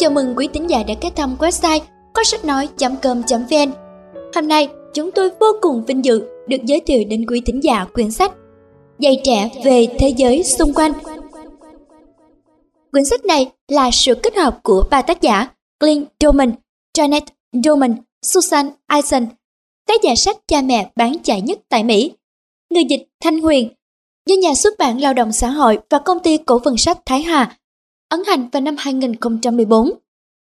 Chào mừng quý tín giả đã ghé thăm website có sách nói.com.vn. Hôm nay, chúng tôi vô cùng vinh dự được giới thiệu đến quý tín giả quyển sách Dạy trẻ về thế giới xung quanh. Quyển sách này là sự kết hợp của ba tác giả clint Doman, Janet Doman, Susan Eisen, tác giả sách cha mẹ bán chạy nhất tại Mỹ. Người dịch Thanh Huyền, do nhà xuất bản Lao động xã hội và công ty cổ phần sách Thái Hà ấn hành vào năm 2014.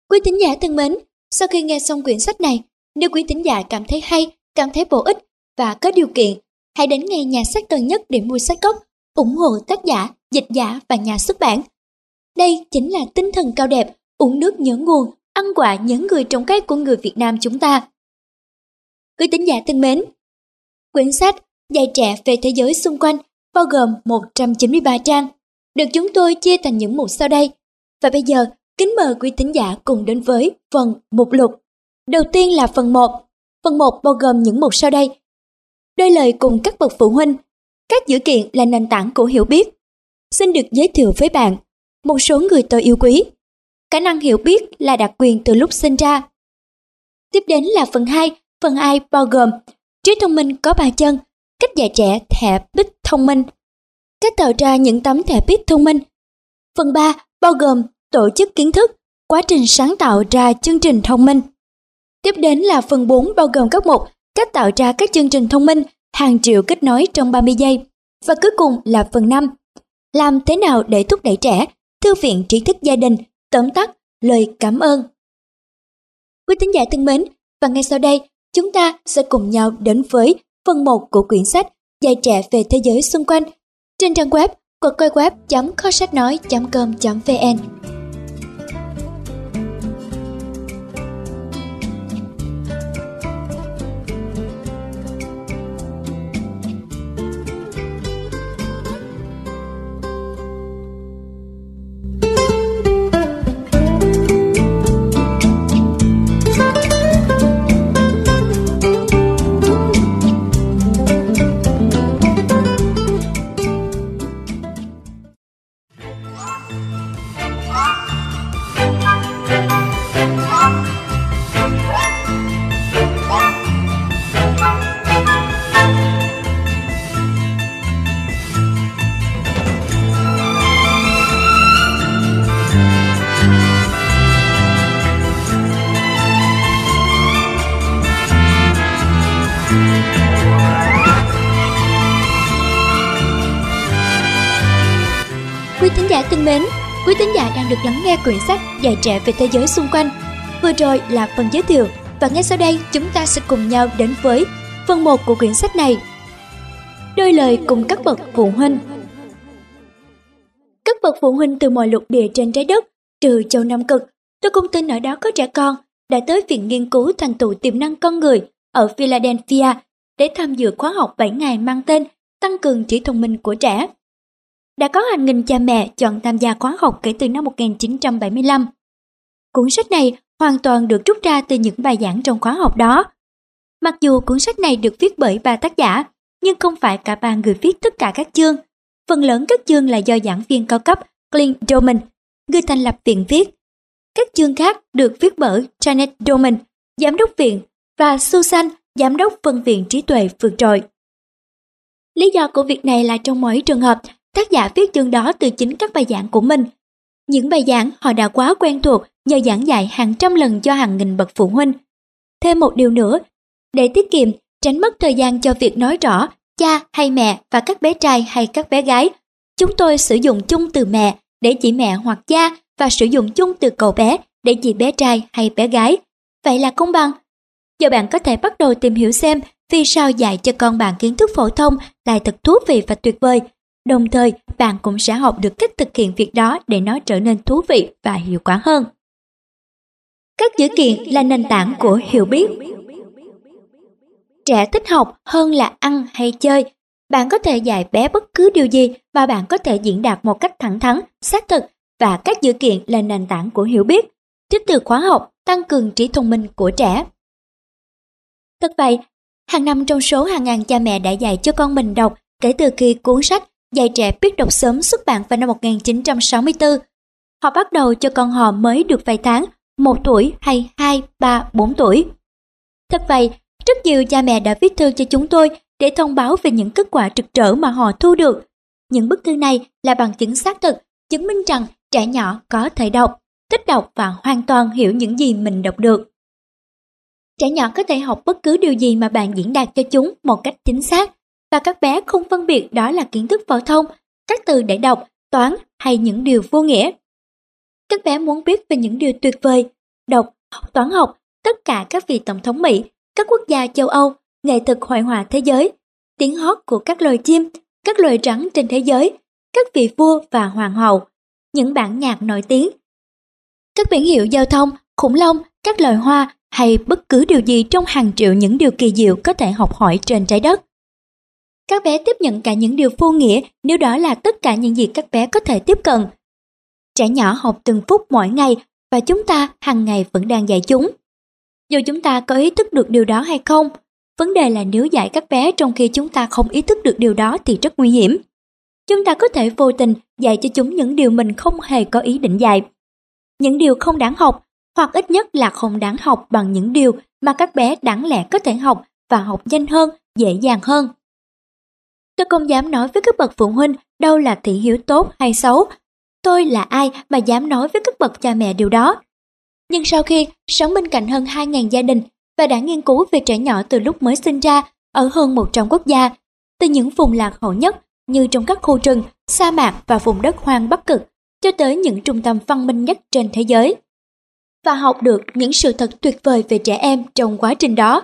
Quý tín giả thân mến, sau khi nghe xong quyển sách này, nếu quý tín giả cảm thấy hay, cảm thấy bổ ích và có điều kiện, hãy đến ngay nhà sách gần nhất để mua sách gốc, ủng hộ tác giả, dịch giả và nhà xuất bản. Đây chính là tinh thần cao đẹp, uống nước nhớ nguồn, ăn quả nhớ người trồng cây của người Việt Nam chúng ta. Quý tín giả thân mến, quyển sách dạy trẻ về thế giới xung quanh bao gồm 193 trang được chúng tôi chia thành những mục sau đây. Và bây giờ, kính mời quý thính giả cùng đến với phần mục lục. Đầu tiên là phần 1. Phần 1 bao gồm những mục sau đây. Đôi lời cùng các bậc phụ huynh. Các dữ kiện là nền tảng của hiểu biết. Xin được giới thiệu với bạn một số người tôi yêu quý. Khả năng hiểu biết là đặc quyền từ lúc sinh ra. Tiếp đến là phần 2, phần 2 bao gồm trí thông minh có ba chân, cách dạy trẻ thẻ bích thông minh, cách tạo ra những tấm thẻ pip thông minh. Phần 3 bao gồm tổ chức kiến thức, quá trình sáng tạo ra chương trình thông minh. Tiếp đến là phần 4 bao gồm các mục cách tạo ra các chương trình thông minh, hàng triệu kết nối trong 30 giây. Và cuối cùng là phần 5. Làm thế nào để thúc đẩy trẻ, thư viện trí thức gia đình, tóm tắt, lời cảm ơn. Quý tín giả thân mến, và ngay sau đây, chúng ta sẽ cùng nhau đến với phần 1 của quyển sách Dạy trẻ về thế giới xung quanh trên trang web cuộc coi web.kho sách nói.com.vn được lắng nghe quyển sách Dạy trẻ về thế giới xung quanh. Vừa rồi là phần giới thiệu và ngay sau đây chúng ta sẽ cùng nhau đến với phần 1 của quyển sách này. Đôi lời cùng các bậc phụ huynh Các bậc phụ huynh từ mọi lục địa trên trái đất, trừ châu Nam Cực, tôi không tin ở đó có trẻ con, đã tới Viện Nghiên cứu thành tựu tiềm năng con người ở Philadelphia để tham dự khóa học 7 ngày mang tên Tăng cường trí thông minh của trẻ đã có hàng nghìn cha mẹ chọn tham gia khóa học kể từ năm 1975. Cuốn sách này hoàn toàn được rút ra từ những bài giảng trong khóa học đó. Mặc dù cuốn sách này được viết bởi ba tác giả, nhưng không phải cả ba người viết tất cả các chương. Phần lớn các chương là do giảng viên cao cấp Clint Doman, người thành lập viện viết. Các chương khác được viết bởi Janet Doman, giám đốc viện, và Susan, giám đốc phân viện trí tuệ vượt trội. Lý do của việc này là trong mỗi trường hợp, Tác giả viết chương đó từ chính các bài giảng của mình. Những bài giảng họ đã quá quen thuộc nhờ giảng dạy hàng trăm lần cho hàng nghìn bậc phụ huynh. Thêm một điều nữa, để tiết kiệm, tránh mất thời gian cho việc nói rõ cha hay mẹ và các bé trai hay các bé gái, chúng tôi sử dụng chung từ mẹ để chỉ mẹ hoặc cha và sử dụng chung từ cậu bé để chỉ bé trai hay bé gái. Vậy là công bằng. Giờ bạn có thể bắt đầu tìm hiểu xem vì sao dạy cho con bạn kiến thức phổ thông lại thật thú vị và tuyệt vời Đồng thời, bạn cũng sẽ học được cách thực hiện việc đó để nó trở nên thú vị và hiệu quả hơn. Các dữ kiện là nền tảng của hiểu biết. Trẻ thích học hơn là ăn hay chơi. Bạn có thể dạy bé bất cứ điều gì mà bạn có thể diễn đạt một cách thẳng thắn, xác thực và các dữ kiện là nền tảng của hiểu biết. Tiếp từ khóa học tăng cường trí thông minh của trẻ. Thật vậy, hàng năm trong số hàng ngàn cha mẹ đã dạy cho con mình đọc kể từ khi cuốn sách Dạy trẻ biết đọc sớm xuất bản vào năm 1964. Họ bắt đầu cho con họ mới được vài tháng, một tuổi hay hai, ba, bốn tuổi. Thật vậy, rất nhiều cha mẹ đã viết thư cho chúng tôi để thông báo về những kết quả trực trở mà họ thu được. Những bức thư này là bằng chứng xác thực, chứng minh rằng trẻ nhỏ có thể đọc, thích đọc và hoàn toàn hiểu những gì mình đọc được. Trẻ nhỏ có thể học bất cứ điều gì mà bạn diễn đạt cho chúng một cách chính xác và các bé không phân biệt đó là kiến thức phổ thông, các từ để đọc, toán hay những điều vô nghĩa. Các bé muốn biết về những điều tuyệt vời, đọc, học toán học, tất cả các vị tổng thống Mỹ, các quốc gia châu Âu, nghệ thuật hội họa thế giới, tiếng hót của các loài chim, các loài rắn trên thế giới, các vị vua và hoàng hậu, những bản nhạc nổi tiếng, các biển hiệu giao thông, khủng long, các loài hoa hay bất cứ điều gì trong hàng triệu những điều kỳ diệu có thể học hỏi trên trái đất. Các bé tiếp nhận cả những điều vô nghĩa nếu đó là tất cả những gì các bé có thể tiếp cận. Trẻ nhỏ học từng phút mỗi ngày và chúng ta hàng ngày vẫn đang dạy chúng. Dù chúng ta có ý thức được điều đó hay không, vấn đề là nếu dạy các bé trong khi chúng ta không ý thức được điều đó thì rất nguy hiểm. Chúng ta có thể vô tình dạy cho chúng những điều mình không hề có ý định dạy. Những điều không đáng học, hoặc ít nhất là không đáng học bằng những điều mà các bé đáng lẽ có thể học và học nhanh hơn, dễ dàng hơn. Tôi không dám nói với các bậc phụ huynh đâu là thị hiếu tốt hay xấu. Tôi là ai mà dám nói với các bậc cha mẹ điều đó. Nhưng sau khi sống bên cạnh hơn 2.000 gia đình và đã nghiên cứu về trẻ nhỏ từ lúc mới sinh ra ở hơn 100 quốc gia, từ những vùng lạc hậu nhất như trong các khu rừng, sa mạc và vùng đất hoang bắc cực, cho tới những trung tâm văn minh nhất trên thế giới. Và học được những sự thật tuyệt vời về trẻ em trong quá trình đó.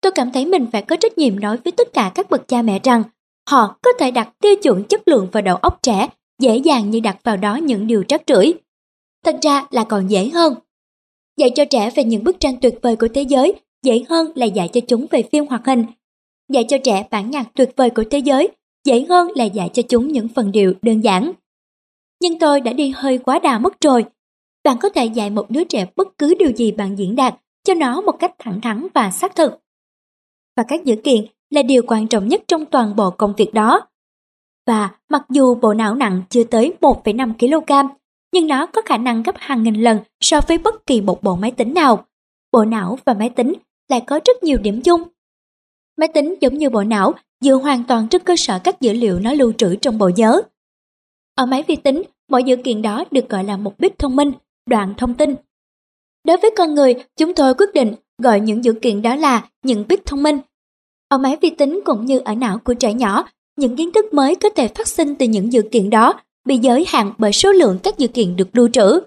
Tôi cảm thấy mình phải có trách nhiệm nói với tất cả các bậc cha mẹ rằng họ có thể đặt tiêu chuẩn chất lượng vào đầu óc trẻ, dễ dàng như đặt vào đó những điều trắc rưởi. Thật ra là còn dễ hơn. Dạy cho trẻ về những bức tranh tuyệt vời của thế giới, dễ hơn là dạy cho chúng về phim hoạt hình. Dạy cho trẻ bản nhạc tuyệt vời của thế giới, dễ hơn là dạy cho chúng những phần điệu đơn giản. Nhưng tôi đã đi hơi quá đà mất rồi. Bạn có thể dạy một đứa trẻ bất cứ điều gì bạn diễn đạt cho nó một cách thẳng thắn và xác thực. Và các dữ kiện là điều quan trọng nhất trong toàn bộ công việc đó. Và mặc dù bộ não nặng chưa tới 1,5 kg, nhưng nó có khả năng gấp hàng nghìn lần so với bất kỳ một bộ máy tính nào. Bộ não và máy tính lại có rất nhiều điểm chung. Máy tính giống như bộ não dựa hoàn toàn trên cơ sở các dữ liệu nó lưu trữ trong bộ nhớ. Ở máy vi tính, mọi dữ kiện đó được gọi là một bit thông minh, đoạn thông tin. Đối với con người, chúng tôi quyết định gọi những dữ kiện đó là những bit thông minh. Ở máy vi tính cũng như ở não của trẻ nhỏ, những kiến thức mới có thể phát sinh từ những dự kiện đó bị giới hạn bởi số lượng các dự kiện được lưu trữ.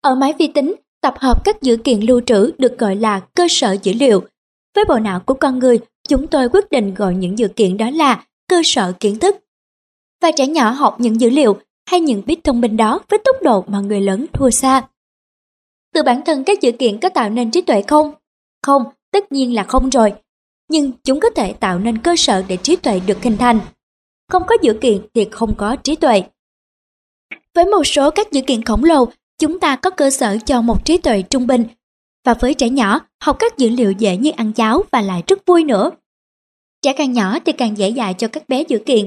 Ở máy vi tính, tập hợp các dữ kiện lưu trữ được gọi là cơ sở dữ liệu. Với bộ não của con người, chúng tôi quyết định gọi những dữ kiện đó là cơ sở kiến thức. Và trẻ nhỏ học những dữ liệu hay những bit thông minh đó với tốc độ mà người lớn thua xa. Từ bản thân các dữ kiện có tạo nên trí tuệ không? Không, tất nhiên là không rồi. Nhưng chúng có thể tạo nên cơ sở để trí tuệ được hình thành. Không có dữ kiện thì không có trí tuệ. Với một số các dữ kiện khổng lồ, chúng ta có cơ sở cho một trí tuệ trung bình. Và với trẻ nhỏ, học các dữ liệu dễ như ăn cháo và lại rất vui nữa. Trẻ càng nhỏ thì càng dễ dạy cho các bé dữ kiện.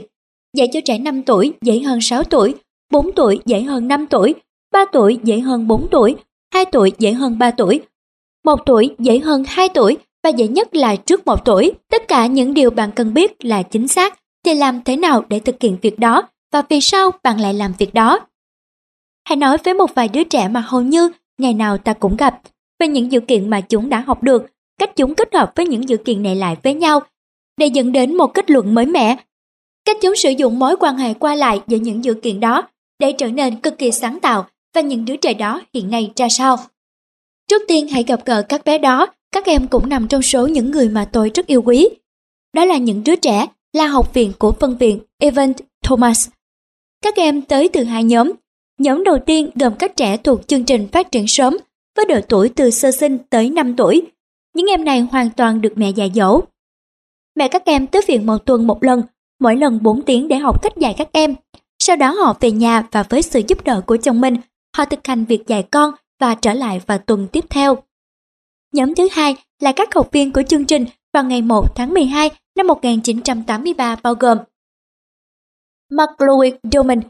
Dạy cho trẻ 5 tuổi dễ hơn 6 tuổi, 4 tuổi dễ hơn 5 tuổi, 3 tuổi dễ hơn 4 tuổi, 2 tuổi dễ hơn 3 tuổi, 1 tuổi dễ hơn 2 tuổi và dễ nhất là trước 1 tuổi. Tất cả những điều bạn cần biết là chính xác thì làm thế nào để thực hiện việc đó và vì sao bạn lại làm việc đó. Hãy nói với một vài đứa trẻ mà hầu như ngày nào ta cũng gặp về những dự kiện mà chúng đã học được, cách chúng kết hợp với những dự kiện này lại với nhau để dẫn đến một kết luận mới mẻ. Cách chúng sử dụng mối quan hệ qua lại giữa những dự kiện đó để trở nên cực kỳ sáng tạo và những đứa trẻ đó hiện nay ra sao. Trước tiên hãy gặp gỡ các bé đó, các em cũng nằm trong số những người mà tôi rất yêu quý. Đó là những đứa trẻ là học viện của phân viện event Thomas. Các em tới từ hai nhóm. Nhóm đầu tiên gồm các trẻ thuộc chương trình phát triển sớm với độ tuổi từ sơ sinh tới 5 tuổi. Những em này hoàn toàn được mẹ dạy dỗ. Mẹ các em tới viện một tuần một lần, mỗi lần 4 tiếng để học cách dạy các em. Sau đó họ về nhà và với sự giúp đỡ của chồng mình, họ thực hành việc dạy con và trở lại vào tuần tiếp theo. Nhóm thứ hai là các học viên của chương trình vào ngày 1 tháng 12 năm 1983 bao gồm McLeod Louis Doman,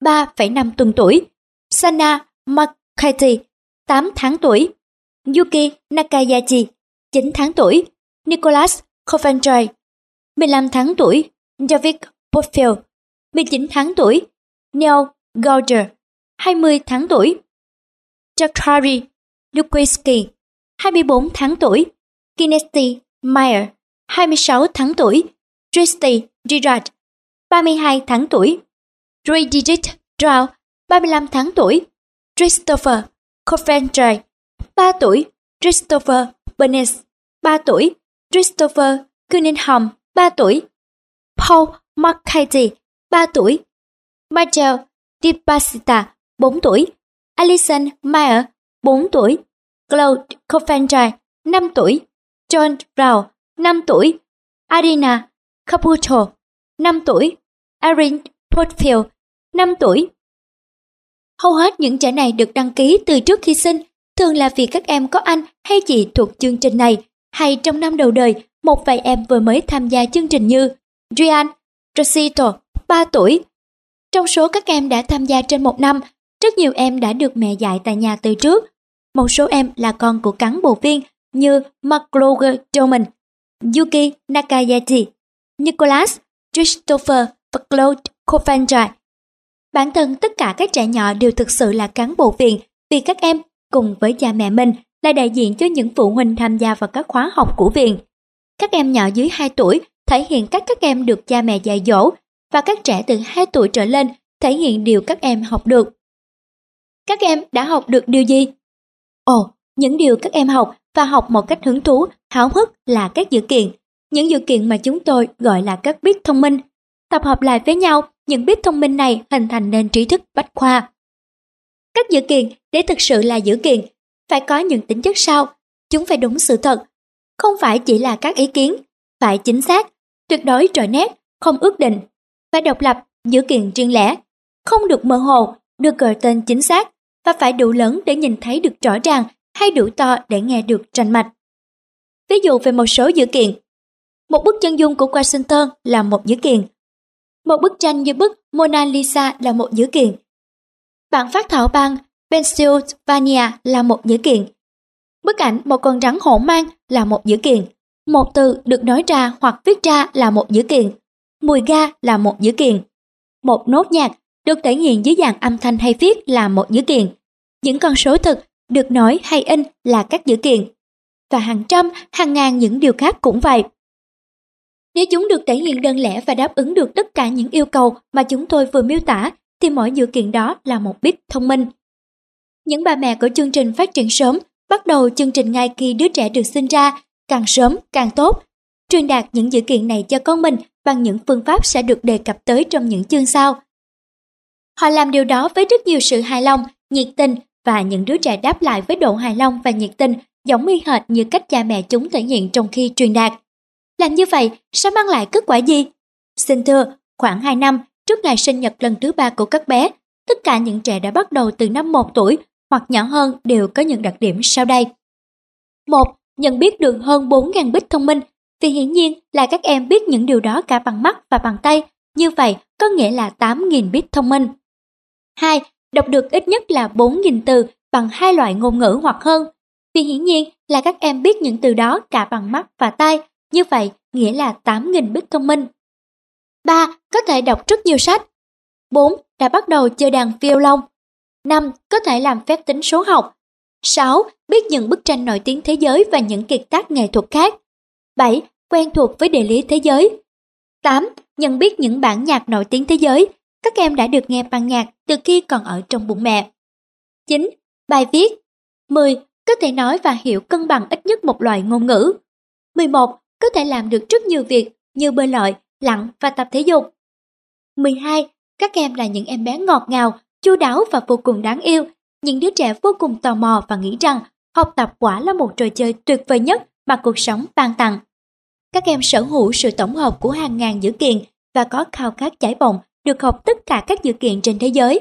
3,5 tuần tuổi, Sana McCarthy, 8 tháng tuổi. Yuki Nakayachi, 9 tháng tuổi. Nicholas Coventry, 15 tháng tuổi. David Bofield, 19 tháng tuổi. Neil Gauger, 20 tháng tuổi. Jakari Lukowski, 24 tháng tuổi. Kinesty Meyer, 26 tháng tuổi. Tristy Girard, 32 tháng tuổi. Redigit Drow, 35 tháng tuổi. Christopher Coventry, 3 tuổi. Christopher Bernes, 3 tuổi. Christopher Cunningham, 3 tuổi. Paul McCarthy, 3 tuổi. Michael DiPasita, 4 tuổi. Alison Meyer, 4 tuổi. Claude Coventry, 5 tuổi. John Brown, 5 tuổi. Arina Caputo, 5 tuổi. Erin Portfield, 5 tuổi. Hầu hết những trẻ này được đăng ký từ trước khi sinh, thường là vì các em có anh hay chị thuộc chương trình này, hay trong năm đầu đời, một vài em vừa mới tham gia chương trình như Rian Rosito, 3 tuổi. Trong số các em đã tham gia trên một năm, rất nhiều em đã được mẹ dạy tại nhà từ trước. Một số em là con của cán bộ viên như McLaughlin Doman, Yuki Nakayashi, Nicholas, Christopher và Claude Coventry. Bản thân tất cả các trẻ nhỏ đều thực sự là cán bộ viện vì các em cùng với cha mẹ mình là đại diện cho những phụ huynh tham gia vào các khóa học của viện. Các em nhỏ dưới 2 tuổi thể hiện cách các em được cha mẹ dạy dỗ và các trẻ từ 2 tuổi trở lên thể hiện điều các em học được. Các em đã học được điều gì? Ồ, những điều các em học và học một cách hứng thú, háo hức là các dữ kiện. Những dữ kiện mà chúng tôi gọi là các bit thông minh. Tập hợp lại với nhau, những bit thông minh này hình thành nên trí thức bách khoa. Các dữ kiện để thực sự là dữ kiện phải có những tính chất sau. Chúng phải đúng sự thật, không phải chỉ là các ý kiến, phải chính xác, tuyệt đối trội nét, không ước định, phải độc lập, dữ kiện riêng lẻ, không được mơ hồ, được gọi tên chính xác và phải đủ lớn để nhìn thấy được rõ ràng hay đủ to để nghe được rành mạch. Ví dụ về một số dữ kiện. Một bức chân dung của Washington là một dữ kiện. Một bức tranh như bức Mona Lisa là một dữ kiện. Bản phát thảo bang Pennsylvania là một dữ kiện. Bức ảnh một con rắn hổ mang là một dữ kiện. Một từ được nói ra hoặc viết ra là một dữ kiện. Mùi ga là một dữ kiện. Một nốt nhạc được thể hiện dưới dạng âm thanh hay viết là một dữ kiện. Những con số thực được nói hay in là các dữ kiện. Và hàng trăm, hàng ngàn những điều khác cũng vậy. Nếu chúng được thể hiện đơn lẻ và đáp ứng được tất cả những yêu cầu mà chúng tôi vừa miêu tả, thì mỗi dữ kiện đó là một bit thông minh. Những bà mẹ của chương trình phát triển sớm bắt đầu chương trình ngay khi đứa trẻ được sinh ra, càng sớm càng tốt. Truyền đạt những dữ kiện này cho con mình bằng những phương pháp sẽ được đề cập tới trong những chương sau. Họ làm điều đó với rất nhiều sự hài lòng, nhiệt tình và những đứa trẻ đáp lại với độ hài lòng và nhiệt tình giống y hệt như cách cha mẹ chúng thể hiện trong khi truyền đạt. Làm như vậy sẽ mang lại kết quả gì? Xin thưa, khoảng 2 năm trước ngày sinh nhật lần thứ ba của các bé, tất cả những trẻ đã bắt đầu từ năm 1 tuổi hoặc nhỏ hơn đều có những đặc điểm sau đây. một Nhận biết được hơn 4.000 bit thông minh, vì hiển nhiên là các em biết những điều đó cả bằng mắt và bằng tay, như vậy có nghĩa là 8.000 bit thông minh. 2. Đọc được ít nhất là 4.000 từ bằng hai loại ngôn ngữ hoặc hơn, vì hiển nhiên là các em biết những từ đó cả bằng mắt và tai, như vậy nghĩa là 8.000 bit thông minh. 3. Có thể đọc rất nhiều sách. 4. Đã bắt đầu chơi đàn phiêu lông. 5. Có thể làm phép tính số học. 6. Biết những bức tranh nổi tiếng thế giới và những kiệt tác nghệ thuật khác. 7. Quen thuộc với địa lý thế giới. 8. Nhận biết những bản nhạc nổi tiếng thế giới. Các em đã được nghe ban nhạc từ khi còn ở trong bụng mẹ. 9. Bài viết 10. Có thể nói và hiểu cân bằng ít nhất một loại ngôn ngữ. 11. Có thể làm được rất nhiều việc như bơi lội, lặn và tập thể dục. 12. Các em là những em bé ngọt ngào, chu đáo và vô cùng đáng yêu. Những đứa trẻ vô cùng tò mò và nghĩ rằng học tập quả là một trò chơi tuyệt vời nhất mà cuộc sống ban tặng. Các em sở hữu sự tổng hợp của hàng ngàn dữ kiện và có khao khát chảy bồng được học tất cả các dữ kiện trên thế giới.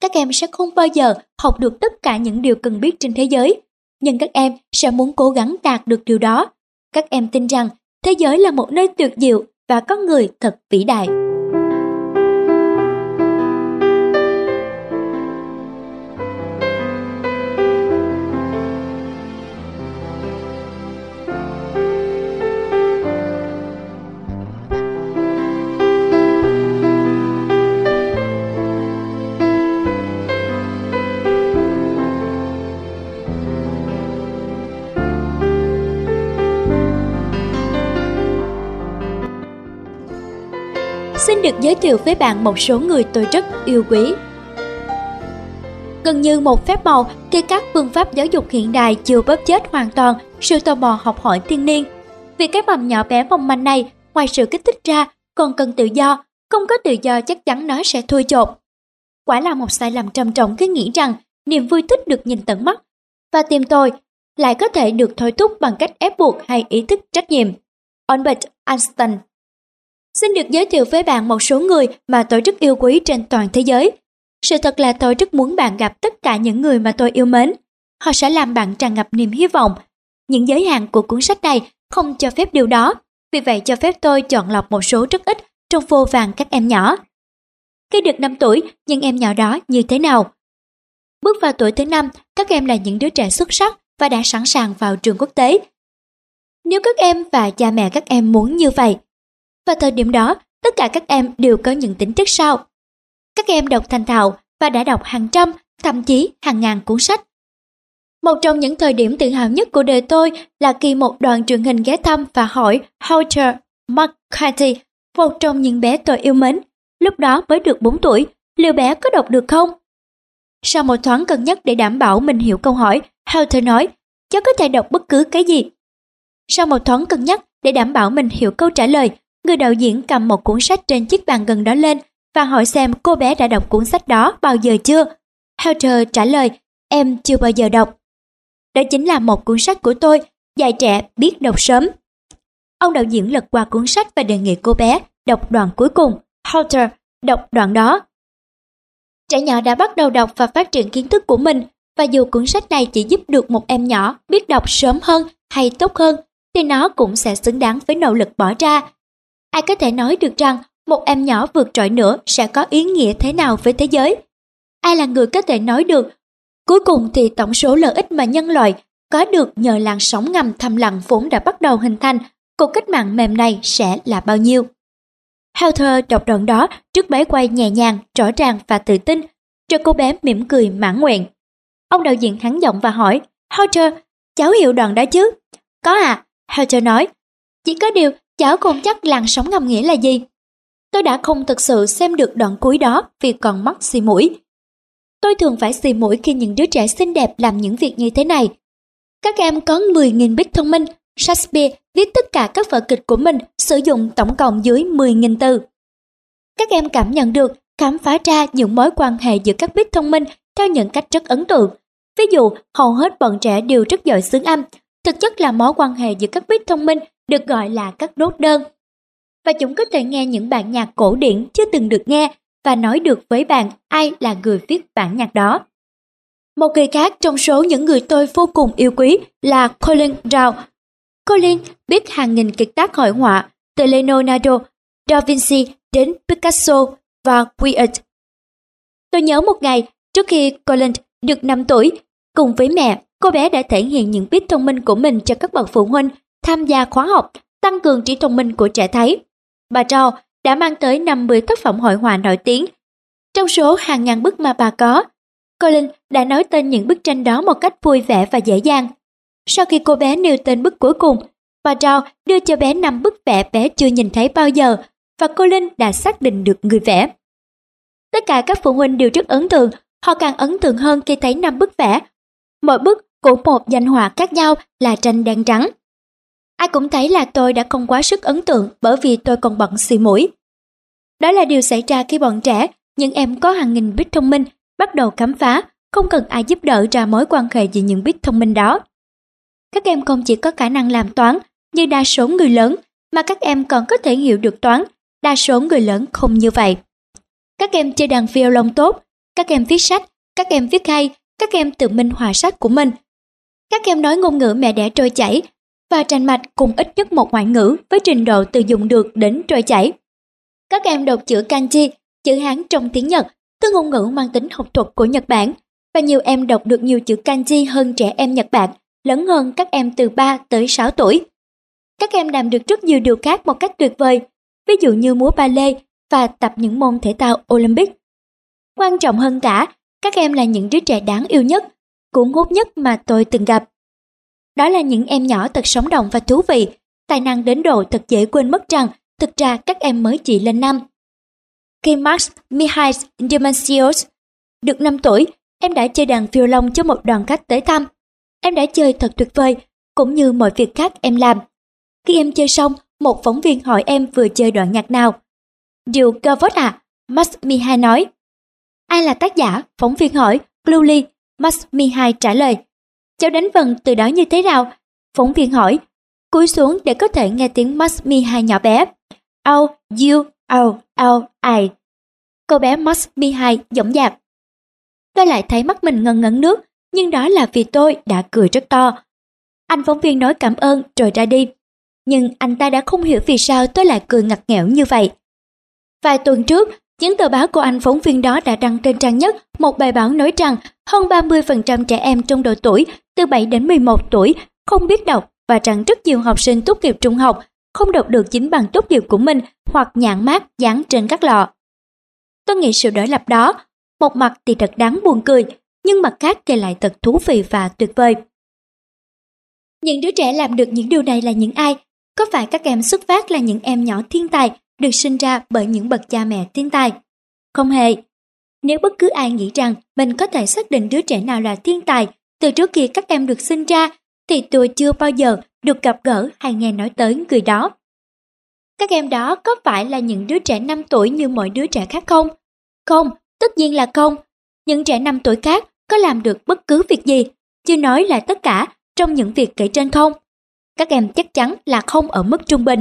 Các em sẽ không bao giờ học được tất cả những điều cần biết trên thế giới, nhưng các em sẽ muốn cố gắng đạt được điều đó. Các em tin rằng thế giới là một nơi tuyệt diệu và có người thật vĩ đại. Xin được giới thiệu với bạn một số người tôi rất yêu quý. Gần như một phép màu khi các phương pháp giáo dục hiện đại chưa bóp chết hoàn toàn sự tò mò học hỏi thiên niên. Vì cái mầm nhỏ bé mong manh này, ngoài sự kích thích ra, còn cần tự do, không có tự do chắc chắn nó sẽ thui chột. Quả là một sai lầm trầm trọng khi nghĩ rằng niềm vui thích được nhìn tận mắt và tìm tôi lại có thể được thôi thúc bằng cách ép buộc hay ý thức trách nhiệm. Albert Einstein Xin được giới thiệu với bạn một số người mà tôi rất yêu quý trên toàn thế giới. Sự thật là tôi rất muốn bạn gặp tất cả những người mà tôi yêu mến. Họ sẽ làm bạn tràn ngập niềm hy vọng. Những giới hạn của cuốn sách này không cho phép điều đó, vì vậy cho phép tôi chọn lọc một số rất ít trong vô vàng các em nhỏ. Khi được 5 tuổi, những em nhỏ đó như thế nào? Bước vào tuổi thứ năm, các em là những đứa trẻ xuất sắc và đã sẵn sàng vào trường quốc tế. Nếu các em và cha mẹ các em muốn như vậy, vào thời điểm đó, tất cả các em đều có những tính chất sau. Các em đọc thành thạo và đã đọc hàng trăm, thậm chí hàng ngàn cuốn sách. Một trong những thời điểm tự hào nhất của đời tôi là khi một đoàn truyền hình ghé thăm và hỏi Hunter McCarthy, một trong những bé tôi yêu mến, lúc đó mới được 4 tuổi, liệu bé có đọc được không? Sau một thoáng cân nhắc để đảm bảo mình hiểu câu hỏi, Hunter nói, cháu có thể đọc bất cứ cái gì. Sau một thoáng cân nhắc để đảm bảo mình hiểu câu trả lời, người đạo diễn cầm một cuốn sách trên chiếc bàn gần đó lên và hỏi xem cô bé đã đọc cuốn sách đó bao giờ chưa. Helter trả lời, em chưa bao giờ đọc. Đó chính là một cuốn sách của tôi, dạy trẻ biết đọc sớm. Ông đạo diễn lật qua cuốn sách và đề nghị cô bé đọc đoạn cuối cùng. Helter đọc đoạn đó. Trẻ nhỏ đã bắt đầu đọc và phát triển kiến thức của mình và dù cuốn sách này chỉ giúp được một em nhỏ biết đọc sớm hơn hay tốt hơn thì nó cũng sẽ xứng đáng với nỗ lực bỏ ra Ai có thể nói được rằng một em nhỏ vượt trội nữa sẽ có ý nghĩa thế nào với thế giới? Ai là người có thể nói được? Cuối cùng thì tổng số lợi ích mà nhân loại có được nhờ làn sóng ngầm thầm lặng vốn đã bắt đầu hình thành, cuộc cách mạng mềm này sẽ là bao nhiêu? Heather đọc đoạn đó trước máy quay nhẹ nhàng, rõ ràng và tự tin, cho cô bé mỉm cười mãn nguyện. Ông đạo diễn hắn giọng và hỏi, Heather, cháu hiểu đoạn đó chứ? Có à, Heather nói. Chỉ có điều cháu không chắc làn sóng ngầm nghĩa là gì. Tôi đã không thực sự xem được đoạn cuối đó vì còn mắc xì mũi. Tôi thường phải xì mũi khi những đứa trẻ xinh đẹp làm những việc như thế này. Các em có 10.000 bit thông minh, Shakespeare viết tất cả các vở kịch của mình sử dụng tổng cộng dưới 10.000 từ. Các em cảm nhận được, khám phá ra những mối quan hệ giữa các bit thông minh theo những cách rất ấn tượng. Ví dụ, hầu hết bọn trẻ đều rất giỏi xướng âm, thực chất là mối quan hệ giữa các bit thông minh được gọi là các nốt đơn. Và chúng có thể nghe những bản nhạc cổ điển chưa từng được nghe và nói được với bạn ai là người viết bản nhạc đó. Một người khác trong số những người tôi vô cùng yêu quý là Colin Dow. Colin biết hàng nghìn kiệt tác hội họa, từ Leonardo, Da Vinci đến Picasso và Weird. Tôi nhớ một ngày, trước khi Colin được 5 tuổi, cùng với mẹ, cô bé đã thể hiện những biết thông minh của mình cho các bậc phụ huynh tham gia khóa học tăng cường trí thông minh của trẻ thấy. Bà Trao đã mang tới 50 tác phẩm hội họa nổi tiếng. Trong số hàng ngàn bức mà bà có, Colin đã nói tên những bức tranh đó một cách vui vẻ và dễ dàng. Sau khi cô bé nêu tên bức cuối cùng, bà Trao đưa cho bé năm bức vẽ bé chưa nhìn thấy bao giờ và Colin đã xác định được người vẽ. Tất cả các phụ huynh đều rất ấn tượng, họ càng ấn tượng hơn khi thấy năm bức vẽ. Mỗi bức của một danh họa khác nhau là tranh đen trắng. Ai cũng thấy là tôi đã không quá sức ấn tượng bởi vì tôi còn bận xì mũi. Đó là điều xảy ra khi bọn trẻ, những em có hàng nghìn bit thông minh, bắt đầu khám phá, không cần ai giúp đỡ ra mối quan hệ giữa những bit thông minh đó. Các em không chỉ có khả năng làm toán như đa số người lớn, mà các em còn có thể hiểu được toán, đa số người lớn không như vậy. Các em chơi đàn violon tốt, các em viết sách, các em viết hay, các em tự minh họa sách của mình. Các em nói ngôn ngữ mẹ đẻ trôi chảy và tranh mạch cùng ít nhất một ngoại ngữ với trình độ từ dùng được đến trôi chảy. Các em đọc chữ kanji, chữ Hán trong tiếng Nhật, tức ngôn ngữ mang tính học thuật của Nhật Bản, và nhiều em đọc được nhiều chữ kanji hơn trẻ em Nhật Bản, lớn hơn các em từ 3 tới 6 tuổi. Các em làm được rất nhiều điều khác một cách tuyệt vời, ví dụ như múa ballet và tập những môn thể thao Olympic. Quan trọng hơn cả, các em là những đứa trẻ đáng yêu nhất, cuốn hút nhất mà tôi từng gặp. Đó là những em nhỏ thật sống động và thú vị, tài năng đến độ thật dễ quên mất rằng thực ra các em mới chỉ lên năm. Khi Max Mihail Dimensios được 5 tuổi, em đã chơi đàn phiêu lông cho một đoàn khách tới thăm. Em đã chơi thật tuyệt vời, cũng như mọi việc khác em làm. Khi em chơi xong, một phóng viên hỏi em vừa chơi đoạn nhạc nào. Điều Gavot à? Max Mihai nói. Ai là tác giả? Phóng viên hỏi. Gluli. Max Mihai trả lời. Cháu đánh vần từ đó như thế nào? Phóng viên hỏi. Cúi xuống để có thể nghe tiếng Max Mihai nhỏ bé. Oh, you, oh, oh, I. Cô bé Max Mihai giọng dạc. Tôi lại thấy mắt mình ngần ngấn nước, nhưng đó là vì tôi đã cười rất to. Anh phóng viên nói cảm ơn rồi ra đi. Nhưng anh ta đã không hiểu vì sao tôi lại cười ngặt nghẽo như vậy. Vài tuần trước, chính tờ báo của anh phóng viên đó đã đăng trên trang nhất một bài báo nói rằng hơn 30% trẻ em trong độ tuổi từ 7 đến 11 tuổi không biết đọc và rằng rất nhiều học sinh tốt nghiệp trung học không đọc được chính bằng tốt nghiệp của mình hoặc nhãn mát dán trên các lọ. Tôi nghĩ sự đối lập đó, một mặt thì thật đáng buồn cười, nhưng mặt khác thì lại thật thú vị và tuyệt vời. Những đứa trẻ làm được những điều này là những ai? Có phải các em xuất phát là những em nhỏ thiên tài được sinh ra bởi những bậc cha mẹ thiên tài? Không hề. Nếu bất cứ ai nghĩ rằng mình có thể xác định đứa trẻ nào là thiên tài từ trước khi các em được sinh ra, thì tôi chưa bao giờ được gặp gỡ hay nghe nói tới người đó. Các em đó có phải là những đứa trẻ 5 tuổi như mọi đứa trẻ khác không? Không, tất nhiên là không. Những trẻ 5 tuổi khác có làm được bất cứ việc gì, chưa nói là tất cả trong những việc kể trên không? Các em chắc chắn là không ở mức trung bình,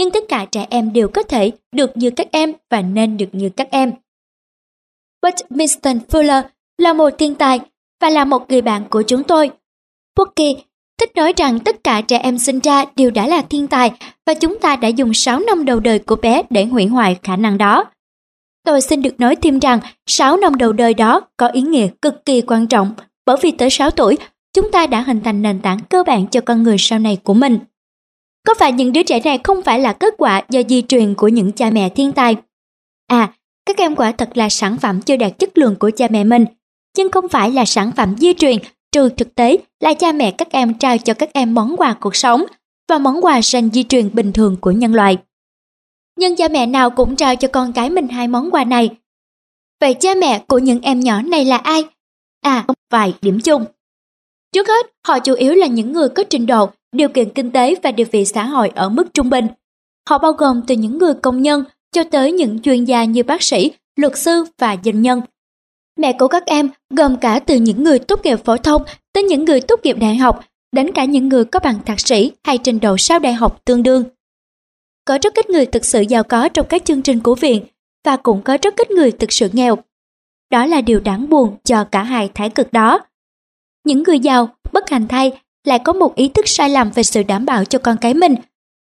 nhưng tất cả trẻ em đều có thể được như các em và nên được như các em. Winston Fuller là một thiên tài và là một người bạn của chúng tôi. Pookie thích nói rằng tất cả trẻ em sinh ra đều đã là thiên tài và chúng ta đã dùng 6 năm đầu đời của bé để hủy hoại khả năng đó. Tôi xin được nói thêm rằng 6 năm đầu đời đó có ý nghĩa cực kỳ quan trọng bởi vì tới 6 tuổi, chúng ta đã hình thành nền tảng cơ bản cho con người sau này của mình. Có phải những đứa trẻ này không phải là kết quả do di truyền của những cha mẹ thiên tài? À, các em quả thật là sản phẩm chưa đạt chất lượng của cha mẹ mình, nhưng không phải là sản phẩm di truyền, trừ thực tế là cha mẹ các em trao cho các em món quà cuộc sống và món quà dành di truyền bình thường của nhân loại. Nhưng cha mẹ nào cũng trao cho con cái mình hai món quà này. Vậy cha mẹ của những em nhỏ này là ai? À, vài điểm chung. Trước hết, họ chủ yếu là những người có trình độ, điều kiện kinh tế và địa vị xã hội ở mức trung bình. Họ bao gồm từ những người công nhân cho tới những chuyên gia như bác sĩ, luật sư và doanh nhân. Mẹ của các em gồm cả từ những người tốt nghiệp phổ thông tới những người tốt nghiệp đại học, đến cả những người có bằng thạc sĩ hay trình độ sau đại học tương đương. Có rất ít người thực sự giàu có trong các chương trình của viện và cũng có rất ít người thực sự nghèo. Đó là điều đáng buồn cho cả hai thái cực đó. Những người giàu, bất hạnh thay, lại có một ý thức sai lầm về sự đảm bảo cho con cái mình.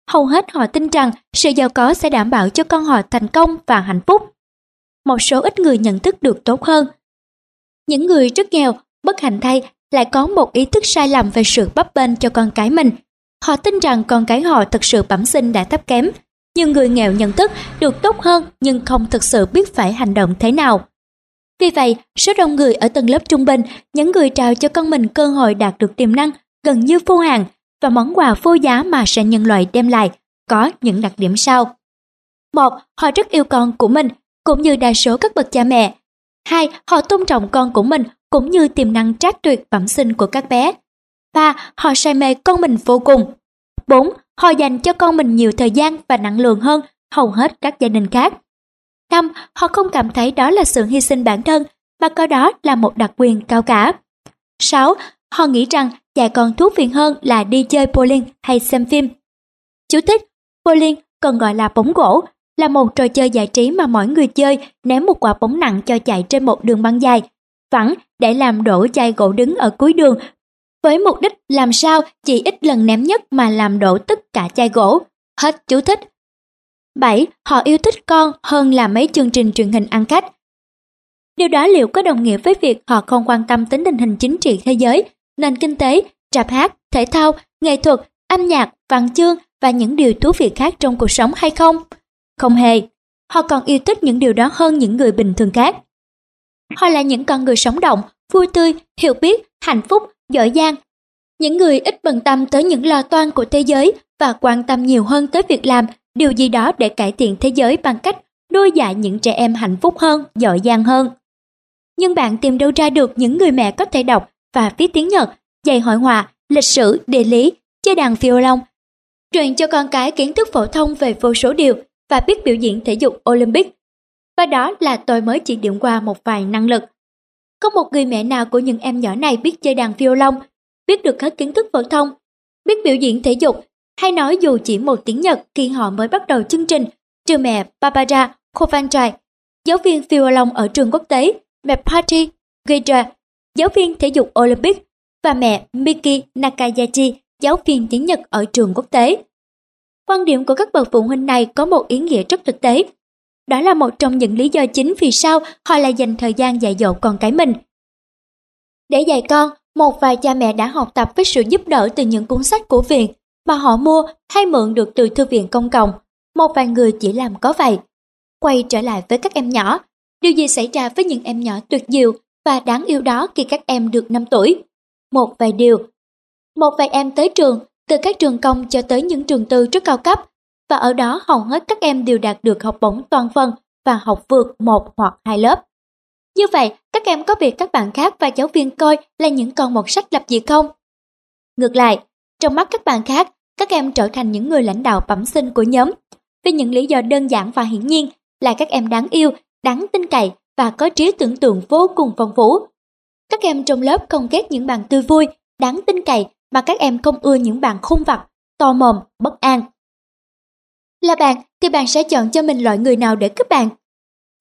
Hầu hết họ tin rằng sự giàu có sẽ đảm bảo cho con họ thành công và hạnh phúc. Một số ít người nhận thức được tốt hơn. Những người rất nghèo, bất hạnh thay, lại có một ý thức sai lầm về sự bấp bênh cho con cái mình. Họ tin rằng con cái họ thực sự bẩm sinh đã thấp kém. Nhưng người nghèo nhận thức được tốt hơn nhưng không thực sự biết phải hành động thế nào. Vì vậy, số đông người ở tầng lớp trung bình, những người trao cho con mình cơ hội đạt được tiềm năng gần như vô hạn và món quà vô giá mà sẽ nhân loại đem lại có những đặc điểm sau. Một, họ rất yêu con của mình, cũng như đa số các bậc cha mẹ. Hai, họ tôn trọng con của mình cũng như tiềm năng trác tuyệt bẩm sinh của các bé. Ba, họ say mê con mình vô cùng. Bốn, họ dành cho con mình nhiều thời gian và năng lượng hơn hầu hết các gia đình khác. Năm, họ không cảm thấy đó là sự hy sinh bản thân, mà coi đó là một đặc quyền cao cả. Sáu, họ nghĩ rằng dạy con thú vị hơn là đi chơi bowling hay xem phim. Chú thích, bowling còn gọi là bóng gỗ, là một trò chơi giải trí mà mỗi người chơi ném một quả bóng nặng cho chạy trên một đường băng dài, phẳng để làm đổ chai gỗ đứng ở cuối đường với mục đích làm sao chỉ ít lần ném nhất mà làm đổ tất cả chai gỗ. Hết chú thích. 7. Họ yêu thích con hơn là mấy chương trình truyền hình ăn khách. Điều đó liệu có đồng nghĩa với việc họ không quan tâm đến tình hình chính trị thế giới, nền kinh tế, trap hát, thể thao, nghệ thuật, âm nhạc, văn chương và những điều thú vị khác trong cuộc sống hay không? Không hề. Họ còn yêu thích những điều đó hơn những người bình thường khác. Họ là những con người sống động, vui tươi, hiểu biết, hạnh phúc, giỏi giang. Những người ít bận tâm tới những lo toan của thế giới và quan tâm nhiều hơn tới việc làm điều gì đó để cải thiện thế giới bằng cách nuôi dạy những trẻ em hạnh phúc hơn, giỏi giang hơn. Nhưng bạn tìm đâu ra được những người mẹ có thể đọc và viết tiếng Nhật, dạy hội họa, lịch sử, địa lý, chơi đàn violon, truyền cho con cái kiến thức phổ thông về vô số điều và biết biểu diễn thể dục Olympic. Và đó là tôi mới chỉ điểm qua một vài năng lực. Có một người mẹ nào của những em nhỏ này biết chơi đàn violon, biết được hết kiến thức phổ thông, biết biểu diễn thể dục, hay nói dù chỉ một tiếng Nhật khi họ mới bắt đầu chương trình, trừ mẹ Barbara Kovanchai, giáo viên violon ở trường quốc tế, mẹ Patty Guidra, giáo viên thể dục Olympic, và mẹ Miki Nakayachi, giáo viên tiếng Nhật ở trường quốc tế. Quan điểm của các bậc phụ huynh này có một ý nghĩa rất thực tế. Đó là một trong những lý do chính vì sao họ lại dành thời gian dạy dỗ con cái mình. Để dạy con, một vài cha mẹ đã học tập với sự giúp đỡ từ những cuốn sách của viện mà họ mua hay mượn được từ thư viện công cộng. Một vài người chỉ làm có vậy. Quay trở lại với các em nhỏ, điều gì xảy ra với những em nhỏ tuyệt diệu và đáng yêu đó khi các em được 5 tuổi? Một vài điều. Một vài em tới trường, từ các trường công cho tới những trường tư rất cao cấp, và ở đó hầu hết các em đều đạt được học bổng toàn phần và học vượt một hoặc hai lớp. Như vậy, các em có việc các bạn khác và giáo viên coi là những con một sách lập dị không? Ngược lại, trong mắt các bạn khác, các em trở thành những người lãnh đạo bẩm sinh của nhóm. Vì những lý do đơn giản và hiển nhiên là các em đáng yêu, đáng tin cậy và có trí tưởng tượng vô cùng phong phú. Các em trong lớp không ghét những bạn tươi vui, đáng tin cậy mà các em không ưa những bạn khung vặt, to mồm, bất an. Là bạn thì bạn sẽ chọn cho mình loại người nào để kết bạn.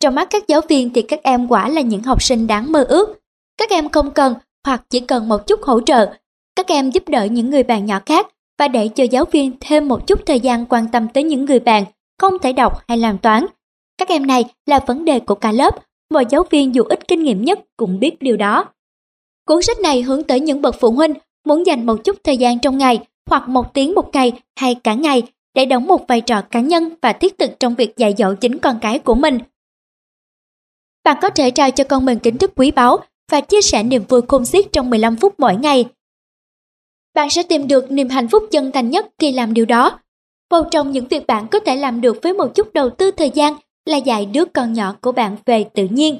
Trong mắt các giáo viên thì các em quả là những học sinh đáng mơ ước. Các em không cần hoặc chỉ cần một chút hỗ trợ. Các em giúp đỡ những người bạn nhỏ khác và để cho giáo viên thêm một chút thời gian quan tâm tới những người bạn không thể đọc hay làm toán. Các em này là vấn đề của cả lớp, mọi giáo viên dù ít kinh nghiệm nhất cũng biết điều đó. Cuốn sách này hướng tới những bậc phụ huynh muốn dành một chút thời gian trong ngày hoặc một tiếng một ngày hay cả ngày để đóng một vai trò cá nhân và thiết thực trong việc dạy dỗ chính con cái của mình. Bạn có thể trao cho con mình kiến thức quý báu và chia sẻ niềm vui khôn xiết trong 15 phút mỗi ngày. Bạn sẽ tìm được niềm hạnh phúc chân thành nhất khi làm điều đó. Một trong những việc bạn có thể làm được với một chút đầu tư thời gian là dạy đứa con nhỏ của bạn về tự nhiên.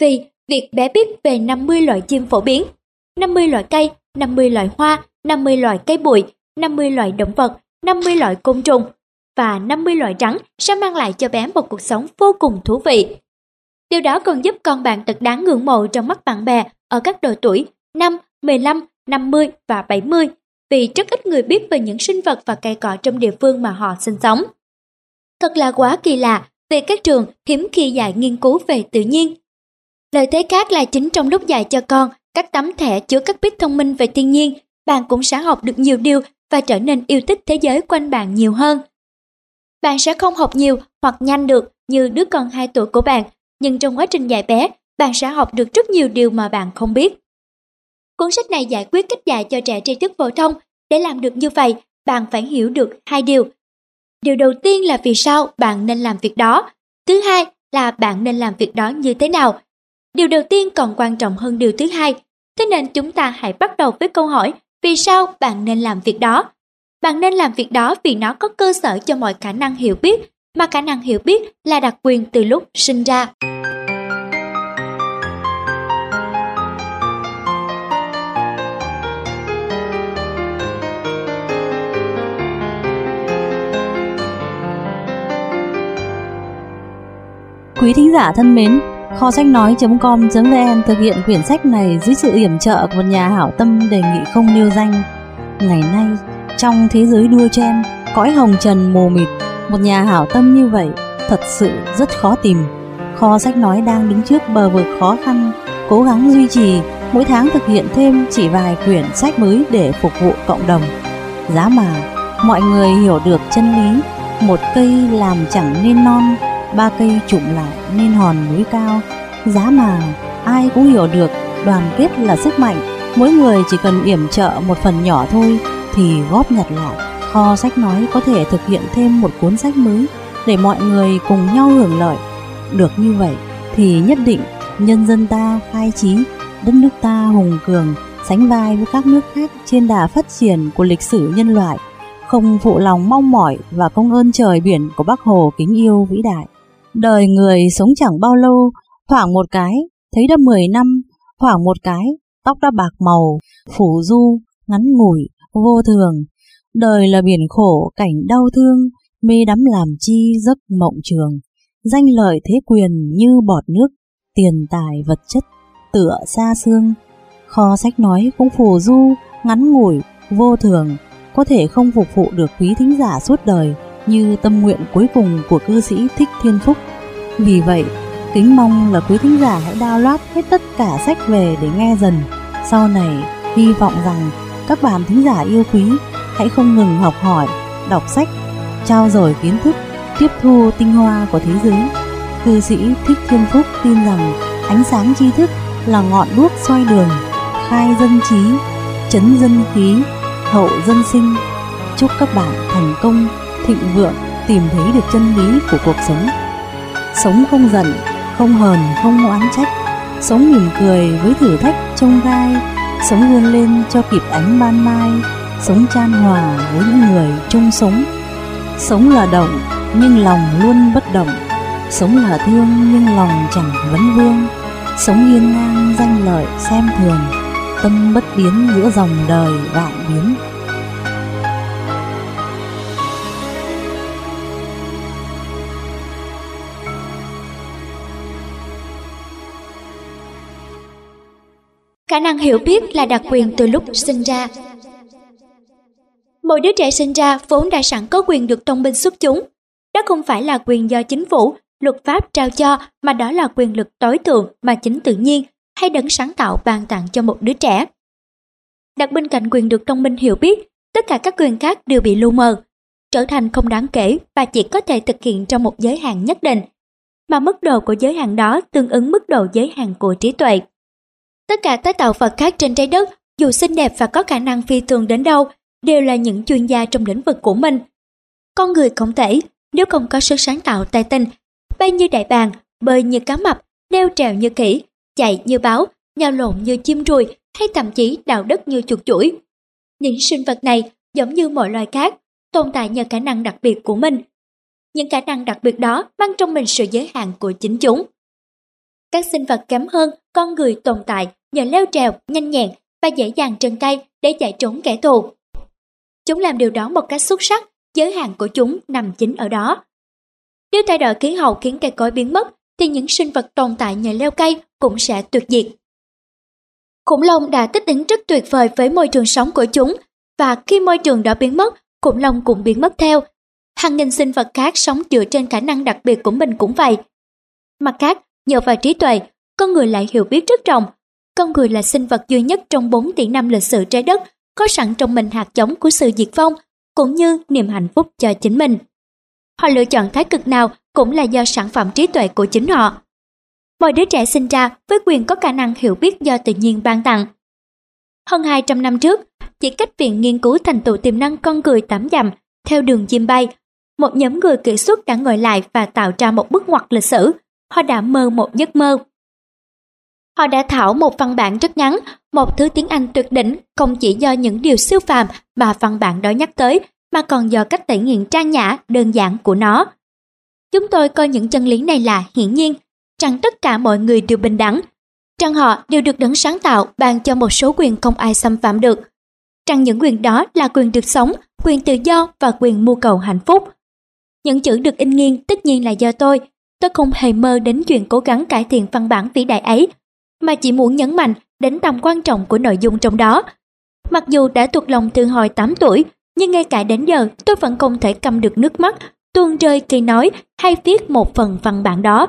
Vì việc bé biết về 50 loại chim phổ biến, 50 loại cây, 50 loại hoa, 50 loại cây bụi, 50 loại động vật, 50 loại côn trùng và 50 loại rắn sẽ mang lại cho bé một cuộc sống vô cùng thú vị. Điều đó còn giúp con bạn thật đáng ngưỡng mộ trong mắt bạn bè ở các độ tuổi 5, 15, 50 và 70 vì rất ít người biết về những sinh vật và cây cỏ trong địa phương mà họ sinh sống. Thật là quá kỳ lạ vì các trường hiếm khi dạy nghiên cứu về tự nhiên. Lợi thế khác là chính trong lúc dạy cho con các tấm thẻ chứa các bit thông minh về thiên nhiên, bạn cũng sẽ học được nhiều điều và trở nên yêu thích thế giới quanh bạn nhiều hơn. Bạn sẽ không học nhiều hoặc nhanh được như đứa con 2 tuổi của bạn, nhưng trong quá trình dạy bé, bạn sẽ học được rất nhiều điều mà bạn không biết. Cuốn sách này giải quyết cách dạy cho trẻ tri thức phổ thông. Để làm được như vậy, bạn phải hiểu được hai điều. Điều đầu tiên là vì sao bạn nên làm việc đó. Thứ hai là bạn nên làm việc đó như thế nào. Điều đầu tiên còn quan trọng hơn điều thứ hai. Thế nên chúng ta hãy bắt đầu với câu hỏi vì sao bạn nên làm việc đó. Bạn nên làm việc đó vì nó có cơ sở cho mọi khả năng hiểu biết, mà khả năng hiểu biết là đặc quyền từ lúc sinh ra. Quý thính giả thân mến, kho sách nói.com.vn thực hiện quyển sách này dưới sự yểm trợ của một nhà hảo tâm đề nghị không nêu danh. Ngày nay, trong thế giới đua chen, cõi hồng trần mù mịt, một nhà hảo tâm như vậy thật sự rất khó tìm. Kho sách nói đang đứng trước bờ vực khó khăn, cố gắng duy trì, mỗi tháng thực hiện thêm chỉ vài quyển sách mới để phục vụ cộng đồng. Giá mà, mọi người hiểu được chân lý, một cây làm chẳng nên non, ba cây trụm lại nên hòn núi cao. Giá mà ai cũng hiểu được đoàn kết là sức mạnh, mỗi người chỉ cần yểm trợ một phần nhỏ thôi thì góp nhặt lại. Kho sách nói có thể thực hiện thêm một cuốn sách mới để mọi người cùng nhau hưởng lợi. Được như vậy thì nhất định nhân dân ta khai trí, đất nước ta hùng cường, sánh vai với các nước khác trên đà phát triển của lịch sử nhân loại, không phụ lòng mong mỏi và công ơn trời biển của Bác Hồ kính yêu vĩ đại. Đời người sống chẳng bao lâu, thoảng một cái, thấy đã 10 năm, thoảng một cái, tóc đã bạc màu, phủ du, ngắn ngủi, vô thường. Đời là biển khổ, cảnh đau thương, mê đắm làm chi giấc mộng trường. Danh lợi thế quyền như bọt nước, tiền tài vật chất, tựa xa xương. Kho sách nói cũng phù du, ngắn ngủi, vô thường, có thể không phục vụ được quý thính giả suốt đời như tâm nguyện cuối cùng của cư sĩ Thích Thiên Phúc. Vì vậy, kính mong là quý thính giả hãy download hết tất cả sách về để nghe dần. Sau này, hy vọng rằng các bạn thính giả yêu quý hãy không ngừng học hỏi, đọc sách, trao dồi kiến thức, tiếp thu tinh hoa của thế giới. Cư sĩ Thích Thiên Phúc tin rằng ánh sáng tri thức là ngọn đuốc soi đường, khai dân trí, chấn dân khí, hậu dân sinh. Chúc các bạn thành công, thịnh vượng, tìm thấy được chân lý của cuộc sống. Sống không giận, không hờn, không oán trách. Sống mỉm cười với thử thách trông gai. Sống vươn lên cho kịp ánh ban mai. Sống chan hòa với những người chung sống. Sống là động, nhưng lòng luôn bất động. Sống là thương, nhưng lòng chẳng vấn vương. Sống hiên ngang danh lợi xem thường tâm bất biến giữa dòng đời vạn biến. Khả năng hiểu biết là đặc quyền từ lúc sinh ra. Mỗi đứa trẻ sinh ra vốn đã sẵn có quyền được thông minh xuất chúng. Đó không phải là quyền do chính phủ, luật pháp trao cho mà đó là quyền lực tối thượng mà chính tự nhiên hay đấng sáng tạo ban tặng cho một đứa trẻ. Đặt bên cạnh quyền được thông minh hiểu biết, tất cả các quyền khác đều bị lu mờ, trở thành không đáng kể và chỉ có thể thực hiện trong một giới hạn nhất định, mà mức độ của giới hạn đó tương ứng mức độ giới hạn của trí tuệ. Tất cả các tạo vật khác trên trái đất, dù xinh đẹp và có khả năng phi thường đến đâu, đều là những chuyên gia trong lĩnh vực của mình. Con người không thể, nếu không có sức sáng tạo tài tinh, bay như đại bàng, bơi như cá mập, leo trèo như khỉ, chạy như báo, nhào lộn như chim ruồi hay thậm chí đào đất như chuột chuỗi. Những sinh vật này giống như mọi loài khác, tồn tại nhờ khả năng đặc biệt của mình. Những khả năng đặc biệt đó mang trong mình sự giới hạn của chính chúng. Các sinh vật kém hơn con người tồn tại nhờ leo trèo, nhanh nhẹn và dễ dàng trần tay để chạy trốn kẻ thù. Chúng làm điều đó một cách xuất sắc, giới hạn của chúng nằm chính ở đó. Nếu thay đổi khí hậu khiến cây cối biến mất, thì những sinh vật tồn tại nhờ leo cây cũng sẽ tuyệt diệt. Khủng long đã thích ứng rất tuyệt vời với môi trường sống của chúng, và khi môi trường đó biến mất, khủng long cũng biến mất theo. Hàng nghìn sinh vật khác sống dựa trên khả năng đặc biệt của mình cũng vậy. Mặt khác, nhờ vào trí tuệ, con người lại hiểu biết rất rộng. Con người là sinh vật duy nhất trong 4 tỷ năm lịch sử trái đất có sẵn trong mình hạt giống của sự diệt vong, cũng như niềm hạnh phúc cho chính mình. Họ lựa chọn thái cực nào cũng là do sản phẩm trí tuệ của chính họ. Mọi đứa trẻ sinh ra với quyền có khả năng hiểu biết do tự nhiên ban tặng. Hơn 200 năm trước, chỉ cách Viện Nghiên cứu thành tựu tiềm năng con người tám dặm theo đường chim bay, một nhóm người kỹ xuất đã ngồi lại và tạo ra một bước ngoặt lịch sử. Họ đã mơ một giấc mơ. Họ đã thảo một văn bản rất ngắn, một thứ tiếng Anh tuyệt đỉnh không chỉ do những điều siêu phàm mà văn bản đó nhắc tới, mà còn do cách thể hiện trang nhã, đơn giản của nó. Chúng tôi coi những chân lý này là hiển nhiên, rằng tất cả mọi người đều bình đẳng, rằng họ đều được đấng sáng tạo ban cho một số quyền không ai xâm phạm được, rằng những quyền đó là quyền được sống, quyền tự do và quyền mưu cầu hạnh phúc. Những chữ được in nghiêng tất nhiên là do tôi, tôi không hề mơ đến chuyện cố gắng cải thiện văn bản vĩ đại ấy, mà chỉ muốn nhấn mạnh đến tầm quan trọng của nội dung trong đó. Mặc dù đã thuộc lòng từ hồi 8 tuổi, nhưng ngay cả đến giờ tôi vẫn không thể cầm được nước mắt tuôn rơi khi nói hay viết một phần văn bản đó.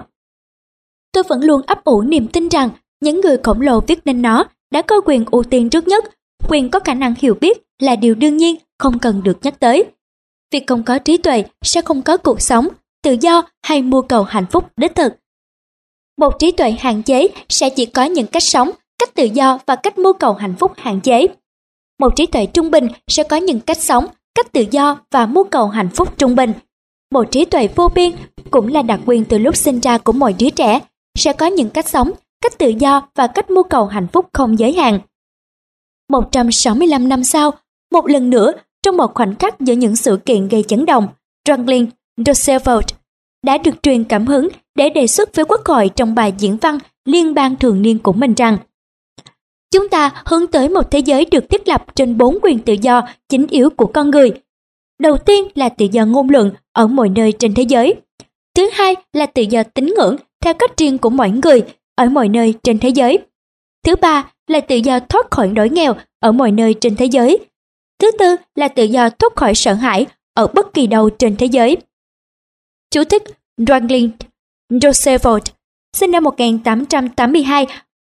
Tôi vẫn luôn ấp ủ niềm tin rằng những người khổng lồ viết nên nó đã có quyền ưu tiên trước nhất, quyền có khả năng hiểu biết là điều đương nhiên không cần được nhắc tới. Việc không có trí tuệ sẽ không có cuộc sống, tự do hay mưu cầu hạnh phúc đích thực. Một trí tuệ hạn chế sẽ chỉ có những cách sống, cách tự do và cách mưu cầu hạnh phúc hạn chế. Một trí tuệ trung bình sẽ có những cách sống, cách tự do và mưu cầu hạnh phúc trung bình. Một trí tuệ vô biên cũng là đặc quyền từ lúc sinh ra của mọi đứa trẻ, sẽ có những cách sống, cách tự do và cách mưu cầu hạnh phúc không giới hạn. 165 năm sau, một lần nữa, trong một khoảnh khắc giữa những sự kiện gây chấn động, Franklin Roosevelt đã được truyền cảm hứng để đề xuất với Quốc hội trong bài diễn văn liên bang thường niên của mình rằng, Chúng ta hướng tới một thế giới được thiết lập trên bốn quyền tự do chính yếu của con người. Đầu tiên là tự do ngôn luận ở mọi nơi trên thế giới. Thứ hai là tự do tín ngưỡng theo cách riêng của mỗi người ở mọi nơi trên thế giới. Thứ ba là tự do thoát khỏi đói nghèo ở mọi nơi trên thế giới. Thứ tư là tự do thoát khỏi sợ hãi ở bất kỳ đâu trên thế giới. Chủ tịch Franklin Roosevelt sinh năm 1882,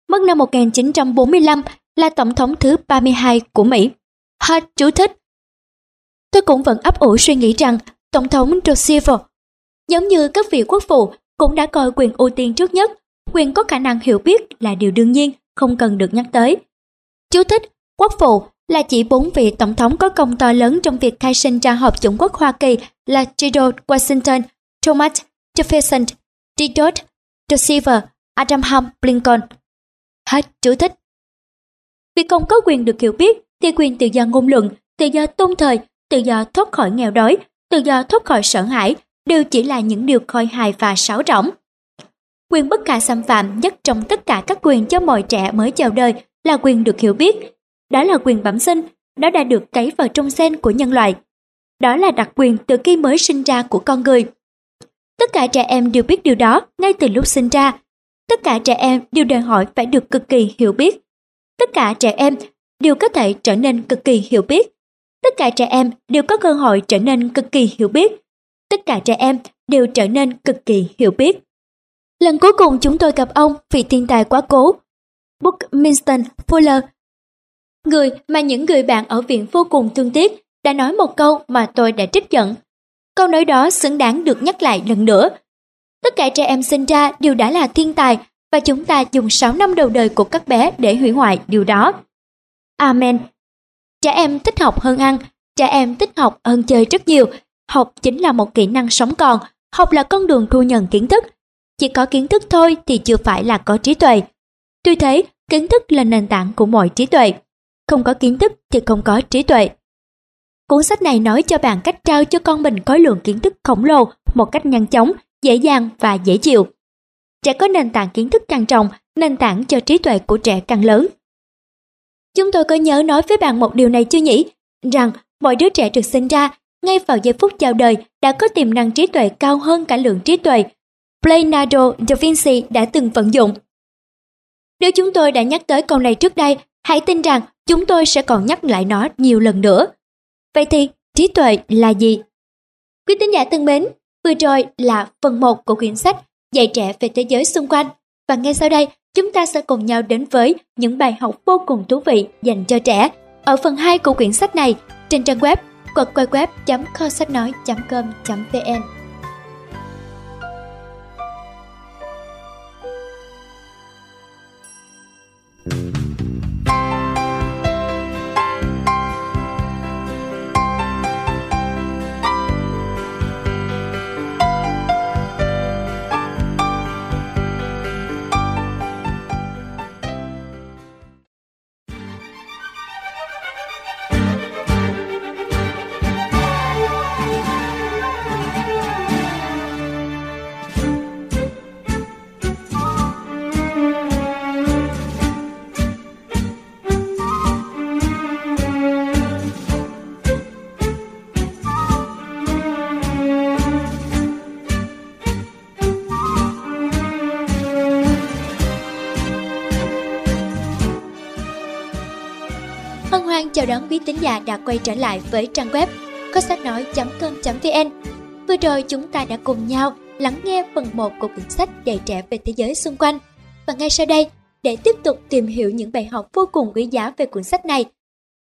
mất năm 1945 là tổng thống thứ 32 của Mỹ. Hết chú thích. Tôi cũng vẫn ấp ủ suy nghĩ rằng Tổng thống Roosevelt, giống như các vị quốc phụ, cũng đã coi quyền ưu tiên trước nhất, quyền có khả năng hiểu biết là điều đương nhiên, không cần được nhắc tới. Chú thích, quốc phụ là chỉ bốn vị tổng thống có công to lớn trong việc khai sinh ra Hợp chủng quốc Hoa Kỳ là Theodore Washington, Thomas Jefferson, Theodore Roosevelt, Abraham Lincoln. Hết chú thích. Vì không có quyền được hiểu biết thì quyền tự do ngôn luận, tự do tôn thời, tự do thoát khỏi nghèo đói, tự do thoát khỏi sợ hãi đều chỉ là những điều khôi hài và sáo rỗng. Quyền bất khả xâm phạm nhất trong tất cả các quyền cho mọi trẻ mới chào đời là quyền được hiểu biết. Đó là quyền bẩm sinh, đó đã được cấy vào trong gen của nhân loại. Đó là đặc quyền từ khi mới sinh ra của con người. Tất cả trẻ em đều biết điều đó ngay từ lúc sinh ra. Tất cả trẻ em đều đòi hỏi phải được cực kỳ hiểu biết. Tất cả trẻ em đều có thể trở nên cực kỳ hiểu biết. Tất cả trẻ em đều có cơ hội trở nên cực kỳ hiểu biết. Tất cả trẻ em đều trở nên cực kỳ hiểu biết. Lần cuối cùng chúng tôi gặp ông, vì thiên tài quá cố, Buckminster Fuller, người mà những người bạn ở viện vô cùng thương tiếc, đã nói một câu mà tôi đã trích dẫn Câu nói đó xứng đáng được nhắc lại lần nữa. Tất cả trẻ em sinh ra đều đã là thiên tài và chúng ta dùng 6 năm đầu đời của các bé để hủy hoại điều đó. Amen. Trẻ em thích học hơn ăn, trẻ em thích học hơn chơi rất nhiều. Học chính là một kỹ năng sống còn, học là con đường thu nhận kiến thức. Chỉ có kiến thức thôi thì chưa phải là có trí tuệ. Tuy thế, kiến thức là nền tảng của mọi trí tuệ. Không có kiến thức thì không có trí tuệ. Cuốn sách này nói cho bạn cách trao cho con mình khối lượng kiến thức khổng lồ một cách nhanh chóng, dễ dàng và dễ chịu. Trẻ có nền tảng kiến thức càng trọng, nền tảng cho trí tuệ của trẻ càng lớn. Chúng tôi có nhớ nói với bạn một điều này chưa nhỉ? Rằng mọi đứa trẻ được sinh ra, ngay vào giây phút chào đời đã có tiềm năng trí tuệ cao hơn cả lượng trí tuệ Leonardo da Vinci đã từng vận dụng. Nếu chúng tôi đã nhắc tới câu này trước đây, hãy tin rằng chúng tôi sẽ còn nhắc lại nó nhiều lần nữa. Vậy thì, trí tuệ là gì? Quý tín giả thân mến, vừa rồi là phần 1 của quyển sách Dạy trẻ về thế giới xung quanh. Và ngay sau đây, chúng ta sẽ cùng nhau đến với những bài học vô cùng thú vị dành cho trẻ ở phần 2 của quyển sách này trên trang web quật quay web.kho sách nói.com.vn. quý tín giả đã quay trở lại với trang web có sách nói.com.vn. Vừa rồi chúng ta đã cùng nhau lắng nghe phần 1 của quyển sách dạy trẻ về thế giới xung quanh. Và ngay sau đây, để tiếp tục tìm hiểu những bài học vô cùng quý giá về cuốn sách này,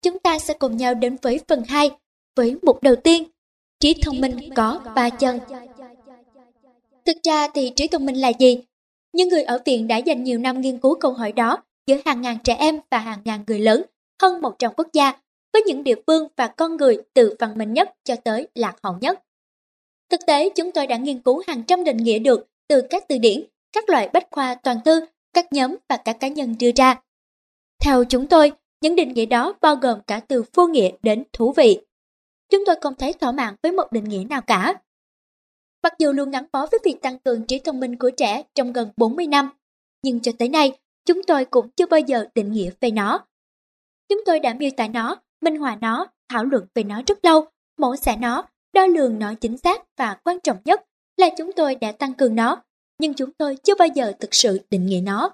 chúng ta sẽ cùng nhau đến với phần 2 với mục đầu tiên, trí thông minh có ba chân. Thực ra thì trí thông minh là gì? Những người ở viện đã dành nhiều năm nghiên cứu câu hỏi đó giữa hàng ngàn trẻ em và hàng ngàn người lớn hơn 100 quốc gia, với những địa phương và con người từ văn minh nhất cho tới lạc hậu nhất. Thực tế, chúng tôi đã nghiên cứu hàng trăm định nghĩa được từ các từ điển, các loại bách khoa toàn thư, các nhóm và các cá nhân đưa ra. Theo chúng tôi, những định nghĩa đó bao gồm cả từ vô nghĩa đến thú vị. Chúng tôi không thấy thỏa mãn với một định nghĩa nào cả. Mặc dù luôn gắn bó với việc tăng cường trí thông minh của trẻ trong gần 40 năm, nhưng cho tới nay, chúng tôi cũng chưa bao giờ định nghĩa về nó. Chúng tôi đã miêu tả nó, minh họa nó, thảo luận về nó rất lâu, mổ xẻ nó, đo lường nó chính xác và quan trọng nhất là chúng tôi đã tăng cường nó, nhưng chúng tôi chưa bao giờ thực sự định nghĩa nó.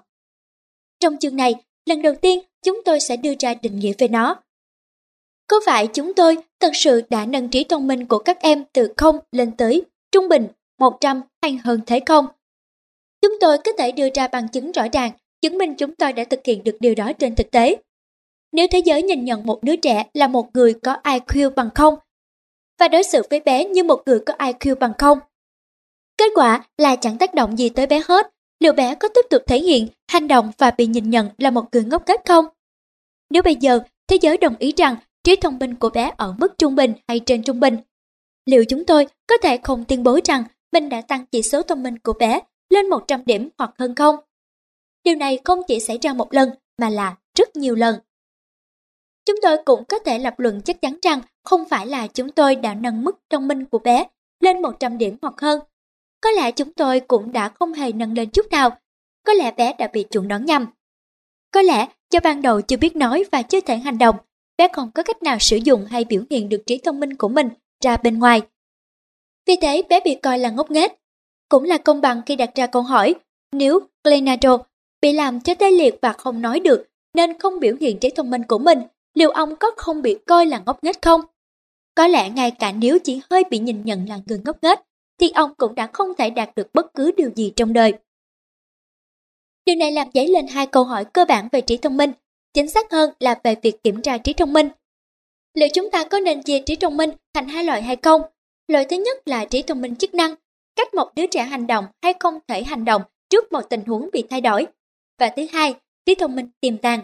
Trong chương này, lần đầu tiên chúng tôi sẽ đưa ra định nghĩa về nó. Có phải chúng tôi thật sự đã nâng trí thông minh của các em từ 0 lên tới trung bình 100 hay hơn thế không? Chúng tôi có thể đưa ra bằng chứng rõ ràng chứng minh chúng tôi đã thực hiện được điều đó trên thực tế. Nếu thế giới nhìn nhận một đứa trẻ là một người có IQ bằng không và đối xử với bé như một người có IQ bằng không, kết quả là chẳng tác động gì tới bé hết, liệu bé có tiếp tục thể hiện, hành động và bị nhìn nhận là một người ngốc nghếch không? Nếu bây giờ thế giới đồng ý rằng trí thông minh của bé ở mức trung bình hay trên trung bình, liệu chúng tôi có thể không tuyên bố rằng mình đã tăng chỉ số thông minh của bé lên 100 điểm hoặc hơn không? Điều này không chỉ xảy ra một lần mà là rất nhiều lần. Chúng tôi cũng có thể lập luận chắc chắn rằng không phải là chúng tôi đã nâng mức thông minh của bé lên 100 điểm hoặc hơn. Có lẽ chúng tôi cũng đã không hề nâng lên chút nào. Có lẽ bé đã bị chuẩn đoán nhầm. Có lẽ do ban đầu chưa biết nói và chưa thể hành động, bé không có cách nào sử dụng hay biểu hiện được trí thông minh của mình ra bên ngoài. Vì thế bé bị coi là ngốc nghếch. Cũng là công bằng khi đặt ra câu hỏi, nếu Glenado bị làm cho tê liệt và không nói được nên không biểu hiện trí thông minh của mình, liệu ông có không bị coi là ngốc nghếch không? Có lẽ ngay cả nếu chỉ hơi bị nhìn nhận là người ngốc nghếch, thì ông cũng đã không thể đạt được bất cứ điều gì trong đời. Điều này làm dấy lên hai câu hỏi cơ bản về trí thông minh, chính xác hơn là về việc kiểm tra trí thông minh. Liệu chúng ta có nên chia trí thông minh thành hai loại hay không? Loại thứ nhất là trí thông minh chức năng, cách một đứa trẻ hành động hay không thể hành động trước một tình huống bị thay đổi. Và thứ hai, trí thông minh tiềm tàng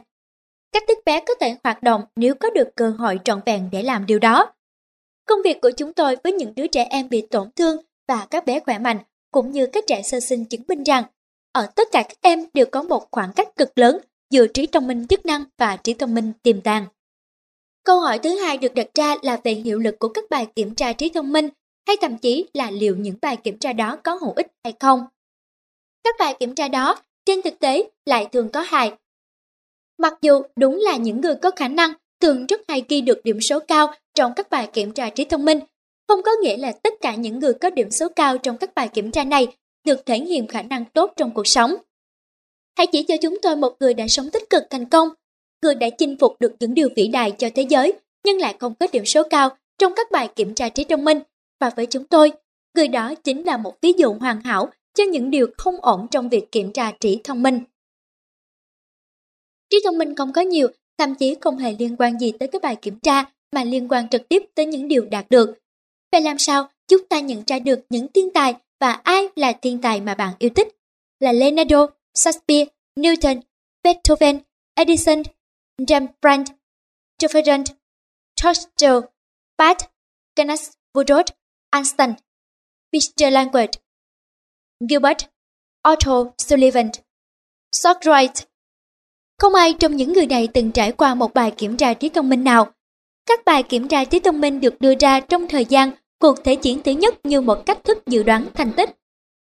các đứa bé có thể hoạt động nếu có được cơ hội trọn vẹn để làm điều đó. Công việc của chúng tôi với những đứa trẻ em bị tổn thương và các bé khỏe mạnh, cũng như các trẻ sơ sinh chứng minh rằng, ở tất cả các em đều có một khoảng cách cực lớn giữa trí thông minh chức năng và trí thông minh tiềm tàng. Câu hỏi thứ hai được đặt ra là về hiệu lực của các bài kiểm tra trí thông minh, hay thậm chí là liệu những bài kiểm tra đó có hữu ích hay không. Các bài kiểm tra đó, trên thực tế, lại thường có hại. Mặc dù đúng là những người có khả năng thường rất hay ghi được điểm số cao trong các bài kiểm tra trí thông minh, không có nghĩa là tất cả những người có điểm số cao trong các bài kiểm tra này được thể hiện khả năng tốt trong cuộc sống. Hãy chỉ cho chúng tôi một người đã sống tích cực thành công, người đã chinh phục được những điều vĩ đại cho thế giới nhưng lại không có điểm số cao trong các bài kiểm tra trí thông minh. Và với chúng tôi, người đó chính là một ví dụ hoàn hảo cho những điều không ổn trong việc kiểm tra trí thông minh. Trí thông minh không có nhiều, thậm chí không hề liên quan gì tới cái bài kiểm tra mà liên quan trực tiếp tới những điều đạt được. Vậy làm sao chúng ta nhận ra được những thiên tài và ai là thiên tài mà bạn yêu thích? Là Leonardo, Shakespeare, Newton, Beethoven, Edison, Rembrandt, Jefferson, Tolstoy, Bach, Kenneth Woodward, Einstein, Mr. Langford, Gilbert, Otto Sullivan, Socrates. Không ai trong những người này từng trải qua một bài kiểm tra trí thông minh nào. Các bài kiểm tra trí thông minh được đưa ra trong thời gian cuộc thể diễn thứ nhất như một cách thức dự đoán thành tích.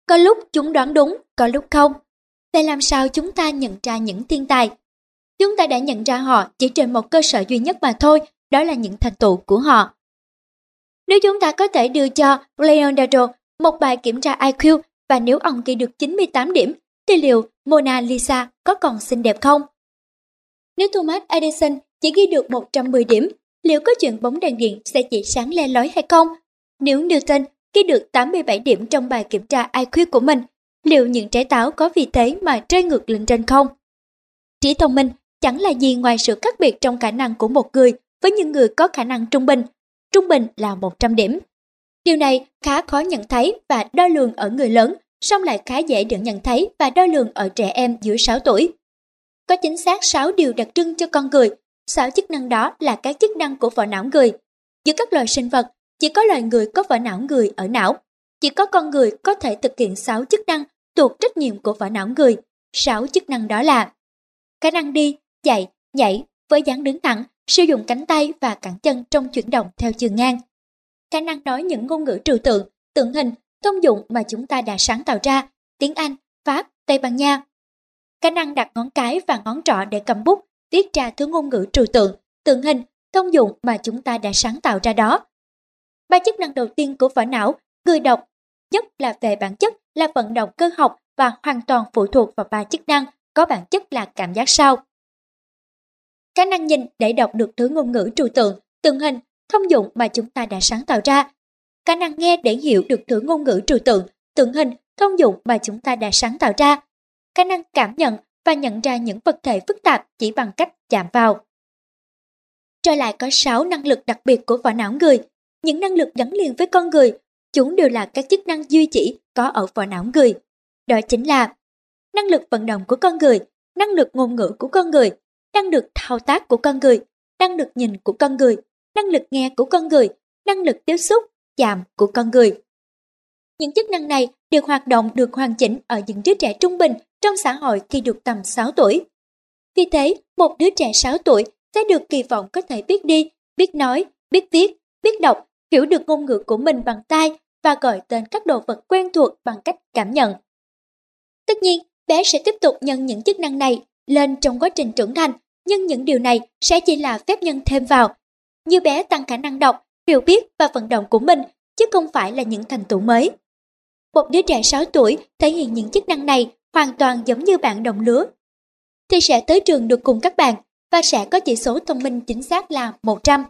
Có lúc chúng đoán đúng, có lúc không. Vậy làm sao chúng ta nhận ra những thiên tài? Chúng ta đã nhận ra họ chỉ trên một cơ sở duy nhất mà thôi, đó là những thành tựu của họ. Nếu chúng ta có thể đưa cho Leonardo một bài kiểm tra IQ và nếu ông ghi được 98 điểm, thì liệu Mona Lisa có còn xinh đẹp không? Nếu Thomas Edison chỉ ghi được 110 điểm, liệu có chuyện bóng đèn điện sẽ chỉ sáng le lói hay không? Nếu Newton ghi được 87 điểm trong bài kiểm tra IQ của mình, liệu những trái táo có vì thế mà rơi ngược lên trên không? Trí thông minh chẳng là gì ngoài sự khác biệt trong khả năng của một người với những người có khả năng trung bình. Trung bình là 100 điểm. Điều này khá khó nhận thấy và đo lường ở người lớn, song lại khá dễ được nhận thấy và đo lường ở trẻ em dưới 6 tuổi. Có chính xác 6 điều đặc trưng cho con người, 6 chức năng đó là các chức năng của vỏ não người. Giữa các loài sinh vật, chỉ có loài người có vỏ não người ở não. Chỉ có con người có thể thực hiện 6 chức năng thuộc trách nhiệm của vỏ não người. 6 chức năng đó là khả năng đi, chạy, nhảy với dáng đứng thẳng, sử dụng cánh tay và cẳng chân trong chuyển động theo chiều ngang. Khả năng nói những ngôn ngữ trừu tượng, tượng hình thông dụng mà chúng ta đã sáng tạo ra, tiếng Anh, Pháp, Tây Ban Nha. Khả năng đặt ngón cái và ngón trỏ để cầm bút, viết ra thứ ngôn ngữ trừu tượng, tượng hình, thông dụng mà chúng ta đã sáng tạo ra đó. Ba chức năng đầu tiên của vỏ não, người đọc, nhất là về bản chất là vận động cơ học và hoàn toàn phụ thuộc vào ba chức năng có bản chất là cảm giác sau. Khả năng nhìn để đọc được thứ ngôn ngữ trừu tượng, tượng hình, thông dụng mà chúng ta đã sáng tạo ra. Khả năng nghe để hiểu được thứ ngôn ngữ trừu tượng, tượng hình, thông dụng mà chúng ta đã sáng tạo ra. Khả năng cảm nhận và nhận ra những vật thể phức tạp chỉ bằng cách chạm vào. Trở lại có 6 năng lực đặc biệt của vỏ não người. Những năng lực gắn liền với con người, chúng đều là các chức năng duy chỉ có ở vỏ não người. Đó chính là năng lực vận động của con người, năng lực ngôn ngữ của con người, năng lực thao tác của con người, năng lực nhìn của con người, năng lực nghe của con người, năng lực tiếp xúc, chạm của con người. Những chức năng này được hoạt động được hoàn chỉnh ở những đứa trẻ trung bình trong xã hội khi được tầm 6 tuổi. Vì thế, một đứa trẻ 6 tuổi sẽ được kỳ vọng có thể biết đi, biết nói, biết viết, biết đọc, hiểu được ngôn ngữ của mình bằng tai và gọi tên các đồ vật quen thuộc bằng cách cảm nhận. Tất nhiên, bé sẽ tiếp tục nhân những chức năng này lên trong quá trình trưởng thành, nhưng những điều này sẽ chỉ là phép nhân thêm vào. Như bé tăng khả năng đọc, hiểu biết và vận động của mình, chứ không phải là những thành tựu mới. Một đứa trẻ 6 tuổi thể hiện những chức năng này hoàn toàn giống như bạn đồng lứa, thì sẽ tới trường được cùng các bạn và sẽ có chỉ số thông minh chính xác là 100.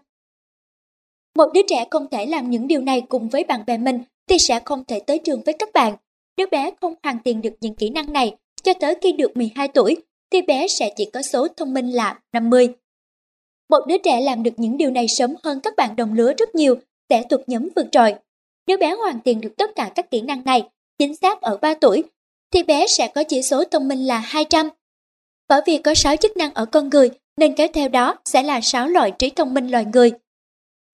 Một đứa trẻ không thể làm những điều này cùng với bạn bè mình thì sẽ không thể tới trường với các bạn. đứa bé không hoàn thiện được những kỹ năng này cho tới khi được 12 tuổi, thì bé sẽ chỉ có số thông minh là 50. Một đứa trẻ làm được những điều này sớm hơn các bạn đồng lứa rất nhiều sẽ thuộc nhóm vượt trội. Nếu bé hoàn thiện được tất cả các kỹ năng này, chính xác ở 3 tuổi, thì bé sẽ có chỉ số thông minh là 200. Bởi vì có 6 chức năng ở con người, nên kéo theo đó sẽ là 6 loại trí thông minh loài người.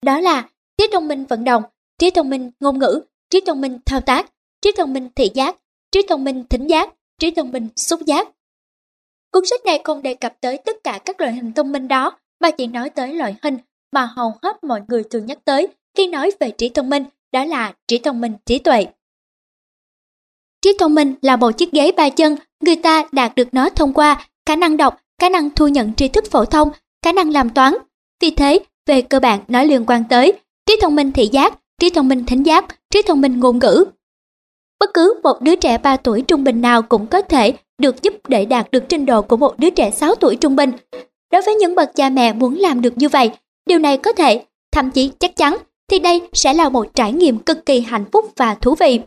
Đó là trí thông minh vận động, trí thông minh ngôn ngữ, trí thông minh thao tác, trí thông minh thị giác, trí thông minh thính giác, trí thông minh xúc giác. Cuốn sách này không đề cập tới tất cả các loại hình thông minh đó, mà chỉ nói tới loại hình mà hầu hết mọi người thường nhắc tới khi nói về trí thông minh, đó là trí thông minh trí tuệ. Trí thông minh là một chiếc ghế ba chân, người ta đạt được nó thông qua khả năng đọc, khả năng thu nhận tri thức phổ thông, khả năng làm toán. Vì thế, về cơ bản nó liên quan tới trí thông minh thị giác, trí thông minh thính giác, trí thông minh ngôn ngữ. Bất cứ một đứa trẻ 3 tuổi trung bình nào cũng có thể được giúp để đạt được trình độ của một đứa trẻ 6 tuổi trung bình. Đối với những bậc cha mẹ muốn làm được như vậy, điều này có thể, thậm chí chắc chắn, thì đây sẽ là một trải nghiệm cực kỳ hạnh phúc và thú vị.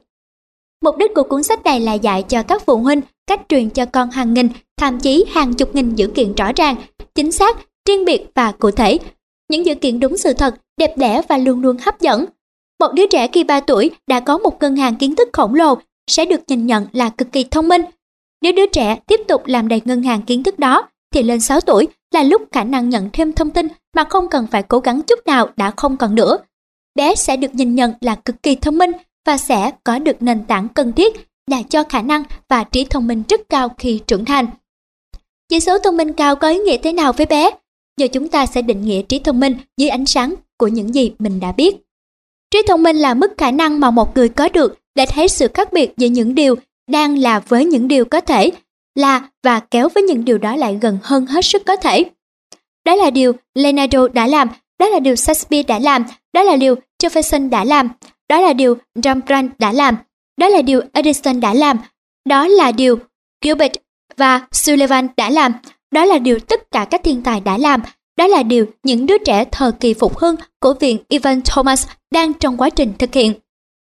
Mục đích của cuốn sách này là dạy cho các phụ huynh cách truyền cho con hàng nghìn, thậm chí hàng chục nghìn dữ kiện rõ ràng, chính xác, riêng biệt và cụ thể. Những dữ kiện đúng sự thật, đẹp đẽ và luôn luôn hấp dẫn. Một đứa trẻ khi 3 tuổi đã có một ngân hàng kiến thức khổng lồ sẽ được nhìn nhận là cực kỳ thông minh. Nếu đứa trẻ tiếp tục làm đầy ngân hàng kiến thức đó, thì lên 6 tuổi là lúc khả năng nhận thêm thông tin mà không cần phải cố gắng chút nào đã không còn nữa. Bé sẽ được nhìn nhận là cực kỳ thông minh và sẽ có được nền tảng cần thiết là cho khả năng và trí thông minh rất cao khi trưởng thành. Chỉ số thông minh cao có ý nghĩa thế nào với bé? Giờ chúng ta sẽ định nghĩa trí thông minh dưới ánh sáng của những gì mình đã biết. Trí thông minh là mức khả năng mà một người có được để thấy sự khác biệt giữa những điều đang là với những điều có thể là và kéo với những điều đó lại gần hơn hết sức có thể. Đó là điều Leonardo đã làm, đó là điều Shakespeare đã làm, đó là điều Jefferson đã làm, đó là điều Rembrandt đã làm, đó là điều Edison đã làm, đó là điều Gilbert và Sullivan đã làm, đó là điều tất cả các thiên tài đã làm, đó là điều những đứa trẻ thời kỳ phục hưng của viện Ivan Thomas đang trong quá trình thực hiện.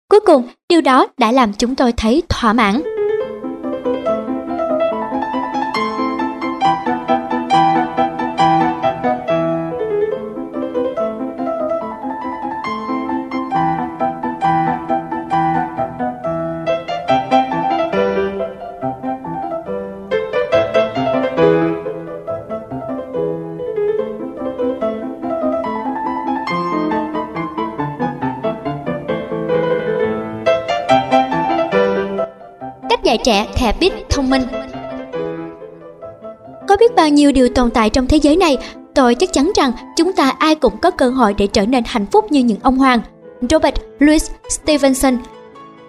Cuối cùng, điều đó đã làm chúng tôi thấy thỏa mãn. Trẻ khẽ bít thông minh. Có biết bao nhiêu điều tồn tại trong thế giới này, tôi chắc chắn rằng chúng ta ai cũng có cơ hội để trở nên hạnh phúc như những ông hoàng. Robert Louis Stevenson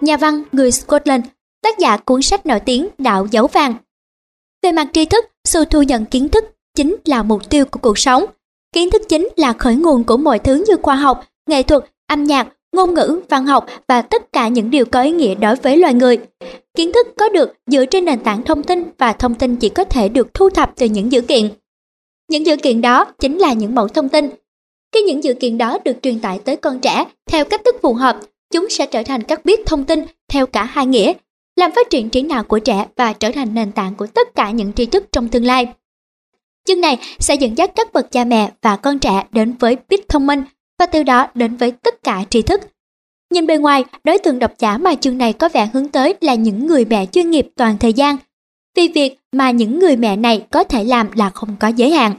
nhà văn người Scotland, tác giả cuốn sách nổi tiếng Đạo Dấu Vàng. Về mặt tri thức, sự thu nhận kiến thức chính là mục tiêu của cuộc sống. Kiến thức chính là khởi nguồn của mọi thứ như khoa học, nghệ thuật, âm nhạc, ngôn ngữ, văn học và tất cả những điều có ý nghĩa đối với loài người. Kiến thức có được dựa trên nền tảng thông tin và thông tin chỉ có thể được thu thập từ những dữ kiện. Những dữ kiện đó chính là những mẫu thông tin. Khi những dữ kiện đó được truyền tải tới con trẻ theo cách thức phù hợp, chúng sẽ trở thành các biết thông tin theo cả hai nghĩa, làm phát triển trí não của trẻ và trở thành nền tảng của tất cả những tri thức trong tương lai. Chương này sẽ dẫn dắt các bậc cha mẹ và con trẻ đến với biết thông minh và từ đó đến với tất cả tri thức. Nhìn bề ngoài, đối tượng độc giả mà chương này có vẻ hướng tới là những người mẹ chuyên nghiệp toàn thời gian. Vì việc mà những người mẹ này có thể làm là không có giới hạn.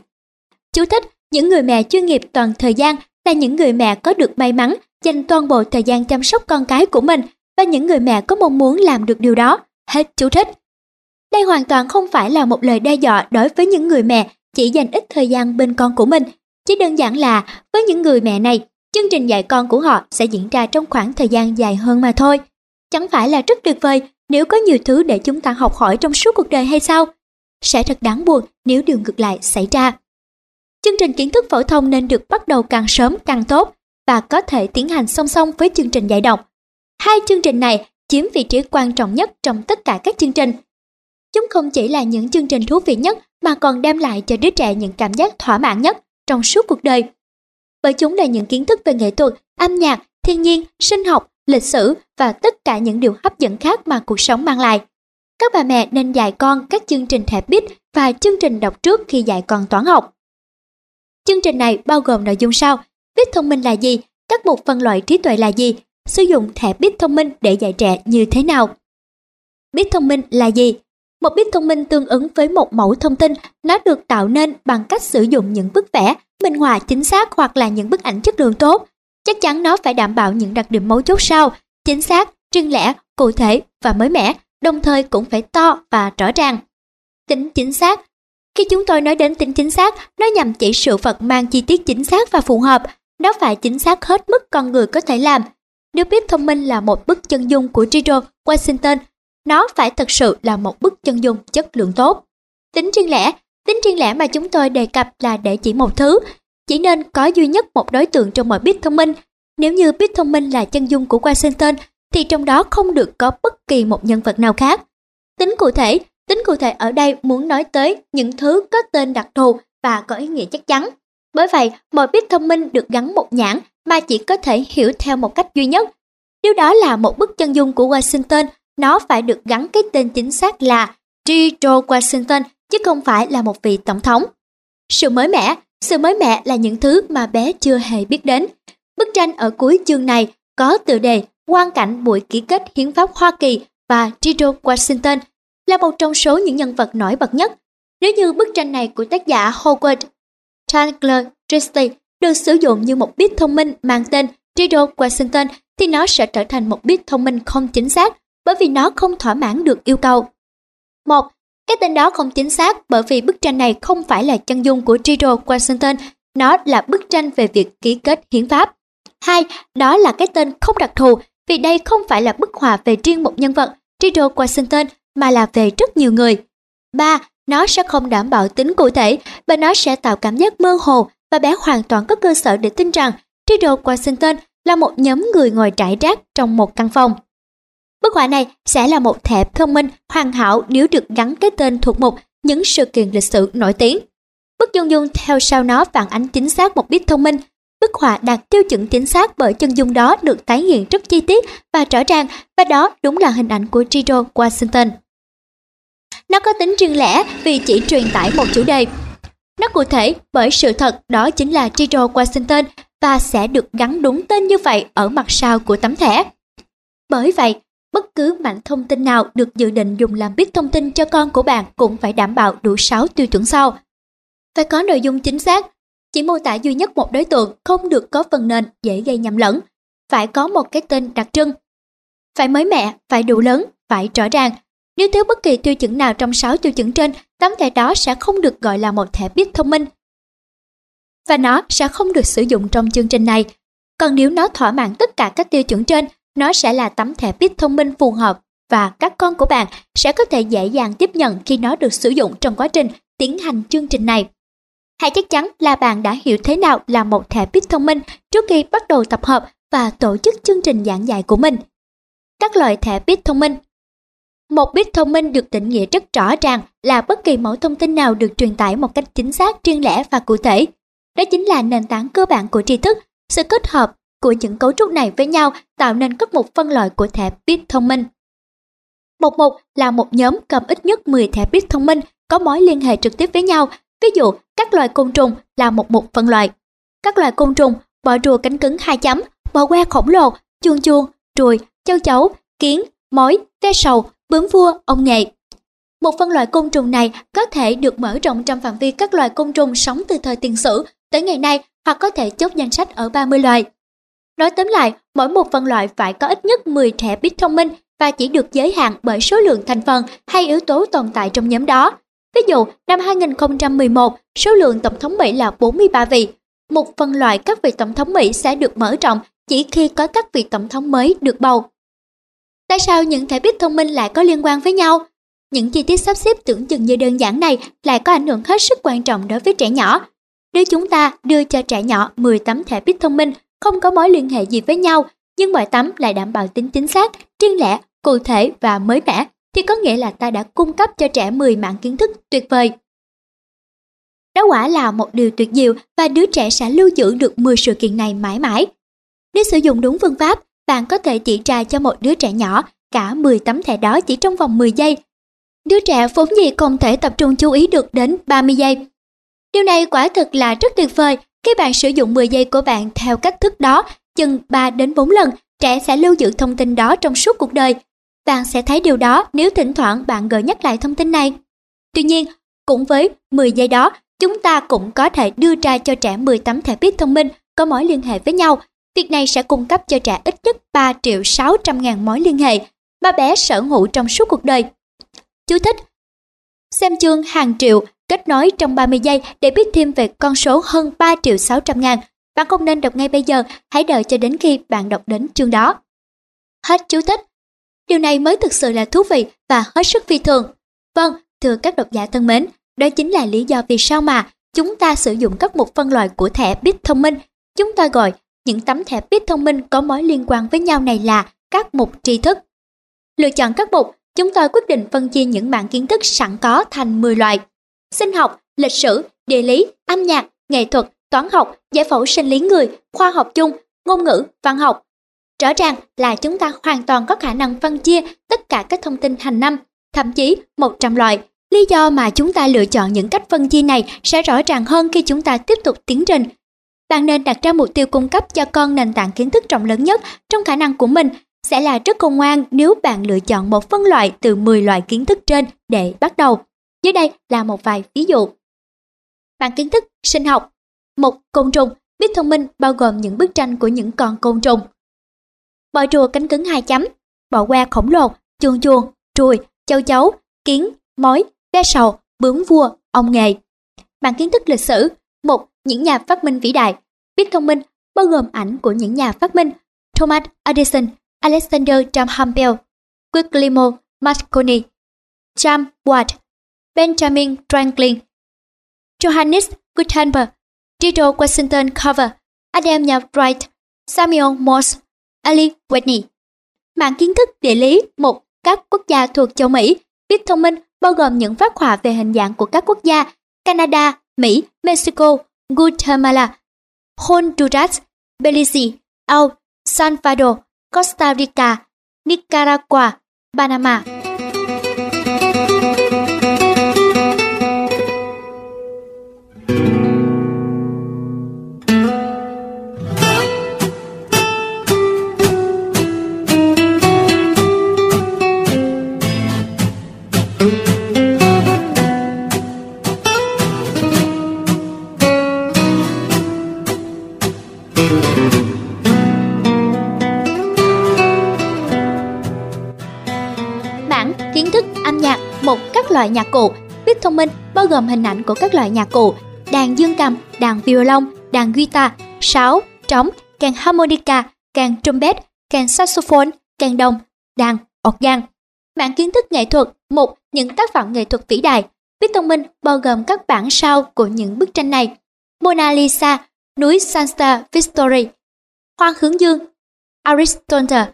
Chú thích, những người mẹ chuyên nghiệp toàn thời gian là những người mẹ có được may mắn dành toàn bộ thời gian chăm sóc con cái của mình và những người mẹ có mong muốn làm được điều đó. Hết chú thích. Đây hoàn toàn không phải là một lời đe dọa đối với những người mẹ chỉ dành ít thời gian bên con của mình. Chỉ đơn giản là với những người mẹ này, chương trình dạy con của họ sẽ diễn ra trong khoảng thời gian dài hơn mà thôi. Chẳng phải là rất tuyệt vời nếu có nhiều thứ để chúng ta học hỏi trong suốt cuộc đời hay sao? Sẽ thật đáng buồn nếu điều ngược lại xảy ra. Chương trình kiến thức phổ thông nên được bắt đầu càng sớm càng tốt và có thể tiến hành song song với chương trình dạy đọc. Hai chương trình này chiếm vị trí quan trọng nhất trong tất cả các chương trình. Chúng không chỉ là những chương trình thú vị nhất mà còn đem lại cho đứa trẻ những cảm giác thỏa mãn nhất trong suốt cuộc đời. Bởi chúng là những kiến thức về nghệ thuật, âm nhạc, thiên nhiên, sinh học, lịch sử và tất cả những điều hấp dẫn khác mà cuộc sống mang lại. Các bà mẹ nên dạy con các chương trình thẻ bít và chương trình đọc trước khi dạy con toán học. Chương trình này bao gồm nội dung sau, Bít thông minh là gì, các mục phân loại trí tuệ là gì, sử dụng thẻ bít thông minh để dạy trẻ như thế nào. Bít thông minh là gì? Một bit thông minh tương ứng với một mẫu thông tin, nó được tạo nên bằng cách sử dụng những bức vẽ, minh họa chính xác hoặc là những bức ảnh chất lượng tốt. Chắc chắn nó phải đảm bảo những đặc điểm mấu chốt sau, chính xác, riêng lẻ, cụ thể và mới mẻ, đồng thời cũng phải to và rõ ràng. Tính chính xác Khi chúng tôi nói đến tính chính xác, nó nhằm chỉ sự vật mang chi tiết chính xác và phù hợp. Nó phải chính xác hết mức con người có thể làm. Nếu biết thông minh là một bức chân dung của Giro Washington nó phải thực sự là một bức chân dung chất lượng tốt. Tính riêng lẻ, tính riêng lẻ mà chúng tôi đề cập là để chỉ một thứ, chỉ nên có duy nhất một đối tượng trong mọi bit thông minh. Nếu như bit thông minh là chân dung của Washington, thì trong đó không được có bất kỳ một nhân vật nào khác. Tính cụ thể, tính cụ thể ở đây muốn nói tới những thứ có tên đặc thù và có ý nghĩa chắc chắn. Bởi vậy, mọi bit thông minh được gắn một nhãn mà chỉ có thể hiểu theo một cách duy nhất. Điều đó là một bức chân dung của Washington nó phải được gắn cái tên chính xác là George Washington chứ không phải là một vị tổng thống. Sự mới mẻ, sự mới mẻ là những thứ mà bé chưa hề biết đến. Bức tranh ở cuối chương này có tựa đề Quan cảnh buổi ký kết hiến pháp Hoa Kỳ và George Washington là một trong số những nhân vật nổi bật nhất. Nếu như bức tranh này của tác giả Howard Chandler Christie được sử dụng như một bit thông minh mang tên George Washington thì nó sẽ trở thành một bit thông minh không chính xác bởi vì nó không thỏa mãn được yêu cầu. Một, cái tên đó không chính xác bởi vì bức tranh này không phải là chân dung của George Washington, nó là bức tranh về việc ký kết hiến pháp. Hai, đó là cái tên không đặc thù vì đây không phải là bức họa về riêng một nhân vật, George Washington, mà là về rất nhiều người. Ba, nó sẽ không đảm bảo tính cụ thể và nó sẽ tạo cảm giác mơ hồ và bé hoàn toàn có cơ sở để tin rằng George Washington là một nhóm người ngồi trải rác trong một căn phòng. Bức họa này sẽ là một thẻ thông minh hoàn hảo nếu được gắn cái tên thuộc mục những sự kiện lịch sử nổi tiếng. Bức dung dung theo sau nó phản ánh chính xác một bit thông minh. Bức họa đạt tiêu chuẩn chính xác bởi chân dung đó được tái hiện rất chi tiết và rõ ràng và đó đúng là hình ảnh của George Washington. Nó có tính riêng lẻ vì chỉ truyền tải một chủ đề. Nó cụ thể bởi sự thật đó chính là George Washington và sẽ được gắn đúng tên như vậy ở mặt sau của tấm thẻ. Bởi vậy, Bất cứ mảnh thông tin nào được dự định dùng làm bit thông tin cho con của bạn cũng phải đảm bảo đủ 6 tiêu chuẩn sau. Phải có nội dung chính xác, chỉ mô tả duy nhất một đối tượng không được có phần nền dễ gây nhầm lẫn. Phải có một cái tên đặc trưng. Phải mới mẻ, phải đủ lớn, phải rõ ràng. Nếu thiếu bất kỳ tiêu chuẩn nào trong 6 tiêu chuẩn trên, tấm thẻ đó sẽ không được gọi là một thẻ bit thông minh. Và nó sẽ không được sử dụng trong chương trình này. Còn nếu nó thỏa mãn tất cả các tiêu chuẩn trên, nó sẽ là tấm thẻ bit thông minh phù hợp và các con của bạn sẽ có thể dễ dàng tiếp nhận khi nó được sử dụng trong quá trình tiến hành chương trình này. Hãy chắc chắn là bạn đã hiểu thế nào là một thẻ bit thông minh trước khi bắt đầu tập hợp và tổ chức chương trình giảng dạy của mình. Các loại thẻ bit thông minh Một bit thông minh được định nghĩa rất rõ ràng là bất kỳ mẫu thông tin nào được truyền tải một cách chính xác, riêng lẻ và cụ thể. Đó chính là nền tảng cơ bản của tri thức. Sự kết hợp của những cấu trúc này với nhau tạo nên các mục phân loại của thẻ bit thông minh. Một mục là một nhóm gồm ít nhất 10 thẻ bit thông minh có mối liên hệ trực tiếp với nhau. Ví dụ, các loài côn trùng là một mục phân loại. Các loài côn trùng, bọ rùa cánh cứng hai chấm, bọ que khổng lồ, chuông chuông, ruồi, châu chấu, kiến, mối, ve sầu, bướm vua, ong nghệ. Một phân loại côn trùng này có thể được mở rộng trong phạm vi các loài côn trùng sống từ thời tiền sử tới ngày nay hoặc có thể chốt danh sách ở 30 loài. Nói tóm lại, mỗi một phân loại phải có ít nhất 10 thẻ bit thông minh và chỉ được giới hạn bởi số lượng thành phần hay yếu tố tồn tại trong nhóm đó. Ví dụ, năm 2011, số lượng tổng thống Mỹ là 43 vị. Một phân loại các vị tổng thống Mỹ sẽ được mở rộng chỉ khi có các vị tổng thống mới được bầu. Tại sao những thẻ bit thông minh lại có liên quan với nhau? Những chi tiết sắp xếp tưởng chừng như đơn giản này lại có ảnh hưởng hết sức quan trọng đối với trẻ nhỏ. Nếu chúng ta đưa cho trẻ nhỏ 10 tấm thẻ bit thông minh không có mối liên hệ gì với nhau, nhưng mọi tấm lại đảm bảo tính chính xác, riêng lẻ, cụ thể và mới mẻ, thì có nghĩa là ta đã cung cấp cho trẻ 10 mạng kiến thức tuyệt vời. Đó quả là một điều tuyệt diệu và đứa trẻ sẽ lưu giữ được 10 sự kiện này mãi mãi. Nếu sử dụng đúng phương pháp, bạn có thể chỉ ra cho một đứa trẻ nhỏ cả 10 tấm thẻ đó chỉ trong vòng 10 giây. Đứa trẻ vốn gì không thể tập trung chú ý được đến 30 giây. Điều này quả thực là rất tuyệt vời khi bạn sử dụng 10 giây của bạn theo cách thức đó, chừng 3 đến 4 lần, trẻ sẽ lưu giữ thông tin đó trong suốt cuộc đời. Bạn sẽ thấy điều đó nếu thỉnh thoảng bạn gợi nhắc lại thông tin này. Tuy nhiên, cũng với 10 giây đó, chúng ta cũng có thể đưa ra cho trẻ 10 tấm thẻ bit thông minh có mối liên hệ với nhau. Việc này sẽ cung cấp cho trẻ ít nhất 3 triệu 600 ngàn mối liên hệ mà bé sở hữu trong suốt cuộc đời. Chú thích Xem chương hàng triệu kết nối trong 30 giây để biết thêm về con số hơn 3 triệu 600 ngàn. Bạn không nên đọc ngay bây giờ, hãy đợi cho đến khi bạn đọc đến chương đó. Hết chú thích. Điều này mới thực sự là thú vị và hết sức phi thường. Vâng, thưa các độc giả thân mến, đó chính là lý do vì sao mà chúng ta sử dụng các mục phân loại của thẻ bit thông minh. Chúng ta gọi những tấm thẻ bit thông minh có mối liên quan với nhau này là các mục tri thức. Lựa chọn các mục, chúng tôi quyết định phân chia những mạng kiến thức sẵn có thành 10 loại sinh học, lịch sử, địa lý, âm nhạc, nghệ thuật, toán học, giải phẫu sinh lý người, khoa học chung, ngôn ngữ, văn học. Rõ ràng là chúng ta hoàn toàn có khả năng phân chia tất cả các thông tin thành năm, thậm chí 100 loại. Lý do mà chúng ta lựa chọn những cách phân chia này sẽ rõ ràng hơn khi chúng ta tiếp tục tiến trình. Bạn nên đặt ra mục tiêu cung cấp cho con nền tảng kiến thức rộng lớn nhất trong khả năng của mình sẽ là rất khôn ngoan nếu bạn lựa chọn một phân loại từ 10 loại kiến thức trên để bắt đầu. Dưới đây là một vài ví dụ. bảng kiến thức sinh học. Một côn trùng, biết thông minh bao gồm những bức tranh của những con côn trùng. Bọ rùa cánh cứng hai chấm, bọ que khổng lồ, chuồn chuồn, ruồi, châu chấu, kiến, mối, ve sầu, bướm vua, ong nghề. bảng kiến thức lịch sử. Một, những nhà phát minh vĩ đại. Biết thông minh bao gồm ảnh của những nhà phát minh Thomas Edison, Alexander Graham Bell, Guglielmo Marconi, James Watt, Benjamin Franklin, Johannes Gutenberg, Dido Washington Carver, Adam Nhà Wright, Samuel Morse, Ali Whitney. Mạng kiến thức địa lý một các quốc gia thuộc châu Mỹ, biết thông minh bao gồm những phát họa về hình dạng của các quốc gia Canada, Mỹ, Mexico, Guatemala, Honduras, Belize, El Salvador, Costa Rica, Nicaragua, Panama. Loại nhạc cụ. Biết thông minh bao gồm hình ảnh của các loại nhạc cụ, đàn dương cầm, đàn violon, đàn guitar, sáo, trống, kèn harmonica, kèn trumpet, kèn saxophone, kèn đồng, đàn, organ. Mạng kiến thức nghệ thuật, một những tác phẩm nghệ thuật vĩ đại. Biết thông minh bao gồm các bản sao của những bức tranh này. Mona Lisa, núi Santa Victory, Hoa hướng dương, Aristotle,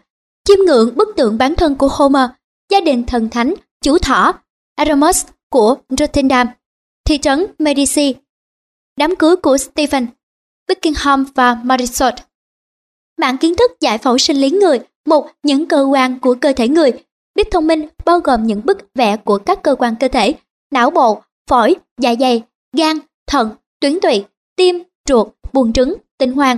chiêm ngưỡng bức tượng bán thân của Homer, gia đình thần thánh, chủ thỏ, Aramus của Rotterdam, thị trấn Medici, đám cưới của Stephen, Buckingham và Marisol. Mạng kiến thức giải phẫu sinh lý người, một những cơ quan của cơ thể người. Biết thông minh bao gồm những bức vẽ của các cơ quan cơ thể, não bộ, phổi, dạ dày, gan, thận, tuyến tụy, tim, ruột, buồng trứng, tinh hoàng.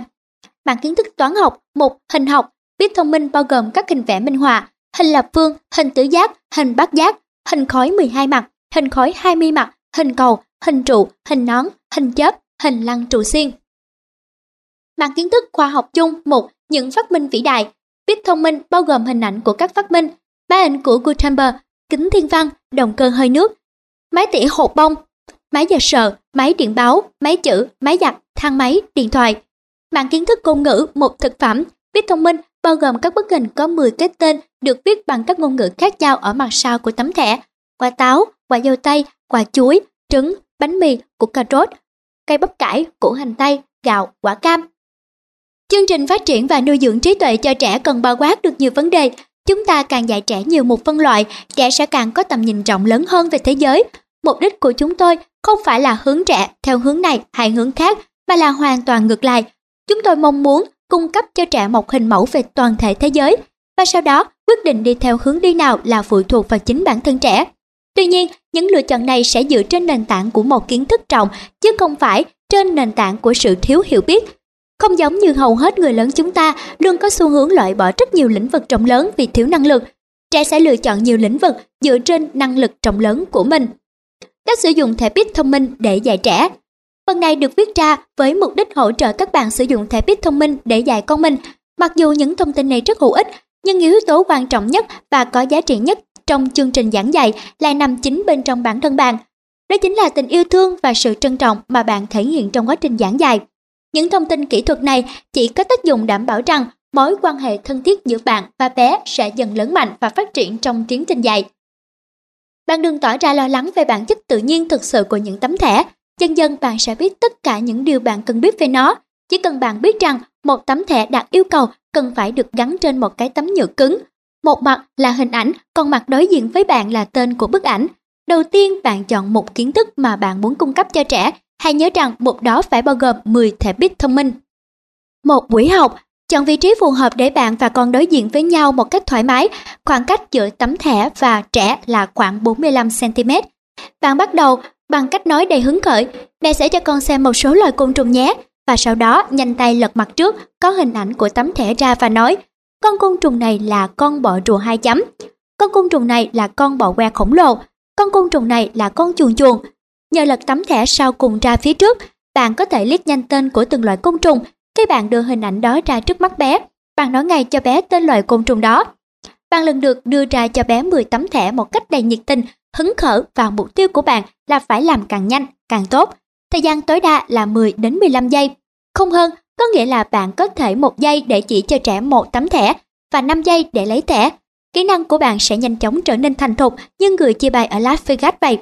Mạng kiến thức toán học, một hình học, biết thông minh bao gồm các hình vẽ minh họa, hình lập phương, hình tứ giác, hình bát giác, hình khối 12 mặt, hình khối 20 mặt, hình cầu, hình trụ, hình nón, hình chớp, hình lăng trụ xiên. Mảng kiến thức khoa học chung một những phát minh vĩ đại. Biết thông minh bao gồm hình ảnh của các phát minh, ba ảnh của Gutenberg, kính thiên văn, động cơ hơi nước, máy tỉa hột bông, máy giờ sờ, máy điện báo, máy chữ, máy giặt, thang máy, điện thoại. Mạng kiến thức ngôn ngữ một thực phẩm. Biết thông minh bao gồm các bức hình có 10 cái tên được viết bằng các ngôn ngữ khác nhau ở mặt sau của tấm thẻ. Quả táo, quả dâu tây, quả chuối, trứng, bánh mì, củ cà rốt, cây bắp cải, củ hành tây, gạo, quả cam. Chương trình phát triển và nuôi dưỡng trí tuệ cho trẻ cần bao quát được nhiều vấn đề. Chúng ta càng dạy trẻ nhiều một phân loại, trẻ sẽ càng có tầm nhìn rộng lớn hơn về thế giới. Mục đích của chúng tôi không phải là hướng trẻ theo hướng này hay hướng khác, mà là hoàn toàn ngược lại. Chúng tôi mong muốn cung cấp cho trẻ một hình mẫu về toàn thể thế giới, và sau đó quyết định đi theo hướng đi nào là phụ thuộc vào chính bản thân trẻ. Tuy nhiên, những lựa chọn này sẽ dựa trên nền tảng của một kiến thức trọng, chứ không phải trên nền tảng của sự thiếu hiểu biết. Không giống như hầu hết người lớn chúng ta luôn có xu hướng loại bỏ rất nhiều lĩnh vực trọng lớn vì thiếu năng lực. Trẻ sẽ lựa chọn nhiều lĩnh vực dựa trên năng lực trọng lớn của mình. Cách sử dụng thẻ bit thông minh để dạy trẻ Phần này được viết ra với mục đích hỗ trợ các bạn sử dụng thẻ bit thông minh để dạy con mình. Mặc dù những thông tin này rất hữu ích, nhưng yếu tố quan trọng nhất và có giá trị nhất trong chương trình giảng dạy lại nằm chính bên trong bản thân bạn. Đó chính là tình yêu thương và sự trân trọng mà bạn thể hiện trong quá trình giảng dạy. Những thông tin kỹ thuật này chỉ có tác dụng đảm bảo rằng mối quan hệ thân thiết giữa bạn và bé sẽ dần lớn mạnh và phát triển trong tiến trình dạy. Bạn đừng tỏ ra lo lắng về bản chất tự nhiên thực sự của những tấm thẻ. Dần dần bạn sẽ biết tất cả những điều bạn cần biết về nó. Chỉ cần bạn biết rằng một tấm thẻ đạt yêu cầu cần phải được gắn trên một cái tấm nhựa cứng một mặt là hình ảnh, còn mặt đối diện với bạn là tên của bức ảnh. Đầu tiên bạn chọn một kiến thức mà bạn muốn cung cấp cho trẻ, hãy nhớ rằng một đó phải bao gồm 10 thẻ bit thông minh. Một buổi học, chọn vị trí phù hợp để bạn và con đối diện với nhau một cách thoải mái, khoảng cách giữa tấm thẻ và trẻ là khoảng 45cm. Bạn bắt đầu bằng cách nói đầy hứng khởi, mẹ sẽ cho con xem một số loài côn trùng nhé, và sau đó nhanh tay lật mặt trước, có hình ảnh của tấm thẻ ra và nói, con côn trùng này là con bọ rùa hai chấm. Con côn trùng này là con bọ que khổng lồ. Con côn trùng này là con chuồn chuồn. Nhờ lật tấm thẻ sau cùng ra phía trước, bạn có thể liếc nhanh tên của từng loại côn trùng. Khi bạn đưa hình ảnh đó ra trước mắt bé, bạn nói ngay cho bé tên loại côn trùng đó. Bạn lần được đưa ra cho bé 10 tấm thẻ một cách đầy nhiệt tình, hứng khởi và mục tiêu của bạn là phải làm càng nhanh, càng tốt. Thời gian tối đa là 10 đến 15 giây. Không hơn, có nghĩa là bạn có thể một giây để chỉ cho trẻ một tấm thẻ và 5 giây để lấy thẻ. Kỹ năng của bạn sẽ nhanh chóng trở nên thành thục như người chia bài ở Las Vegas vậy.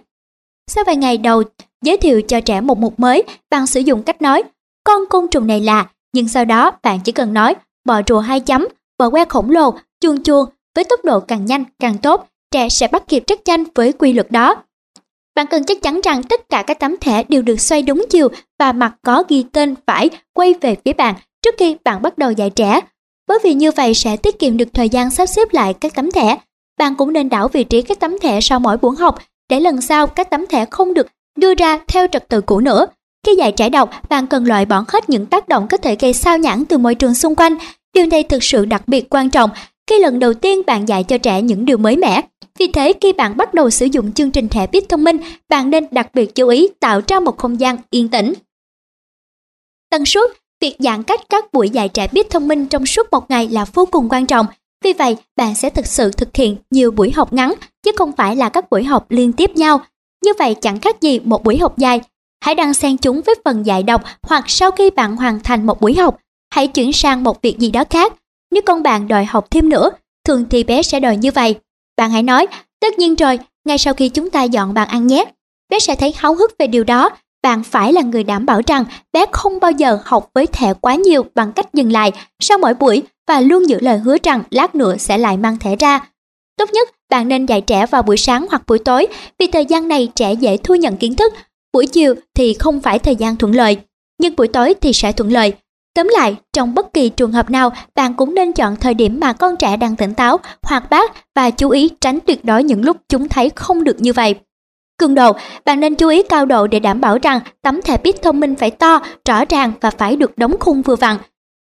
Sau vài ngày đầu giới thiệu cho trẻ một mục mới, bạn sử dụng cách nói con côn trùng này là, nhưng sau đó bạn chỉ cần nói bò rùa hai chấm, bò que khổng lồ, chuông chuông với tốc độ càng nhanh càng tốt, trẻ sẽ bắt kịp rất nhanh với quy luật đó. Bạn cần chắc chắn rằng tất cả các tấm thẻ đều được xoay đúng chiều và mặt có ghi tên phải quay về phía bạn trước khi bạn bắt đầu dạy trẻ. Bởi vì như vậy sẽ tiết kiệm được thời gian sắp xếp lại các tấm thẻ. Bạn cũng nên đảo vị trí các tấm thẻ sau mỗi buổi học để lần sau các tấm thẻ không được đưa ra theo trật tự cũ nữa. Khi dạy trẻ đọc, bạn cần loại bỏ hết những tác động có thể gây sao nhãn từ môi trường xung quanh. Điều này thực sự đặc biệt quan trọng khi lần đầu tiên bạn dạy cho trẻ những điều mới mẻ. Vì thế khi bạn bắt đầu sử dụng chương trình thẻ bit thông minh, bạn nên đặc biệt chú ý tạo ra một không gian yên tĩnh. Tần suất Việc giãn cách các buổi dạy trẻ bit thông minh trong suốt một ngày là vô cùng quan trọng. Vì vậy, bạn sẽ thực sự thực hiện nhiều buổi học ngắn, chứ không phải là các buổi học liên tiếp nhau. Như vậy chẳng khác gì một buổi học dài. Hãy đăng xen chúng với phần dạy đọc hoặc sau khi bạn hoàn thành một buổi học, hãy chuyển sang một việc gì đó khác. nếu con bạn đòi học thêm nữa, thường thì bé sẽ đòi như vậy. Bạn hãy nói, tất nhiên rồi, ngay sau khi chúng ta dọn bàn ăn nhé. Bé sẽ thấy háo hức về điều đó. Bạn phải là người đảm bảo rằng bé không bao giờ học với thẻ quá nhiều bằng cách dừng lại sau mỗi buổi và luôn giữ lời hứa rằng lát nữa sẽ lại mang thẻ ra. Tốt nhất, bạn nên dạy trẻ vào buổi sáng hoặc buổi tối vì thời gian này trẻ dễ thu nhận kiến thức. Buổi chiều thì không phải thời gian thuận lợi, nhưng buổi tối thì sẽ thuận lợi. Tóm lại, trong bất kỳ trường hợp nào, bạn cũng nên chọn thời điểm mà con trẻ đang tỉnh táo, hoạt bát và chú ý tránh tuyệt đối những lúc chúng thấy không được như vậy. Cường độ, bạn nên chú ý cao độ để đảm bảo rằng tấm thẻ bit thông minh phải to, rõ ràng và phải được đóng khung vừa vặn.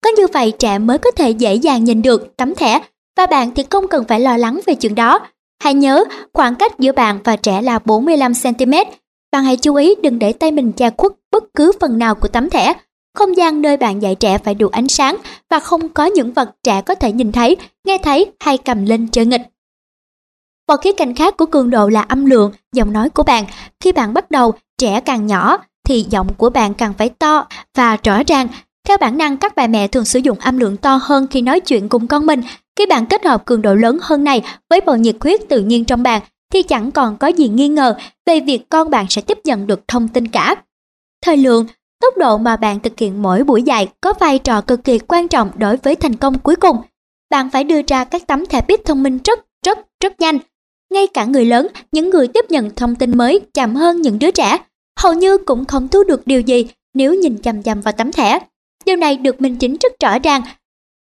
Có như vậy trẻ mới có thể dễ dàng nhìn được tấm thẻ và bạn thì không cần phải lo lắng về chuyện đó. Hãy nhớ, khoảng cách giữa bạn và trẻ là 45cm. Bạn hãy chú ý đừng để tay mình che khuất bất cứ phần nào của tấm thẻ. Không gian nơi bạn dạy trẻ phải đủ ánh sáng và không có những vật trẻ có thể nhìn thấy, nghe thấy hay cầm lên chơi nghịch. Một khía cạnh khác của cường độ là âm lượng, giọng nói của bạn. Khi bạn bắt đầu, trẻ càng nhỏ thì giọng của bạn càng phải to và rõ ràng. Theo bản năng, các bà mẹ thường sử dụng âm lượng to hơn khi nói chuyện cùng con mình. Khi bạn kết hợp cường độ lớn hơn này với bầu nhiệt huyết tự nhiên trong bạn, thì chẳng còn có gì nghi ngờ về việc con bạn sẽ tiếp nhận được thông tin cả. Thời lượng, tốc độ mà bạn thực hiện mỗi buổi dạy có vai trò cực kỳ quan trọng đối với thành công cuối cùng. Bạn phải đưa ra các tấm thẻ bit thông minh rất, rất, rất nhanh. Ngay cả người lớn, những người tiếp nhận thông tin mới chậm hơn những đứa trẻ, hầu như cũng không thu được điều gì nếu nhìn chằm chằm vào tấm thẻ. Điều này được minh chứng rất rõ ràng.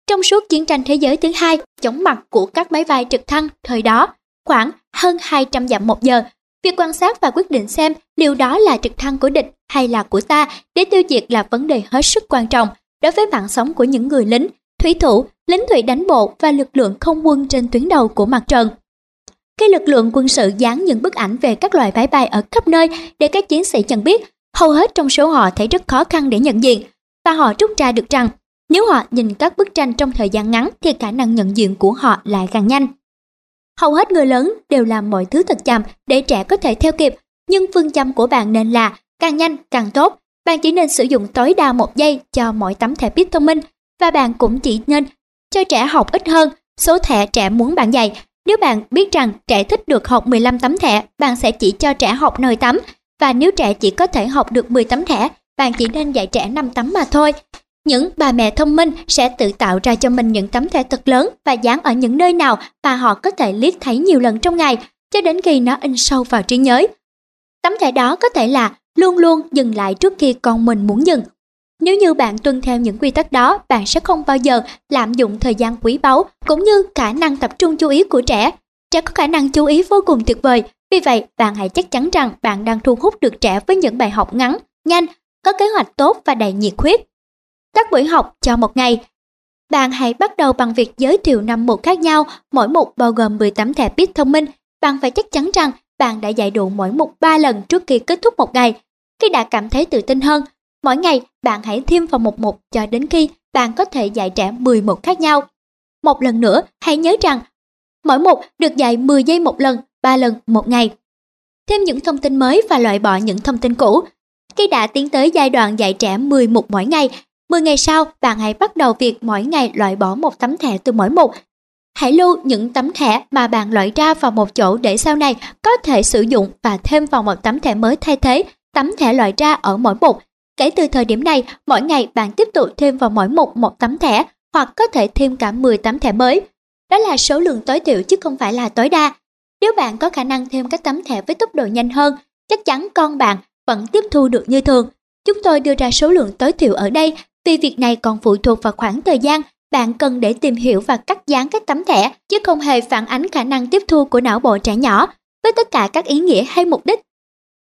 Trong suốt chiến tranh thế giới thứ hai, chống mặt của các máy bay trực thăng thời đó, khoảng hơn 200 dặm một giờ, việc quan sát và quyết định xem liệu đó là trực thăng của địch hay là của ta để tiêu diệt là vấn đề hết sức quan trọng đối với mạng sống của những người lính, thủy thủ, lính thủy đánh bộ và lực lượng không quân trên tuyến đầu của mặt trận. Khi lực lượng quân sự dán những bức ảnh về các loại máy bay ở khắp nơi để các chiến sĩ nhận biết, hầu hết trong số họ thấy rất khó khăn để nhận diện và họ rút ra được rằng nếu họ nhìn các bức tranh trong thời gian ngắn thì khả năng nhận diện của họ lại càng nhanh. Hầu hết người lớn đều làm mọi thứ thật chậm để trẻ có thể theo kịp, nhưng phương châm của bạn nên là càng nhanh càng tốt. Bạn chỉ nên sử dụng tối đa một giây cho mỗi tấm thẻ bit thông minh và bạn cũng chỉ nên cho trẻ học ít hơn số thẻ trẻ muốn bạn dạy. Nếu bạn biết rằng trẻ thích được học 15 tấm thẻ, bạn sẽ chỉ cho trẻ học nồi tấm và nếu trẻ chỉ có thể học được 10 tấm thẻ, bạn chỉ nên dạy trẻ 5 tấm mà thôi. Những bà mẹ thông minh sẽ tự tạo ra cho mình những tấm thẻ thật lớn và dán ở những nơi nào mà họ có thể liếc thấy nhiều lần trong ngày, cho đến khi nó in sâu vào trí nhớ. Tấm thẻ đó có thể là luôn luôn dừng lại trước khi con mình muốn dừng. Nếu như bạn tuân theo những quy tắc đó, bạn sẽ không bao giờ lạm dụng thời gian quý báu cũng như khả năng tập trung chú ý của trẻ. Trẻ có khả năng chú ý vô cùng tuyệt vời, vì vậy bạn hãy chắc chắn rằng bạn đang thu hút được trẻ với những bài học ngắn, nhanh, có kế hoạch tốt và đầy nhiệt huyết. Các buổi học cho một ngày Bạn hãy bắt đầu bằng việc giới thiệu năm mục khác nhau, mỗi mục bao gồm 18 thẻ bit thông minh. Bạn phải chắc chắn rằng bạn đã dạy đủ mỗi mục 3 lần trước khi kết thúc một ngày. Khi đã cảm thấy tự tin hơn, mỗi ngày bạn hãy thêm vào một mục cho đến khi bạn có thể dạy trẻ 10 mục khác nhau. Một lần nữa, hãy nhớ rằng mỗi mục được dạy 10 giây một lần, 3 lần một ngày. Thêm những thông tin mới và loại bỏ những thông tin cũ. Khi đã tiến tới giai đoạn dạy trẻ 10 mục mỗi ngày, 10 ngày sau, bạn hãy bắt đầu việc mỗi ngày loại bỏ một tấm thẻ từ mỗi mục. Hãy lưu những tấm thẻ mà bạn loại ra vào một chỗ để sau này có thể sử dụng và thêm vào một tấm thẻ mới thay thế tấm thẻ loại ra ở mỗi mục. Kể từ thời điểm này, mỗi ngày bạn tiếp tục thêm vào mỗi mục một tấm thẻ hoặc có thể thêm cả 10 tấm thẻ mới. Đó là số lượng tối thiểu chứ không phải là tối đa. Nếu bạn có khả năng thêm các tấm thẻ với tốc độ nhanh hơn, chắc chắn con bạn vẫn tiếp thu được như thường. Chúng tôi đưa ra số lượng tối thiểu ở đây vì việc này còn phụ thuộc vào khoảng thời gian bạn cần để tìm hiểu và cắt dán các tấm thẻ, chứ không hề phản ánh khả năng tiếp thu của não bộ trẻ nhỏ với tất cả các ý nghĩa hay mục đích.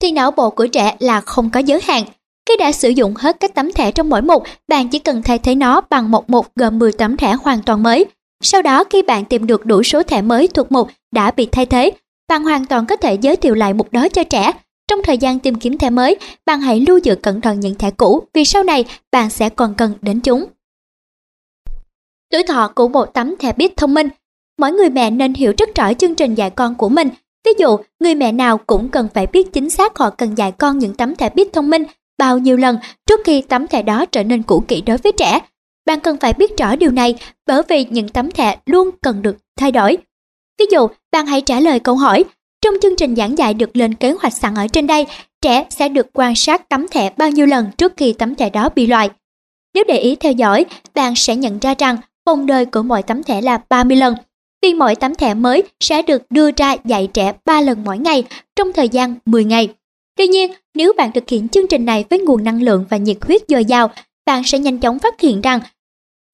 Thì não bộ của trẻ là không có giới hạn. Khi đã sử dụng hết các tấm thẻ trong mỗi mục, bạn chỉ cần thay thế nó bằng một mục gồm 10 tấm thẻ hoàn toàn mới. Sau đó khi bạn tìm được đủ số thẻ mới thuộc mục đã bị thay thế, bạn hoàn toàn có thể giới thiệu lại mục đó cho trẻ trong thời gian tìm kiếm thẻ mới, bạn hãy lưu giữ cẩn thận những thẻ cũ vì sau này bạn sẽ còn cần đến chúng. Tuổi thọ của một tấm thẻ bit thông minh Mỗi người mẹ nên hiểu rất rõ chương trình dạy con của mình. Ví dụ, người mẹ nào cũng cần phải biết chính xác họ cần dạy con những tấm thẻ bit thông minh bao nhiêu lần trước khi tấm thẻ đó trở nên cũ kỹ đối với trẻ. bạn cần phải biết rõ điều này bởi vì những tấm thẻ luôn cần được thay đổi. Ví dụ, bạn hãy trả lời câu hỏi. Trong chương trình giảng dạy được lên kế hoạch sẵn ở trên đây, trẻ sẽ được quan sát tấm thẻ bao nhiêu lần trước khi tấm thẻ đó bị loại. Nếu để ý theo dõi, bạn sẽ nhận ra rằng vòng đời của mỗi tấm thẻ là 30 lần. Vì mỗi tấm thẻ mới sẽ được đưa ra dạy trẻ 3 lần mỗi ngày trong thời gian 10 ngày. Tuy nhiên, nếu bạn thực hiện chương trình này với nguồn năng lượng và nhiệt huyết dồi dào, bạn sẽ nhanh chóng phát hiện rằng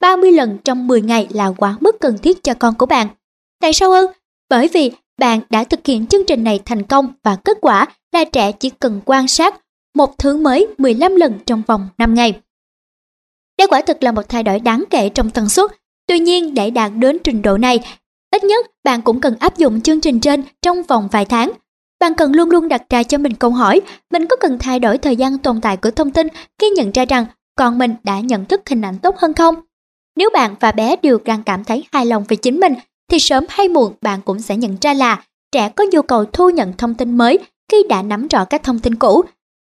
30 lần trong 10 ngày là quá mức cần thiết cho con của bạn. Tại sao ư? Bởi vì bạn đã thực hiện chương trình này thành công và kết quả là trẻ chỉ cần quan sát một thứ mới 15 lần trong vòng 5 ngày. Đây quả thực là một thay đổi đáng kể trong tần suất. Tuy nhiên để đạt đến trình độ này, ít nhất bạn cũng cần áp dụng chương trình trên trong vòng vài tháng. Bạn cần luôn luôn đặt ra cho mình câu hỏi, mình có cần thay đổi thời gian tồn tại của thông tin khi nhận ra rằng con mình đã nhận thức hình ảnh tốt hơn không? Nếu bạn và bé đều đang cảm thấy hài lòng về chính mình, thì sớm hay muộn bạn cũng sẽ nhận ra là trẻ có nhu cầu thu nhận thông tin mới khi đã nắm rõ các thông tin cũ.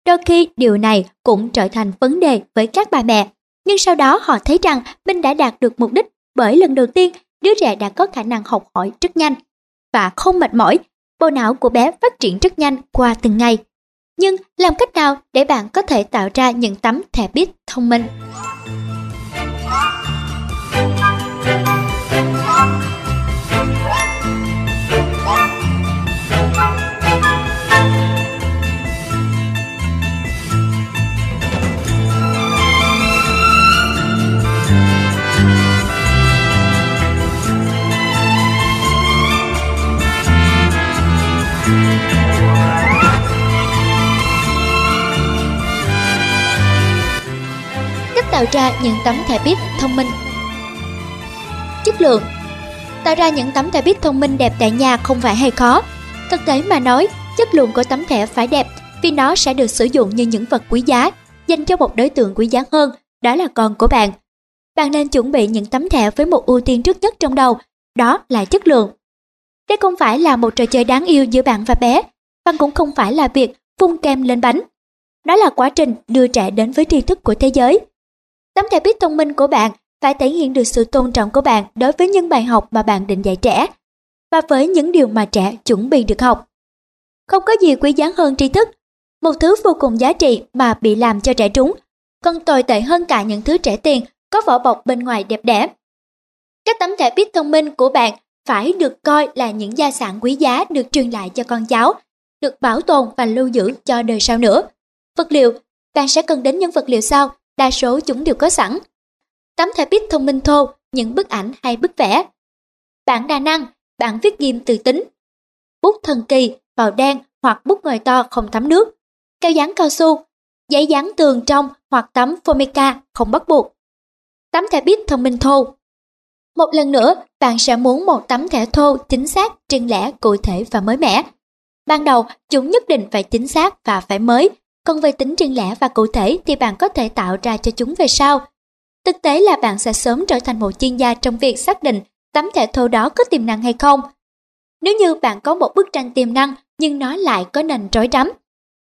Đôi khi điều này cũng trở thành vấn đề với các bà mẹ, nhưng sau đó họ thấy rằng mình đã đạt được mục đích bởi lần đầu tiên đứa trẻ đã có khả năng học hỏi rất nhanh và không mệt mỏi. Bộ não của bé phát triển rất nhanh qua từng ngày. Nhưng làm cách nào để bạn có thể tạo ra những tấm thẻ bit thông minh? Tạo ra những tấm thẻ bíp thông minh. Chất lượng Tạo ra những tấm thẻ bíp thông minh đẹp tại nhà không phải hay khó. Thực tế mà nói, chất lượng của tấm thẻ phải đẹp vì nó sẽ được sử dụng như những vật quý giá dành cho một đối tượng quý giá hơn, đó là con của bạn. Bạn nên chuẩn bị những tấm thẻ với một ưu tiên trước nhất trong đầu, đó là chất lượng. Đây không phải là một trò chơi đáng yêu giữa bạn và bé, và cũng không phải là việc phun kem lên bánh. Đó là quá trình đưa trẻ đến với tri thức của thế giới. Tấm thẻ biết thông minh của bạn phải thể hiện được sự tôn trọng của bạn đối với những bài học mà bạn định dạy trẻ và với những điều mà trẻ chuẩn bị được học. Không có gì quý giá hơn tri thức, một thứ vô cùng giá trị mà bị làm cho trẻ trúng, còn tồi tệ hơn cả những thứ trẻ tiền có vỏ bọc bên ngoài đẹp đẽ. Các tấm thẻ biết thông minh của bạn phải được coi là những gia sản quý giá được truyền lại cho con cháu, được bảo tồn và lưu giữ cho đời sau nữa. Vật liệu, bạn sẽ cần đến những vật liệu sau đa số chúng đều có sẵn. Tấm thẻ bít thông minh thô, những bức ảnh hay bức vẽ. Bản đa năng, bản viết ghim từ tính. Bút thần kỳ, màu đen hoặc bút ngòi to không thấm nước. Keo dán cao su, giấy dán tường trong hoặc tấm Formica không bắt buộc. Tấm thẻ bít thông minh thô. Một lần nữa, bạn sẽ muốn một tấm thẻ thô chính xác, riêng lẻ, cụ thể và mới mẻ. Ban đầu, chúng nhất định phải chính xác và phải mới còn về tính riêng lẻ và cụ thể thì bạn có thể tạo ra cho chúng về sau. Thực tế là bạn sẽ sớm trở thành một chuyên gia trong việc xác định tấm thẻ thô đó có tiềm năng hay không. Nếu như bạn có một bức tranh tiềm năng nhưng nó lại có nền rối rắm,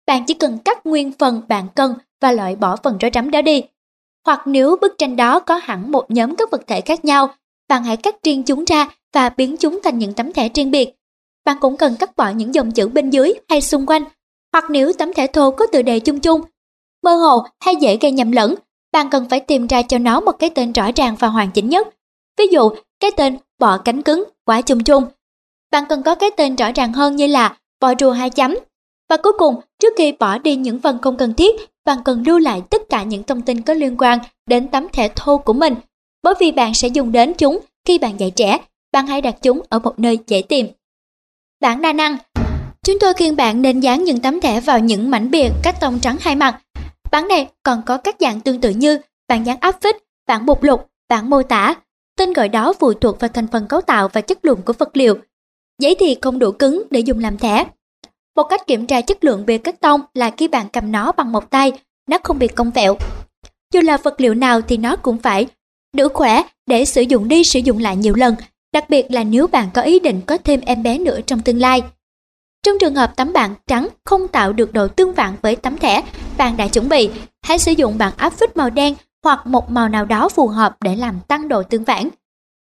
bạn chỉ cần cắt nguyên phần bạn cần và loại bỏ phần rối rắm đó đi. Hoặc nếu bức tranh đó có hẳn một nhóm các vật thể khác nhau, bạn hãy cắt riêng chúng ra và biến chúng thành những tấm thẻ riêng biệt. Bạn cũng cần cắt bỏ những dòng chữ bên dưới hay xung quanh hoặc nếu tấm thẻ thô có tựa đề chung chung, mơ hồ hay dễ gây nhầm lẫn, bạn cần phải tìm ra cho nó một cái tên rõ ràng và hoàn chỉnh nhất. Ví dụ, cái tên bọ cánh cứng quá chung chung. Bạn cần có cái tên rõ ràng hơn như là bọ rùa hai chấm. Và cuối cùng, trước khi bỏ đi những phần không cần thiết, bạn cần lưu lại tất cả những thông tin có liên quan đến tấm thẻ thô của mình. Bởi vì bạn sẽ dùng đến chúng khi bạn dạy trẻ, bạn hãy đặt chúng ở một nơi dễ tìm. Bản đa năng Chúng tôi khuyên bạn nên dán những tấm thẻ vào những mảnh bìa cắt tông trắng hai mặt. Bản này còn có các dạng tương tự như bản dán áp phích, bản mục lục, bản mô tả. Tên gọi đó phụ thuộc vào thành phần cấu tạo và chất lượng của vật liệu. Giấy thì không đủ cứng để dùng làm thẻ. Một cách kiểm tra chất lượng bìa cắt tông là khi bạn cầm nó bằng một tay, nó không bị cong vẹo. Dù là vật liệu nào thì nó cũng phải đủ khỏe để sử dụng đi sử dụng lại nhiều lần, đặc biệt là nếu bạn có ý định có thêm em bé nữa trong tương lai. Trong trường hợp tấm bảng trắng không tạo được độ tương vạn với tấm thẻ bạn đã chuẩn bị, hãy sử dụng bảng áp phích màu đen hoặc một màu nào đó phù hợp để làm tăng độ tương phản.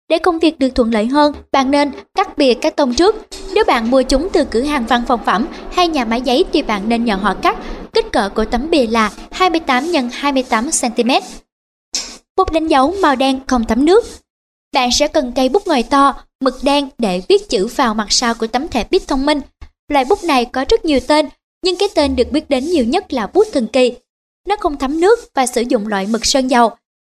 Để công việc được thuận lợi hơn, bạn nên cắt bìa các tông trước. Nếu bạn mua chúng từ cửa hàng văn phòng phẩm hay nhà máy giấy thì bạn nên nhờ họ cắt. Kích cỡ của tấm bìa là 28 x 28 cm. Bút đánh dấu màu đen không thấm nước. Bạn sẽ cần cây bút ngòi to, mực đen để viết chữ vào mặt sau của tấm thẻ bít thông minh. Loại bút này có rất nhiều tên, nhưng cái tên được biết đến nhiều nhất là bút thần kỳ. Nó không thấm nước và sử dụng loại mực sơn dầu.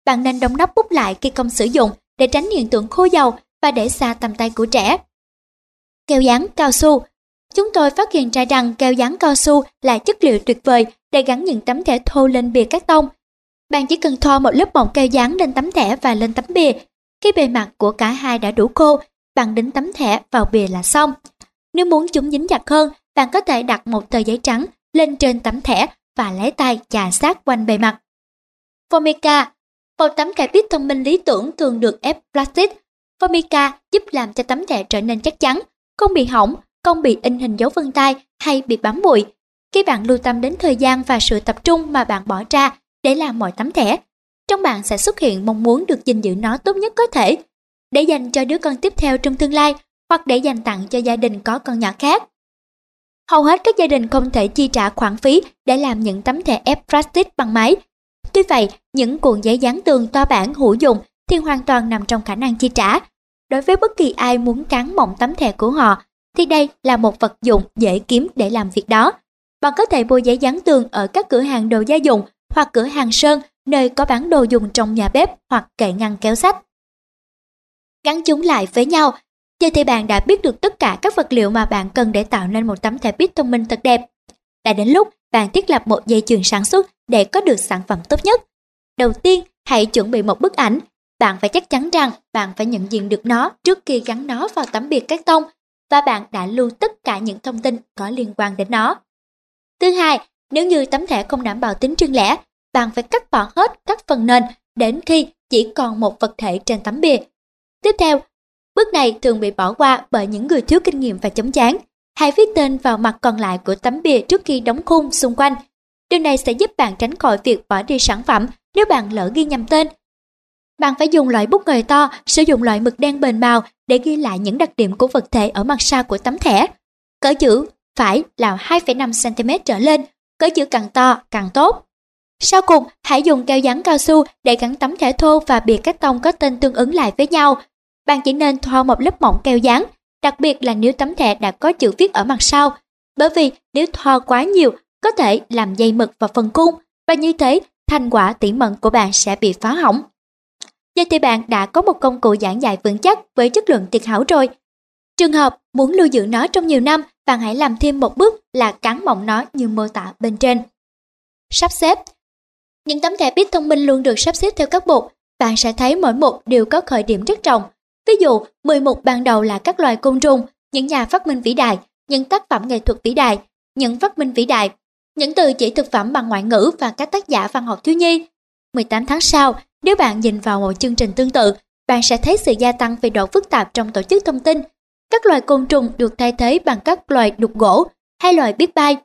Bạn nên đóng nắp bút lại khi không sử dụng để tránh hiện tượng khô dầu và để xa tầm tay của trẻ. Keo dán cao su Chúng tôi phát hiện ra rằng keo dán cao su là chất liệu tuyệt vời để gắn những tấm thẻ thô lên bìa cắt tông. Bạn chỉ cần thoa một lớp mỏng keo dán lên tấm thẻ và lên tấm bìa. Khi bề mặt của cả hai đã đủ khô, bạn đính tấm thẻ vào bìa là xong. Nếu muốn chúng dính chặt hơn, bạn có thể đặt một tờ giấy trắng lên trên tấm thẻ và lấy tay chà sát quanh bề mặt. Formica một tấm thẻ bít thông minh lý tưởng thường được ép plastic. Formica giúp làm cho tấm thẻ trở nên chắc chắn, không bị hỏng, không bị in hình dấu vân tay hay bị bám bụi. Khi bạn lưu tâm đến thời gian và sự tập trung mà bạn bỏ ra để làm mọi tấm thẻ, trong bạn sẽ xuất hiện mong muốn được gìn giữ nó tốt nhất có thể, để dành cho đứa con tiếp theo trong tương lai hoặc để dành tặng cho gia đình có con nhỏ khác. Hầu hết các gia đình không thể chi trả khoản phí để làm những tấm thẻ ép plastic bằng máy. Tuy vậy, những cuộn giấy dán tường to bản hữu dụng thì hoàn toàn nằm trong khả năng chi trả. Đối với bất kỳ ai muốn cán mộng tấm thẻ của họ, thì đây là một vật dụng dễ kiếm để làm việc đó. Bạn có thể mua giấy dán tường ở các cửa hàng đồ gia dụng hoặc cửa hàng sơn nơi có bán đồ dùng trong nhà bếp hoặc kệ ngăn kéo sách. Gắn chúng lại với nhau Giờ thì bạn đã biết được tất cả các vật liệu mà bạn cần để tạo nên một tấm thẻ bit thông minh thật đẹp. Đã đến lúc bạn thiết lập một dây chuyền sản xuất để có được sản phẩm tốt nhất. Đầu tiên, hãy chuẩn bị một bức ảnh. Bạn phải chắc chắn rằng bạn phải nhận diện được nó trước khi gắn nó vào tấm bìa cát tông và bạn đã lưu tất cả những thông tin có liên quan đến nó. Thứ hai, nếu như tấm thẻ không đảm bảo tính riêng lẻ, bạn phải cắt bỏ hết các phần nền đến khi chỉ còn một vật thể trên tấm bìa. Tiếp theo, Bước này thường bị bỏ qua bởi những người thiếu kinh nghiệm và chống chán. Hãy viết tên vào mặt còn lại của tấm bìa trước khi đóng khung xung quanh. Điều này sẽ giúp bạn tránh khỏi việc bỏ đi sản phẩm nếu bạn lỡ ghi nhầm tên. Bạn phải dùng loại bút ngời to, sử dụng loại mực đen bền màu để ghi lại những đặc điểm của vật thể ở mặt sau của tấm thẻ. Cỡ chữ phải là 2,5cm trở lên, cỡ chữ càng to càng tốt. Sau cùng, hãy dùng keo dán cao su để gắn tấm thẻ thô và bìa cắt tông có tên tương ứng lại với nhau bạn chỉ nên thoa một lớp mỏng keo dán, đặc biệt là nếu tấm thẻ đã có chữ viết ở mặt sau, bởi vì nếu thoa quá nhiều có thể làm dây mực vào phần cung và như thế thành quả tỉ mẩn của bạn sẽ bị phá hỏng. Giờ thì bạn đã có một công cụ giảng dạy vững chắc với chất lượng tuyệt hảo rồi. Trường hợp muốn lưu giữ nó trong nhiều năm, bạn hãy làm thêm một bước là cắn mỏng nó như mô tả bên trên. Sắp xếp Những tấm thẻ bit thông minh luôn được sắp xếp theo các bột. Bạn sẽ thấy mỗi một đều có khởi điểm rất rộng, Ví dụ, 11 ban đầu là các loài côn trùng, những nhà phát minh vĩ đại, những tác phẩm nghệ thuật vĩ đại, những phát minh vĩ đại, những từ chỉ thực phẩm bằng ngoại ngữ và các tác giả văn học thiếu nhi. 18 tháng sau, nếu bạn nhìn vào một chương trình tương tự, bạn sẽ thấy sự gia tăng về độ phức tạp trong tổ chức thông tin. Các loài côn trùng được thay thế bằng các loài đục gỗ hay loài biết bay.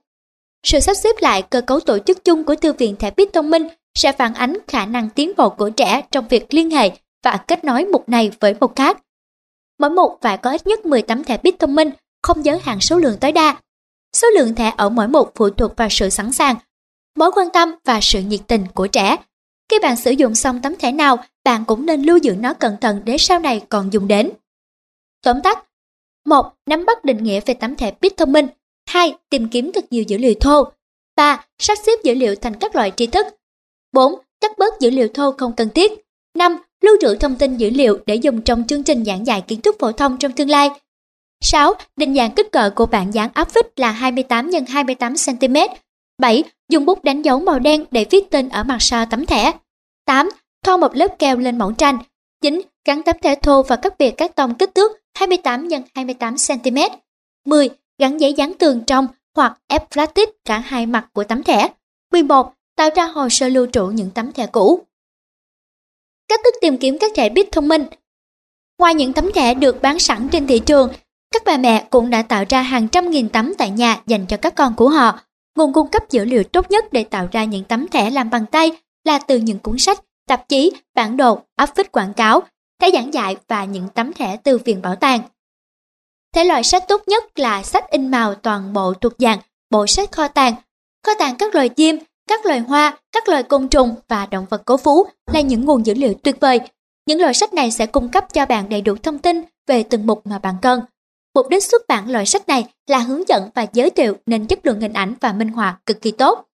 Sự sắp xếp lại cơ cấu tổ chức chung của thư viện thẻ biết thông minh sẽ phản ánh khả năng tiến bộ của trẻ trong việc liên hệ và kết nối mục này với mục khác. Mỗi mục phải có ít nhất 10 tấm thẻ bit thông minh, không giới hạn số lượng tối đa. Số lượng thẻ ở mỗi mục phụ thuộc vào sự sẵn sàng, mối quan tâm và sự nhiệt tình của trẻ. Khi bạn sử dụng xong tấm thẻ nào, bạn cũng nên lưu giữ nó cẩn thận để sau này còn dùng đến. Tóm tắt 1. Nắm bắt định nghĩa về tấm thẻ bit thông minh 2. Tìm kiếm thật nhiều dữ liệu thô 3. Sắp xếp dữ liệu thành các loại tri thức 4. Cắt bớt dữ liệu thô không cần thiết 5 lưu trữ thông tin dữ liệu để dùng trong chương trình giảng dạy kiến thức phổ thông trong tương lai. 6. Định dạng kích cỡ của bản dán áp phích là 28 x 28 cm. 7. Dùng bút đánh dấu màu đen để viết tên ở mặt sau tấm thẻ. 8. Thoa một lớp keo lên mẫu tranh. 9. Gắn tấm thẻ thô và các bìa các tông kích thước 28 x 28 cm. 10. Gắn giấy dán tường trong hoặc ép plastic cả hai mặt của tấm thẻ. 11. Tạo ra hồ sơ lưu trữ những tấm thẻ cũ. Cách thức tìm kiếm các trẻ bít thông minh Ngoài những tấm thẻ được bán sẵn trên thị trường, các bà mẹ cũng đã tạo ra hàng trăm nghìn tấm tại nhà dành cho các con của họ. Nguồn cung cấp dữ liệu tốt nhất để tạo ra những tấm thẻ làm bằng tay là từ những cuốn sách, tạp chí, bản đồ, áp phích quảng cáo, thẻ giảng dạy và những tấm thẻ từ viện bảo tàng. Thể loại sách tốt nhất là sách in màu toàn bộ thuộc dạng bộ sách kho tàng. Kho tàng các loài chim, các loài hoa, các loài côn trùng và động vật cố phú là những nguồn dữ liệu tuyệt vời. Những loại sách này sẽ cung cấp cho bạn đầy đủ thông tin về từng mục mà bạn cần. Mục đích xuất bản loại sách này là hướng dẫn và giới thiệu nên chất lượng hình ảnh và minh họa cực kỳ tốt.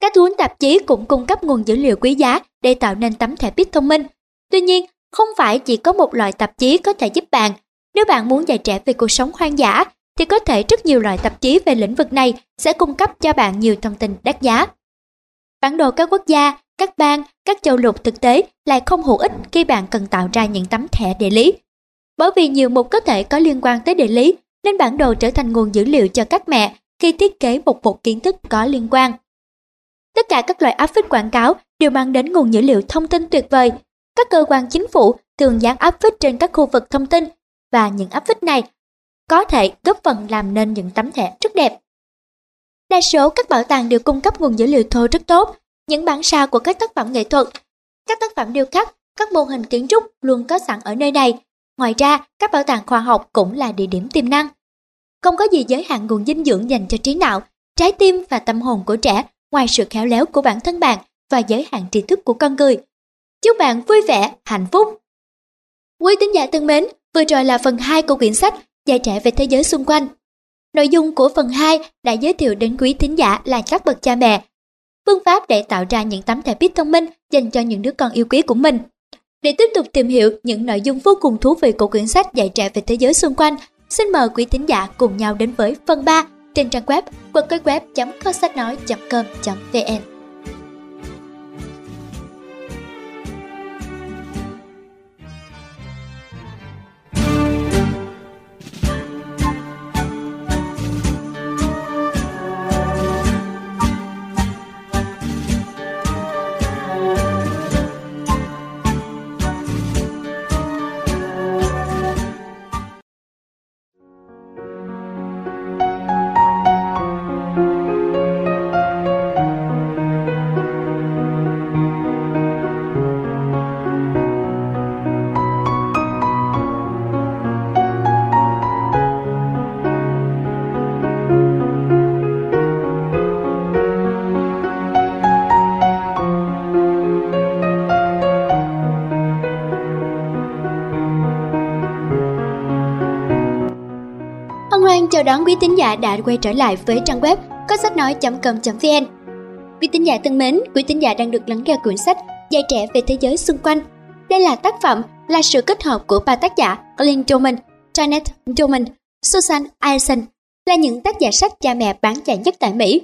Các cuốn tạp chí cũng cung cấp nguồn dữ liệu quý giá để tạo nên tấm thẻ bit thông minh. Tuy nhiên, không phải chỉ có một loại tạp chí có thể giúp bạn. Nếu bạn muốn dạy trẻ về cuộc sống hoang dã, thì có thể rất nhiều loại tạp chí về lĩnh vực này sẽ cung cấp cho bạn nhiều thông tin đắt giá. Bản đồ các quốc gia, các bang, các châu lục thực tế lại không hữu ích khi bạn cần tạo ra những tấm thẻ địa lý. Bởi vì nhiều mục có thể có liên quan tới địa lý, nên bản đồ trở thành nguồn dữ liệu cho các mẹ khi thiết kế một bộ kiến thức có liên quan. Tất cả các loại áp phích quảng cáo đều mang đến nguồn dữ liệu thông tin tuyệt vời. Các cơ quan chính phủ thường dán áp phích trên các khu vực thông tin và những áp phích này có thể góp phần làm nên những tấm thẻ rất đẹp. Đa số các bảo tàng đều cung cấp nguồn dữ liệu thô rất tốt, những bản sao của các tác phẩm nghệ thuật, các tác phẩm điêu khắc, các mô hình kiến trúc luôn có sẵn ở nơi này. Ngoài ra, các bảo tàng khoa học cũng là địa điểm tiềm năng. Không có gì giới hạn nguồn dinh dưỡng dành cho trí não, trái tim và tâm hồn của trẻ ngoài sự khéo léo của bản thân bạn và giới hạn tri thức của con người. Chúc bạn vui vẻ, hạnh phúc! Quý tín giả thân mến, vừa rồi là phần 2 của quyển sách Dạy trẻ về thế giới xung quanh. Nội dung của phần 2 đã giới thiệu đến quý thính giả là các bậc cha mẹ. Phương pháp để tạo ra những tấm thẻ bit thông minh dành cho những đứa con yêu quý của mình. Để tiếp tục tìm hiểu những nội dung vô cùng thú vị của quyển sách dạy trẻ về thế giới xung quanh, xin mời quý thính giả cùng nhau đến với phần 3 trên trang web www.cosachnói.com.vn. đón quý tín giả đã quay trở lại với trang web có sách nói.com.vn. Quý tín giả thân mến, quý tín giả đang được lắng nghe quyển sách Dạy trẻ về thế giới xung quanh. Đây là tác phẩm là sự kết hợp của ba tác giả Glenn Doman, Janet Doman, Susan Eisen là những tác giả sách cha mẹ bán chạy nhất tại Mỹ.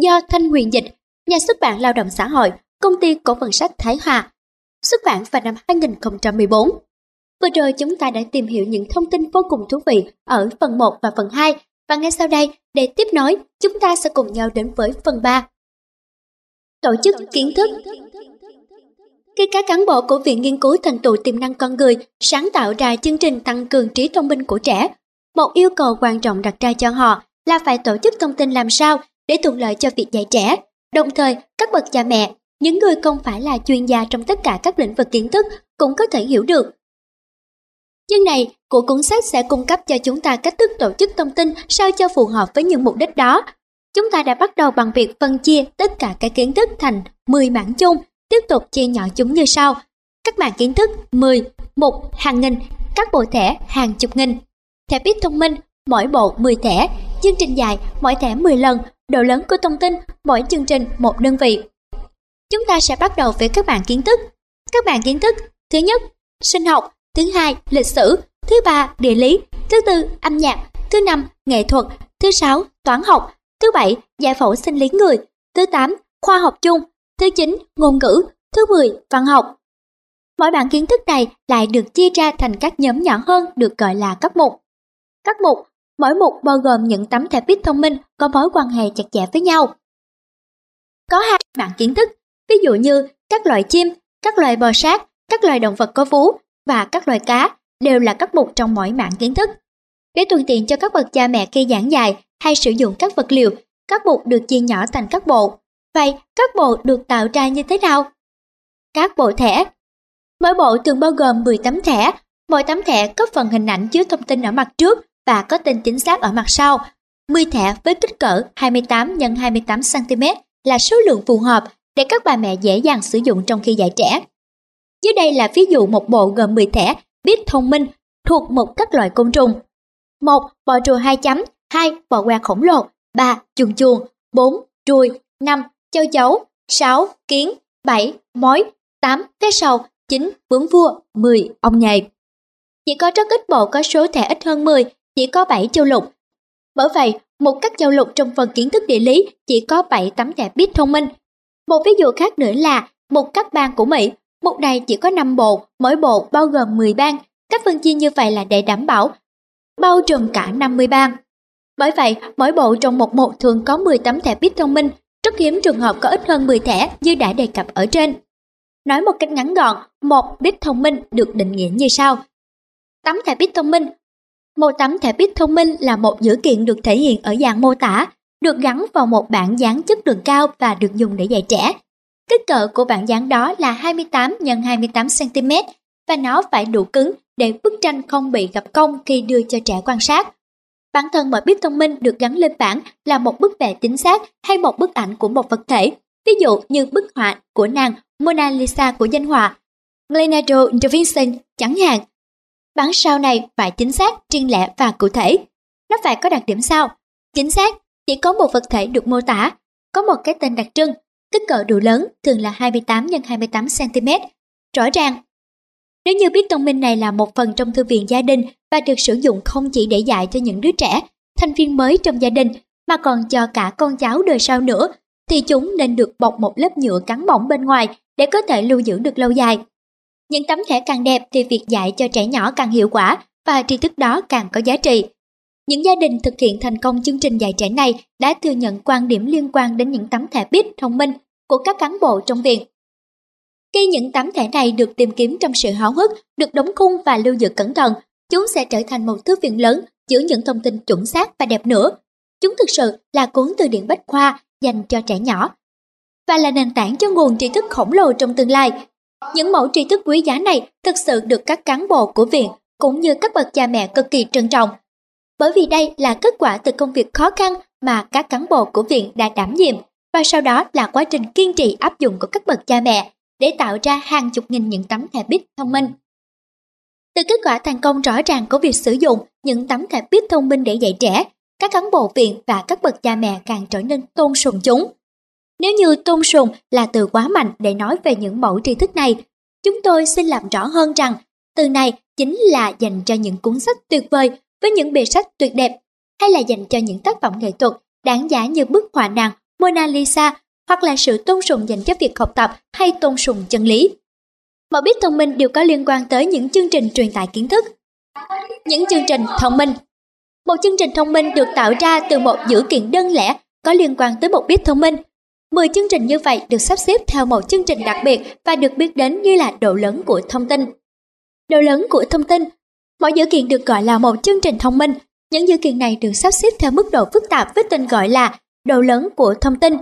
Do Thanh Huyền Dịch, nhà xuất bản Lao động xã hội, công ty cổ phần sách Thái Hòa, xuất bản vào năm 2014. Vừa rồi chúng ta đã tìm hiểu những thông tin vô cùng thú vị ở phần 1 và phần 2 và ngay sau đây để tiếp nối chúng ta sẽ cùng nhau đến với phần 3. Tổ chức kiến thức Khi các cán bộ của Viện Nghiên cứu thành tựu tiềm năng con người sáng tạo ra chương trình tăng cường trí thông minh của trẻ, một yêu cầu quan trọng đặt ra cho họ là phải tổ chức thông tin làm sao để thuận lợi cho việc dạy trẻ. Đồng thời, các bậc cha mẹ, những người không phải là chuyên gia trong tất cả các lĩnh vực kiến thức cũng có thể hiểu được Chương này của cuốn sách sẽ cung cấp cho chúng ta cách thức tổ chức thông tin sao cho phù hợp với những mục đích đó. Chúng ta đã bắt đầu bằng việc phân chia tất cả các kiến thức thành 10 mảng chung, tiếp tục chia nhỏ chúng như sau. Các mảng kiến thức 10, mục hàng nghìn, các bộ thẻ hàng chục nghìn. Thẻ bit thông minh, mỗi bộ 10 thẻ, chương trình dài, mỗi thẻ 10 lần, độ lớn của thông tin, mỗi chương trình một đơn vị. Chúng ta sẽ bắt đầu với các bạn kiến thức. Các bạn kiến thức, thứ nhất, sinh học, thứ hai lịch sử, thứ ba địa lý, thứ tư âm nhạc, thứ năm nghệ thuật, thứ sáu toán học, thứ bảy giải phẫu sinh lý người, thứ tám khoa học chung, thứ chín ngôn ngữ, thứ mười văn học. Mỗi bảng kiến thức này lại được chia ra thành các nhóm nhỏ hơn được gọi là các mục. Các mục, mỗi mục bao gồm những tấm thẻ bit thông minh có mối quan hệ chặt chẽ với nhau. Có hai bảng kiến thức, ví dụ như các loại chim, các loài bò sát, các loài động vật có vú, và các loài cá đều là các mục trong mỗi mảng kiến thức. Để thuận tiện cho các bậc cha mẹ khi giảng dạy hay sử dụng các vật liệu, các mục được chia nhỏ thành các bộ. Vậy các bộ được tạo ra như thế nào? các bộ thẻ. Mỗi bộ thường bao gồm 10 tấm thẻ, mỗi tấm thẻ có phần hình ảnh chứa thông tin ở mặt trước và có tên chính xác ở mặt sau. 10 thẻ với kích cỡ 28 x 28 cm là số lượng phù hợp để các bà mẹ dễ dàng sử dụng trong khi dạy trẻ. Dưới đây là ví dụ một bộ gồm 10 thẻ biết thông minh thuộc một các loại côn trùng. 1. Bọ rùa 2 chấm, 2. Bọ que khổng lồ, 3. Chuồng chuồng 4. Ruồi, 5. Châu chấu, 6. Kiến, 7. Mói 8. Vé sầu, 9. Bướm vua, 10. Ong nhầy. Chỉ có rất ít bộ có số thẻ ít hơn 10, chỉ có 7 châu lục. Bởi vậy, một các châu lục trong phần kiến thức địa lý chỉ có 7 tấm thẻ biết thông minh. Một ví dụ khác nữa là một các bang của Mỹ, một này chỉ có 5 bộ, mỗi bộ bao gồm 10 bang. Cách phân chia như vậy là để đảm bảo bao trùm cả 50 bang. Bởi vậy, mỗi bộ trong một một thường có 10 tấm thẻ bit thông minh, rất hiếm trường hợp có ít hơn 10 thẻ như đã đề cập ở trên. Nói một cách ngắn gọn, một bit thông minh được định nghĩa như sau. Tấm thẻ bit thông minh Một tấm thẻ bit thông minh là một dữ kiện được thể hiện ở dạng mô tả, được gắn vào một bảng dán chất lượng cao và được dùng để dạy trẻ. Kích cỡ của bảng dán đó là 28 x 28 cm và nó phải đủ cứng để bức tranh không bị gặp cong khi đưa cho trẻ quan sát. Bản thân mọi bit thông minh được gắn lên bảng là một bức vẽ chính xác hay một bức ảnh của một vật thể, ví dụ như bức họa của nàng Mona Lisa của danh họa Leonardo da Vinci chẳng hạn. Bản sao này phải chính xác, riêng lẻ và cụ thể. Nó phải có đặc điểm sau. Chính xác, chỉ có một vật thể được mô tả, có một cái tên đặc trưng, kích cỡ đủ lớn thường là 28 x 28 cm. Rõ ràng, nếu như biết thông minh này là một phần trong thư viện gia đình và được sử dụng không chỉ để dạy cho những đứa trẻ, thành viên mới trong gia đình, mà còn cho cả con cháu đời sau nữa, thì chúng nên được bọc một lớp nhựa cắn mỏng bên ngoài để có thể lưu giữ được lâu dài. Những tấm thẻ càng đẹp thì việc dạy cho trẻ nhỏ càng hiệu quả và tri thức đó càng có giá trị. Những gia đình thực hiện thành công chương trình dạy trẻ này đã thừa nhận quan điểm liên quan đến những tấm thẻ bít thông minh của các cán bộ trong viện. Khi những tấm thẻ này được tìm kiếm trong sự háo hức, được đóng khung và lưu giữ cẩn thận, chúng sẽ trở thành một thư viện lớn chứa những thông tin chuẩn xác và đẹp nữa. Chúng thực sự là cuốn từ điển bách khoa dành cho trẻ nhỏ và là nền tảng cho nguồn tri thức khổng lồ trong tương lai. Những mẫu tri thức quý giá này thực sự được các cán bộ của viện cũng như các bậc cha mẹ cực kỳ trân trọng. Bởi vì đây là kết quả từ công việc khó khăn mà các cán bộ của viện đã đảm nhiệm và sau đó là quá trình kiên trì áp dụng của các bậc cha mẹ để tạo ra hàng chục nghìn những tấm thẻ bit thông minh. Từ kết quả thành công rõ ràng của việc sử dụng những tấm thẻ bit thông minh để dạy trẻ, các cán bộ viện và các bậc cha mẹ càng trở nên tôn sùng chúng. Nếu như tôn sùng là từ quá mạnh để nói về những mẫu tri thức này, chúng tôi xin làm rõ hơn rằng từ này chính là dành cho những cuốn sách tuyệt vời với những bìa sách tuyệt đẹp, hay là dành cho những tác phẩm nghệ thuật đáng giá như bức họa nàng Mona Lisa hoặc là sự tôn sùng dành cho việc học tập hay tôn sùng chân lý. Mọi biết thông minh đều có liên quan tới những chương trình truyền tải kiến thức. Những chương trình thông minh Một chương trình thông minh được tạo ra từ một dữ kiện đơn lẻ có liên quan tới một biết thông minh. Mười chương trình như vậy được sắp xếp theo một chương trình đặc biệt và được biết đến như là độ lớn của thông tin. Độ lớn của thông tin Mỗi dữ kiện được gọi là một chương trình thông minh. Những dữ kiện này được sắp xếp theo mức độ phức tạp với tên gọi là độ lớn của thông tin.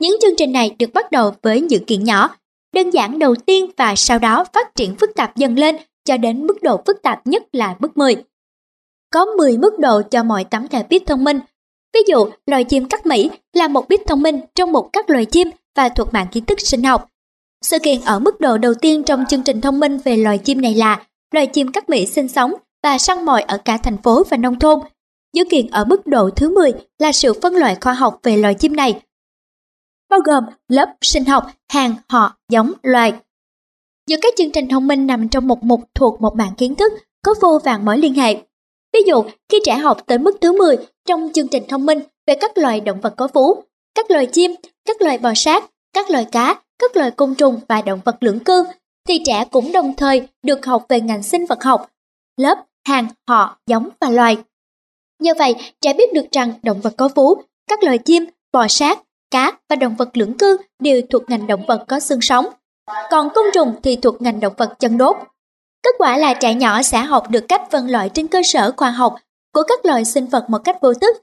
Những chương trình này được bắt đầu với những kiện nhỏ, đơn giản đầu tiên và sau đó phát triển phức tạp dần lên cho đến mức độ phức tạp nhất là mức 10. Có 10 mức độ cho mọi tấm thẻ bit thông minh. Ví dụ, loài chim cắt Mỹ là một bit thông minh trong một các loài chim và thuộc mạng kiến thức sinh học. Sự kiện ở mức độ đầu tiên trong chương trình thông minh về loài chim này là loài chim cắt Mỹ sinh sống và săn mồi ở cả thành phố và nông thôn. Dữ kiện ở mức độ thứ 10 là sự phân loại khoa học về loài chim này bao gồm lớp sinh học, hàng, họ, giống, loài. Giữa các chương trình thông minh nằm trong một mục thuộc một bảng kiến thức có vô vàng mối liên hệ. Ví dụ, khi trẻ học tới mức thứ 10 trong chương trình thông minh về các loài động vật có vú, các loài chim, các loài bò sát, các loài cá, các loài côn trùng và động vật lưỡng cư, thì trẻ cũng đồng thời được học về ngành sinh vật học, lớp, hàng, họ, giống và loài. Nhờ vậy, trẻ biết được rằng động vật có vú, các loài chim, bò sát, cá và động vật lưỡng cư đều thuộc ngành động vật có xương sống, còn côn trùng thì thuộc ngành động vật chân đốt. Kết quả là trẻ nhỏ sẽ học được cách phân loại trên cơ sở khoa học của các loài sinh vật một cách vô thức.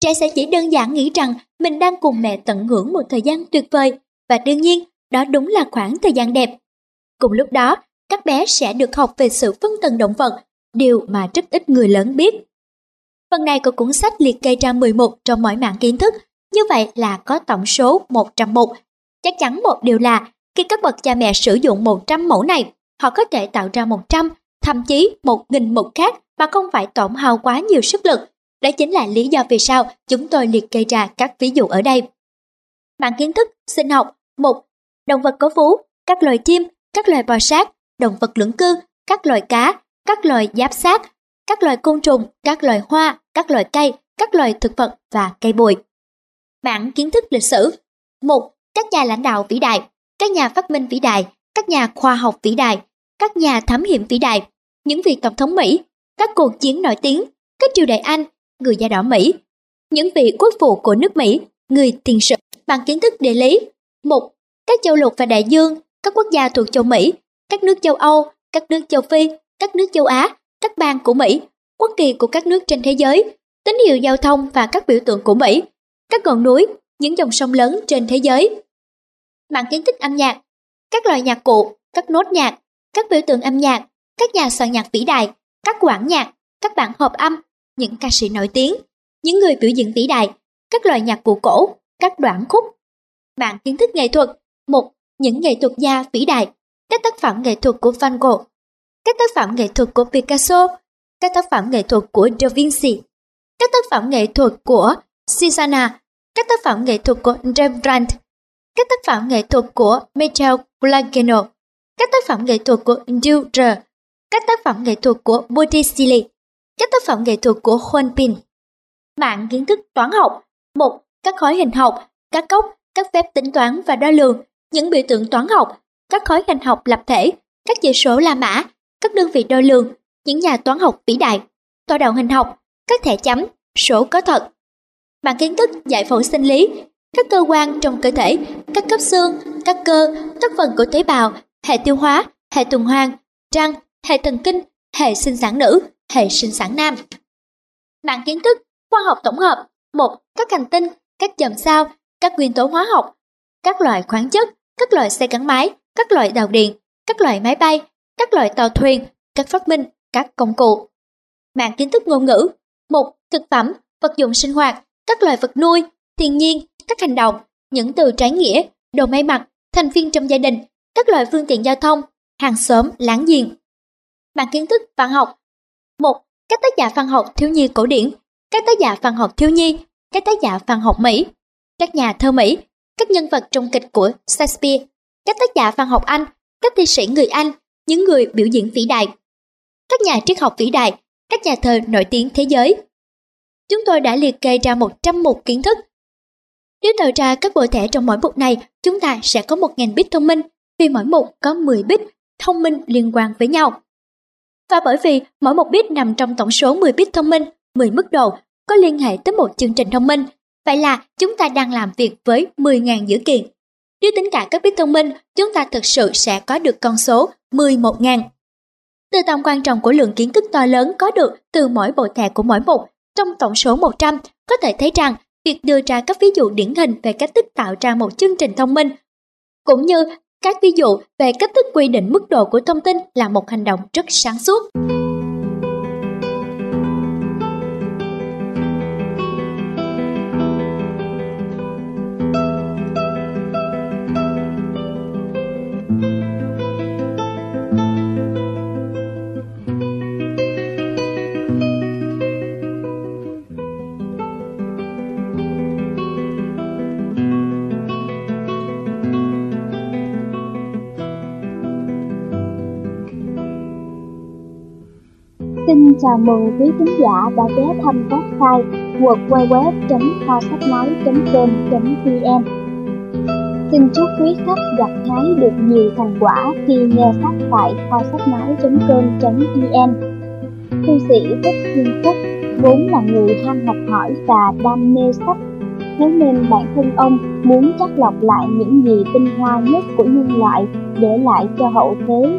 Trẻ sẽ chỉ đơn giản nghĩ rằng mình đang cùng mẹ tận hưởng một thời gian tuyệt vời và đương nhiên đó đúng là khoảng thời gian đẹp. Cùng lúc đó, các bé sẽ được học về sự phân tầng động vật, điều mà rất ít người lớn biết. Phần này của cuốn sách liệt kê ra 10 mục trong mỗi mạng kiến thức, như vậy là có tổng số 101. Chắc chắn một điều là khi các bậc cha mẹ sử dụng 100 mẫu này, họ có thể tạo ra 100, thậm chí 1.000 mục khác mà không phải tổn hao quá nhiều sức lực. Đó chính là lý do vì sao chúng tôi liệt kê ra các ví dụ ở đây. Mạng kiến thức, sinh học, 1 động vật có vú, các loài chim, các loài bò sát, động vật lưỡng cư, các loài cá, các loài giáp sát, các loài côn trùng, các loài hoa, các loài cây, các loài thực vật và cây bụi. Bản kiến thức lịch sử một Các nhà lãnh đạo vĩ đại, các nhà phát minh vĩ đại, các nhà khoa học vĩ đại, các nhà thám hiểm vĩ đại, những vị tổng thống Mỹ, các cuộc chiến nổi tiếng, các triều đại Anh, người da đỏ Mỹ, những vị quốc phụ của nước Mỹ, người tiền sử. Bằng kiến thức địa lý một Các châu lục và đại dương, các quốc gia thuộc châu Mỹ, các nước châu Âu, các nước châu Phi, các nước châu Á, các bang của Mỹ, quốc kỳ của các nước trên thế giới, tín hiệu giao thông và các biểu tượng của Mỹ, các ngọn núi, những dòng sông lớn trên thế giới. Mạng kiến thức âm nhạc, các loại nhạc cụ, các nốt nhạc, các biểu tượng âm nhạc, các nhà soạn nhạc vĩ đại, các quản nhạc, các bản hợp âm, những ca sĩ nổi tiếng, những người biểu diễn vĩ đại, các loại nhạc cụ cổ, các đoạn khúc. Mạng kiến thức nghệ thuật, một những nghệ thuật gia vĩ đại, các tác phẩm nghệ thuật của Van Gogh, các tác phẩm nghệ thuật của Picasso, các tác phẩm nghệ thuật của Da Vinci, các tác phẩm nghệ thuật của Cezanne, các tác phẩm nghệ thuật của Rembrandt, các tác phẩm nghệ thuật của Michelangelo, các tác phẩm nghệ thuật của Durer, các tác phẩm nghệ thuật của Botticelli, các tác phẩm nghệ thuật của Juan Pin. Mạng kiến thức toán học một Các khối hình học, các cốc, các phép tính toán và đo lường, những biểu tượng toán học, các khối hình học lập thể, các chỉ số La Mã, các đơn vị đo lường, những nhà toán học vĩ đại, tọa đạo hình học, các thẻ chấm, số có thật. Bằng kiến thức giải phẫu sinh lý, các cơ quan trong cơ thể, các cấp xương, các cơ, các phần của tế bào, hệ tiêu hóa, hệ tuần hoàn, răng, hệ thần kinh, hệ sinh sản nữ, hệ sinh sản nam. Mạng kiến thức khoa học tổng hợp, một các hành tinh, các chòm sao, các nguyên tố hóa học, các loại khoáng chất, các loại xe gắn máy, các loại tàu điện, các loại máy bay, các loại tàu thuyền, các phát minh, các công cụ. Mạng kiến thức ngôn ngữ một Thực phẩm, vật dụng sinh hoạt, các loài vật nuôi, thiên nhiên, các hành động, những từ trái nghĩa, đồ may mặc, thành viên trong gia đình, các loại phương tiện giao thông, hàng xóm, láng giềng. Mạng kiến thức văn học một Các tác giả văn học thiếu nhi cổ điển, các tác giả văn học thiếu nhi, các tác giả văn học Mỹ, các nhà thơ Mỹ, các nhân vật trong kịch của Shakespeare, các tác giả văn học Anh, các thi sĩ người Anh, những người biểu diễn vĩ đại, các nhà triết học vĩ đại, các nhà thơ nổi tiếng thế giới. Chúng tôi đã liệt kê ra 101 kiến thức. Nếu tạo ra các bộ thẻ trong mỗi mục này, chúng ta sẽ có 1.000 bit thông minh, vì mỗi mục có 10 bit thông minh liên quan với nhau. Và bởi vì mỗi một bit nằm trong tổng số 10 bit thông minh, 10 mức độ có liên hệ tới một chương trình thông minh, vậy là chúng ta đang làm việc với 10.000 dữ kiện. Nếu tính cả các bit thông minh, chúng ta thực sự sẽ có được con số 11.000. Từ tầm quan trọng của lượng kiến thức to lớn có được từ mỗi bộ thẻ của mỗi mục trong tổng số 100, có thể thấy rằng việc đưa ra các ví dụ điển hình về cách thức tạo ra một chương trình thông minh, cũng như các ví dụ về cách thức quy định mức độ của thông tin là một hành động rất sáng suốt. Chào mừng quý khán giả đã ghé thăm website www.khoasachnói.com.vn Xin chúc quý khách gặt hái được nhiều thành quả khi nghe sách tại khoasachnói.com.vn Thư sĩ Thích Thiên Phúc, vốn là người ham học hỏi và đam mê sách. Thế nên bản thân ông muốn chắc lọc lại những gì tinh hoa nhất của nhân loại để lại cho hậu thế.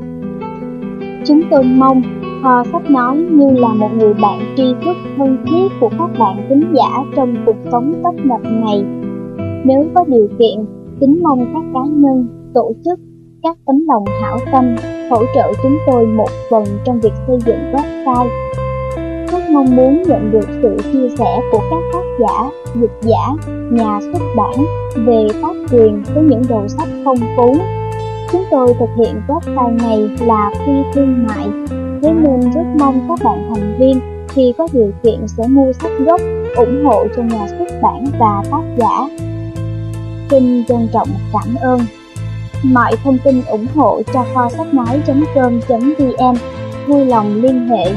Chúng tôi mong Kho sách nói như là một người bạn tri thức thân thiết của các bạn tính giả trong cuộc sống tấp nập này. Nếu có điều kiện, kính mong các cá nhân, tổ chức, các tấm lòng hảo tâm hỗ trợ chúng tôi một phần trong việc xây dựng website. Rất mong muốn nhận được sự chia sẻ của các tác giả, dịch giả, nhà xuất bản về tác quyền với những đầu sách phong phú. Chúng tôi thực hiện website này là phi thương mại Thế nên rất mong các bạn thành viên khi có điều kiện sẽ mua sách gốc, ủng hộ cho nhà xuất bản và tác giả. Xin trân trọng cảm ơn. Mọi thông tin ủng hộ cho kho sách nói.com.vn vui lòng liên hệ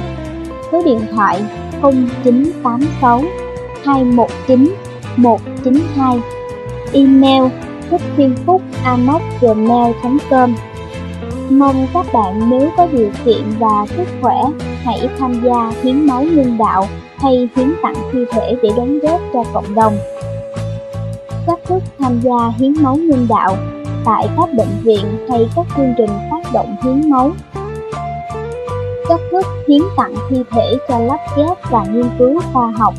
số điện thoại 0986 219 192 email thích Thiên phúc gmail.com Mong các bạn nếu có điều kiện và sức khỏe, hãy tham gia hiến máu nhân đạo hay hiến tặng thi thể để đóng góp cho cộng đồng. các thức tham gia hiến máu nhân đạo tại các bệnh viện hay các chương trình phát động hiến máu. các thức hiến tặng thi thể cho lắp ghép và nghiên cứu khoa học.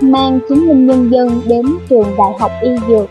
Mang chứng minh nhân dân đến trường Đại học Y Dược,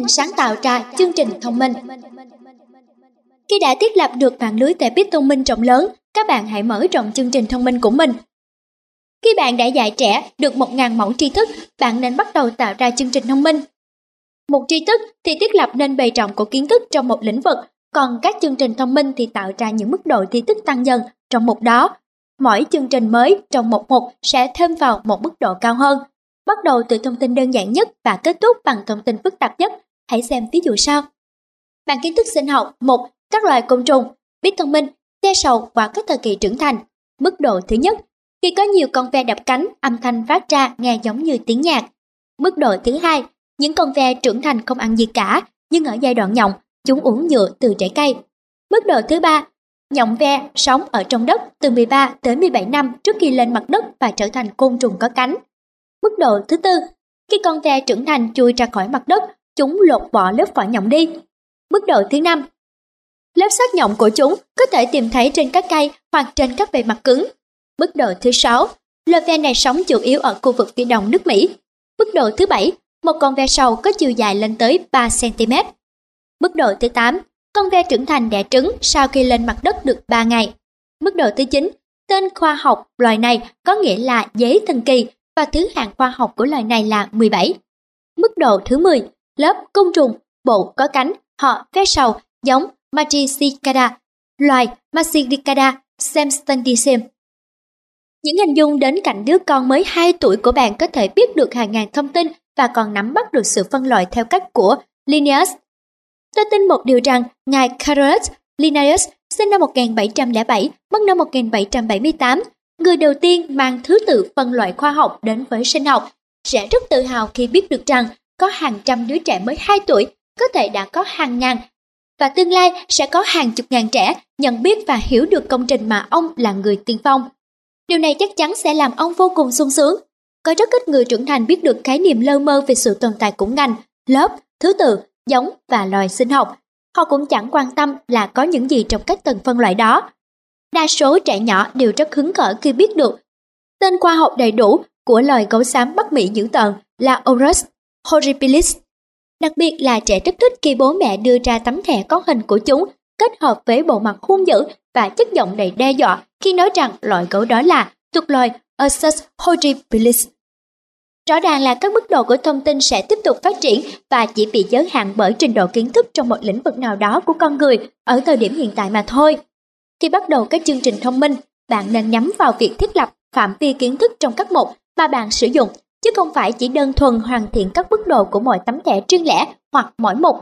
mình sáng tạo ra chương trình thông minh. Khi đã thiết lập được mạng lưới tệp bít thông minh rộng lớn, các bạn hãy mở rộng chương trình thông minh của mình. Khi bạn đã dạy trẻ được 1.000 mẫu tri thức, bạn nên bắt đầu tạo ra chương trình thông minh. Một tri thức thì thiết lập nên bề rộng của kiến thức trong một lĩnh vực, còn các chương trình thông minh thì tạo ra những mức độ tri thức tăng dần trong một đó. Mỗi chương trình mới trong một mục sẽ thêm vào một mức độ cao hơn bắt đầu từ thông tin đơn giản nhất và kết thúc bằng thông tin phức tạp nhất. Hãy xem ví dụ sau. bảng kiến thức sinh học một Các loài côn trùng, biết thông minh, xe sầu qua các thời kỳ trưởng thành. Mức độ thứ nhất, khi có nhiều con ve đập cánh, âm thanh phát ra nghe giống như tiếng nhạc. Mức độ thứ hai, những con ve trưởng thành không ăn gì cả, nhưng ở giai đoạn nhộng, chúng uống nhựa từ trái cây. Mức độ thứ ba, nhộng ve sống ở trong đất từ 13 tới 17 năm trước khi lên mặt đất và trở thành côn trùng có cánh. Mức độ thứ tư, khi con ve trưởng thành chui ra khỏi mặt đất, chúng lột bỏ lớp vỏ nhộng đi. Bước độ thứ năm, lớp xác nhộng của chúng có thể tìm thấy trên các cây hoặc trên các bề mặt cứng. Bước độ thứ sáu, loài ve này sống chủ yếu ở khu vực phía đông nước Mỹ. Bước độ thứ bảy, một con ve sầu có chiều dài lên tới 3 cm. Mức độ thứ 8, con ve trưởng thành đẻ trứng sau khi lên mặt đất được 3 ngày. Mức độ thứ 9, tên khoa học loài này có nghĩa là giấy thần kỳ và thứ hạng khoa học của loài này là 17. Mức độ thứ 10, lớp côn trùng, bộ có cánh, họ ve sầu, giống Magicicada, loài Magicicada semstendicem. Những hình dung đến cạnh đứa con mới 2 tuổi của bạn có thể biết được hàng ngàn thông tin và còn nắm bắt được sự phân loại theo cách của Linnaeus. Tôi tin một điều rằng ngài Carolus Linnaeus sinh năm 1707, mất năm 1778, người đầu tiên mang thứ tự phân loại khoa học đến với sinh học, sẽ rất tự hào khi biết được rằng có hàng trăm đứa trẻ mới 2 tuổi, có thể đã có hàng ngàn và tương lai sẽ có hàng chục ngàn trẻ nhận biết và hiểu được công trình mà ông là người tiên phong. Điều này chắc chắn sẽ làm ông vô cùng sung sướng. Có rất ít người trưởng thành biết được khái niệm lơ mơ về sự tồn tại của ngành, lớp, thứ tự, giống và loài sinh học. Họ cũng chẳng quan tâm là có những gì trong các tầng phân loại đó. Đa số trẻ nhỏ đều rất hứng khởi khi biết được tên khoa học đầy đủ của loài gấu xám Bắc Mỹ dữ tợn là Orus horribilis. Đặc biệt là trẻ rất thích khi bố mẹ đưa ra tấm thẻ có hình của chúng kết hợp với bộ mặt hung dữ và chất giọng đầy đe dọa khi nói rằng loại gấu đó là thuộc loài Ursus horribilis. Rõ ràng là các mức độ của thông tin sẽ tiếp tục phát triển và chỉ bị giới hạn bởi trình độ kiến thức trong một lĩnh vực nào đó của con người ở thời điểm hiện tại mà thôi. Khi bắt đầu các chương trình thông minh, bạn nên nhắm vào việc thiết lập phạm vi kiến thức trong các mục mà bạn sử dụng, chứ không phải chỉ đơn thuần hoàn thiện các mức độ của mỗi tấm thẻ riêng lẻ hoặc mỗi mục.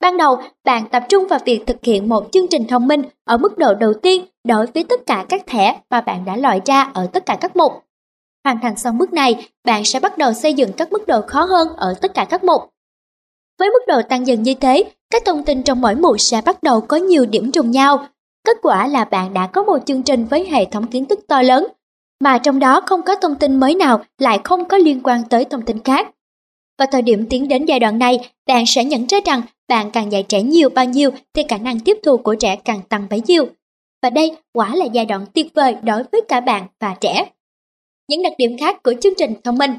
Ban đầu, bạn tập trung vào việc thực hiện một chương trình thông minh ở mức độ đầu tiên đối với tất cả các thẻ mà bạn đã loại ra ở tất cả các mục. Hoàn thành xong bước này, bạn sẽ bắt đầu xây dựng các mức độ khó hơn ở tất cả các mục. Với mức độ tăng dần như thế, các thông tin trong mỗi mục sẽ bắt đầu có nhiều điểm trùng nhau. Kết quả là bạn đã có một chương trình với hệ thống kiến thức to lớn, mà trong đó không có thông tin mới nào lại không có liên quan tới thông tin khác. Và thời điểm tiến đến giai đoạn này, bạn sẽ nhận ra rằng bạn càng dạy trẻ nhiều bao nhiêu thì khả năng tiếp thu của trẻ càng tăng bấy nhiêu. Và đây quả là giai đoạn tuyệt vời đối với cả bạn và trẻ. Những đặc điểm khác của chương trình thông minh.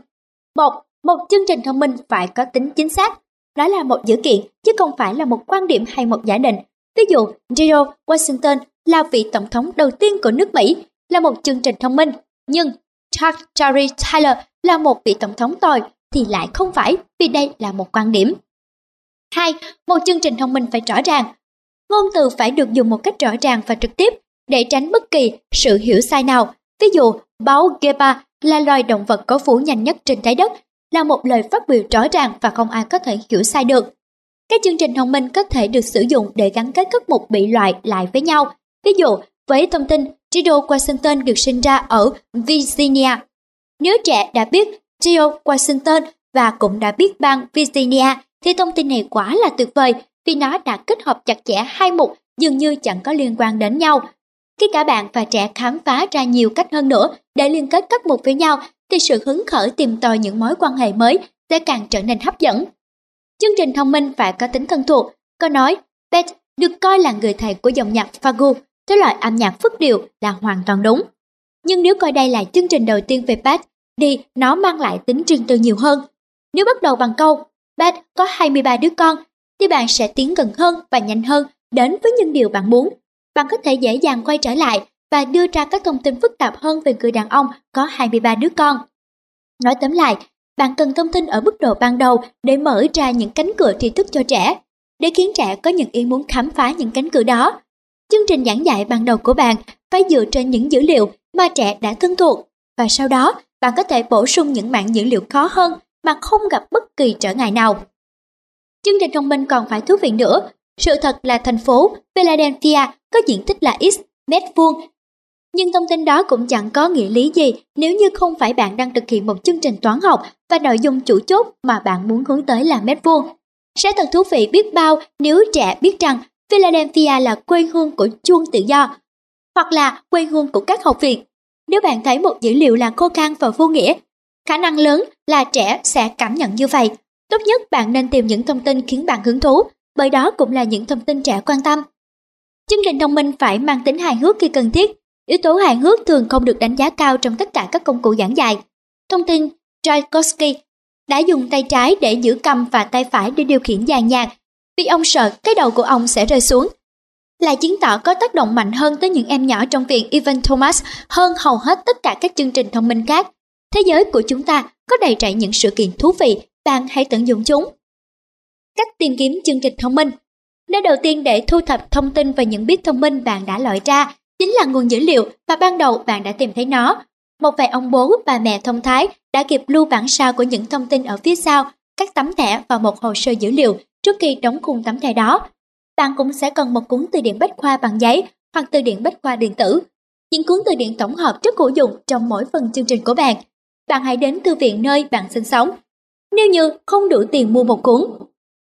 Một, một chương trình thông minh phải có tính chính xác. Đó là một dữ kiện chứ không phải là một quan điểm hay một giả định. Ví dụ, George Washington là vị tổng thống đầu tiên của nước Mỹ, là một chương trình thông minh. Nhưng Charlie Tyler là một vị tổng thống tồi thì lại không phải vì đây là một quan điểm. 2. Một chương trình thông minh phải rõ ràng. Ngôn từ phải được dùng một cách rõ ràng và trực tiếp để tránh bất kỳ sự hiểu sai nào. Ví dụ, báo Gepa là loài động vật có vú nhanh nhất trên trái đất là một lời phát biểu rõ ràng và không ai có thể hiểu sai được. Các chương trình thông minh có thể được sử dụng để gắn kết các mục bị loại lại với nhau. Ví dụ, với thông tin George Washington được sinh ra ở Virginia. Nếu trẻ đã biết George Washington và cũng đã biết bang Virginia thì thông tin này quả là tuyệt vời vì nó đã kết hợp chặt chẽ hai mục dường như chẳng có liên quan đến nhau. Khi cả bạn và trẻ khám phá ra nhiều cách hơn nữa để liên kết các mục với nhau thì sự hứng khởi tìm tòi những mối quan hệ mới sẽ càng trở nên hấp dẫn. Chương trình thông minh phải có tính thân thuộc. Có nói, Pet được coi là người thầy của dòng nhạc Fagu, cái loại âm nhạc phức điệu là hoàn toàn đúng. Nhưng nếu coi đây là chương trình đầu tiên về Beth, thì nó mang lại tính riêng tư nhiều hơn. Nếu bắt đầu bằng câu Beth có 23 đứa con, thì bạn sẽ tiến gần hơn và nhanh hơn đến với những điều bạn muốn. Bạn có thể dễ dàng quay trở lại và đưa ra các thông tin phức tạp hơn về người đàn ông có 23 đứa con. Nói tóm lại, bạn cần thông tin ở mức độ ban đầu để mở ra những cánh cửa tri thức cho trẻ, để khiến trẻ có những ý muốn khám phá những cánh cửa đó. Chương trình giảng dạy ban đầu của bạn phải dựa trên những dữ liệu mà trẻ đã thân thuộc và sau đó, bạn có thể bổ sung những mảng dữ liệu khó hơn mà không gặp bất kỳ trở ngại nào. Chương trình thông minh còn phải thú vị nữa. Sự thật là thành phố Philadelphia có diện tích là X mét vuông. Nhưng thông tin đó cũng chẳng có nghĩa lý gì nếu như không phải bạn đang thực hiện một chương trình toán học và nội dung chủ chốt mà bạn muốn hướng tới là mét vuông. Sẽ thật thú vị biết bao nếu trẻ biết rằng Philadelphia là quê hương của chuông tự do, hoặc là quê hương của các học viện. Nếu bạn thấy một dữ liệu là khô khan và vô nghĩa, khả năng lớn là trẻ sẽ cảm nhận như vậy. Tốt nhất bạn nên tìm những thông tin khiến bạn hứng thú, bởi đó cũng là những thông tin trẻ quan tâm. Chương trình thông minh phải mang tính hài hước khi cần thiết. Yếu tố hài hước thường không được đánh giá cao trong tất cả các công cụ giảng dạy. Thông tin Tchaikovsky đã dùng tay trái để giữ cầm và tay phải để điều khiển dàn nhạc vì ông sợ cái đầu của ông sẽ rơi xuống. Là chứng tỏ có tác động mạnh hơn tới những em nhỏ trong viện Evan Thomas hơn hầu hết tất cả các chương trình thông minh khác. Thế giới của chúng ta có đầy rẫy những sự kiện thú vị, bạn hãy tận dụng chúng. Cách tìm kiếm chương trình thông minh Nơi đầu tiên để thu thập thông tin về những bit thông minh bạn đã loại ra chính là nguồn dữ liệu mà ban đầu bạn đã tìm thấy nó. Một vài ông bố, bà mẹ thông thái đã kịp lưu bản sao của những thông tin ở phía sau, các tấm thẻ và một hồ sơ dữ liệu trước khi đóng khung tấm thẻ đó. Bạn cũng sẽ cần một cuốn từ điển bách khoa bằng giấy hoặc từ điển bách khoa điện tử. Những cuốn từ điển tổng hợp rất hữu dụng trong mỗi phần chương trình của bạn. Bạn hãy đến thư viện nơi bạn sinh sống. Nếu như không đủ tiền mua một cuốn,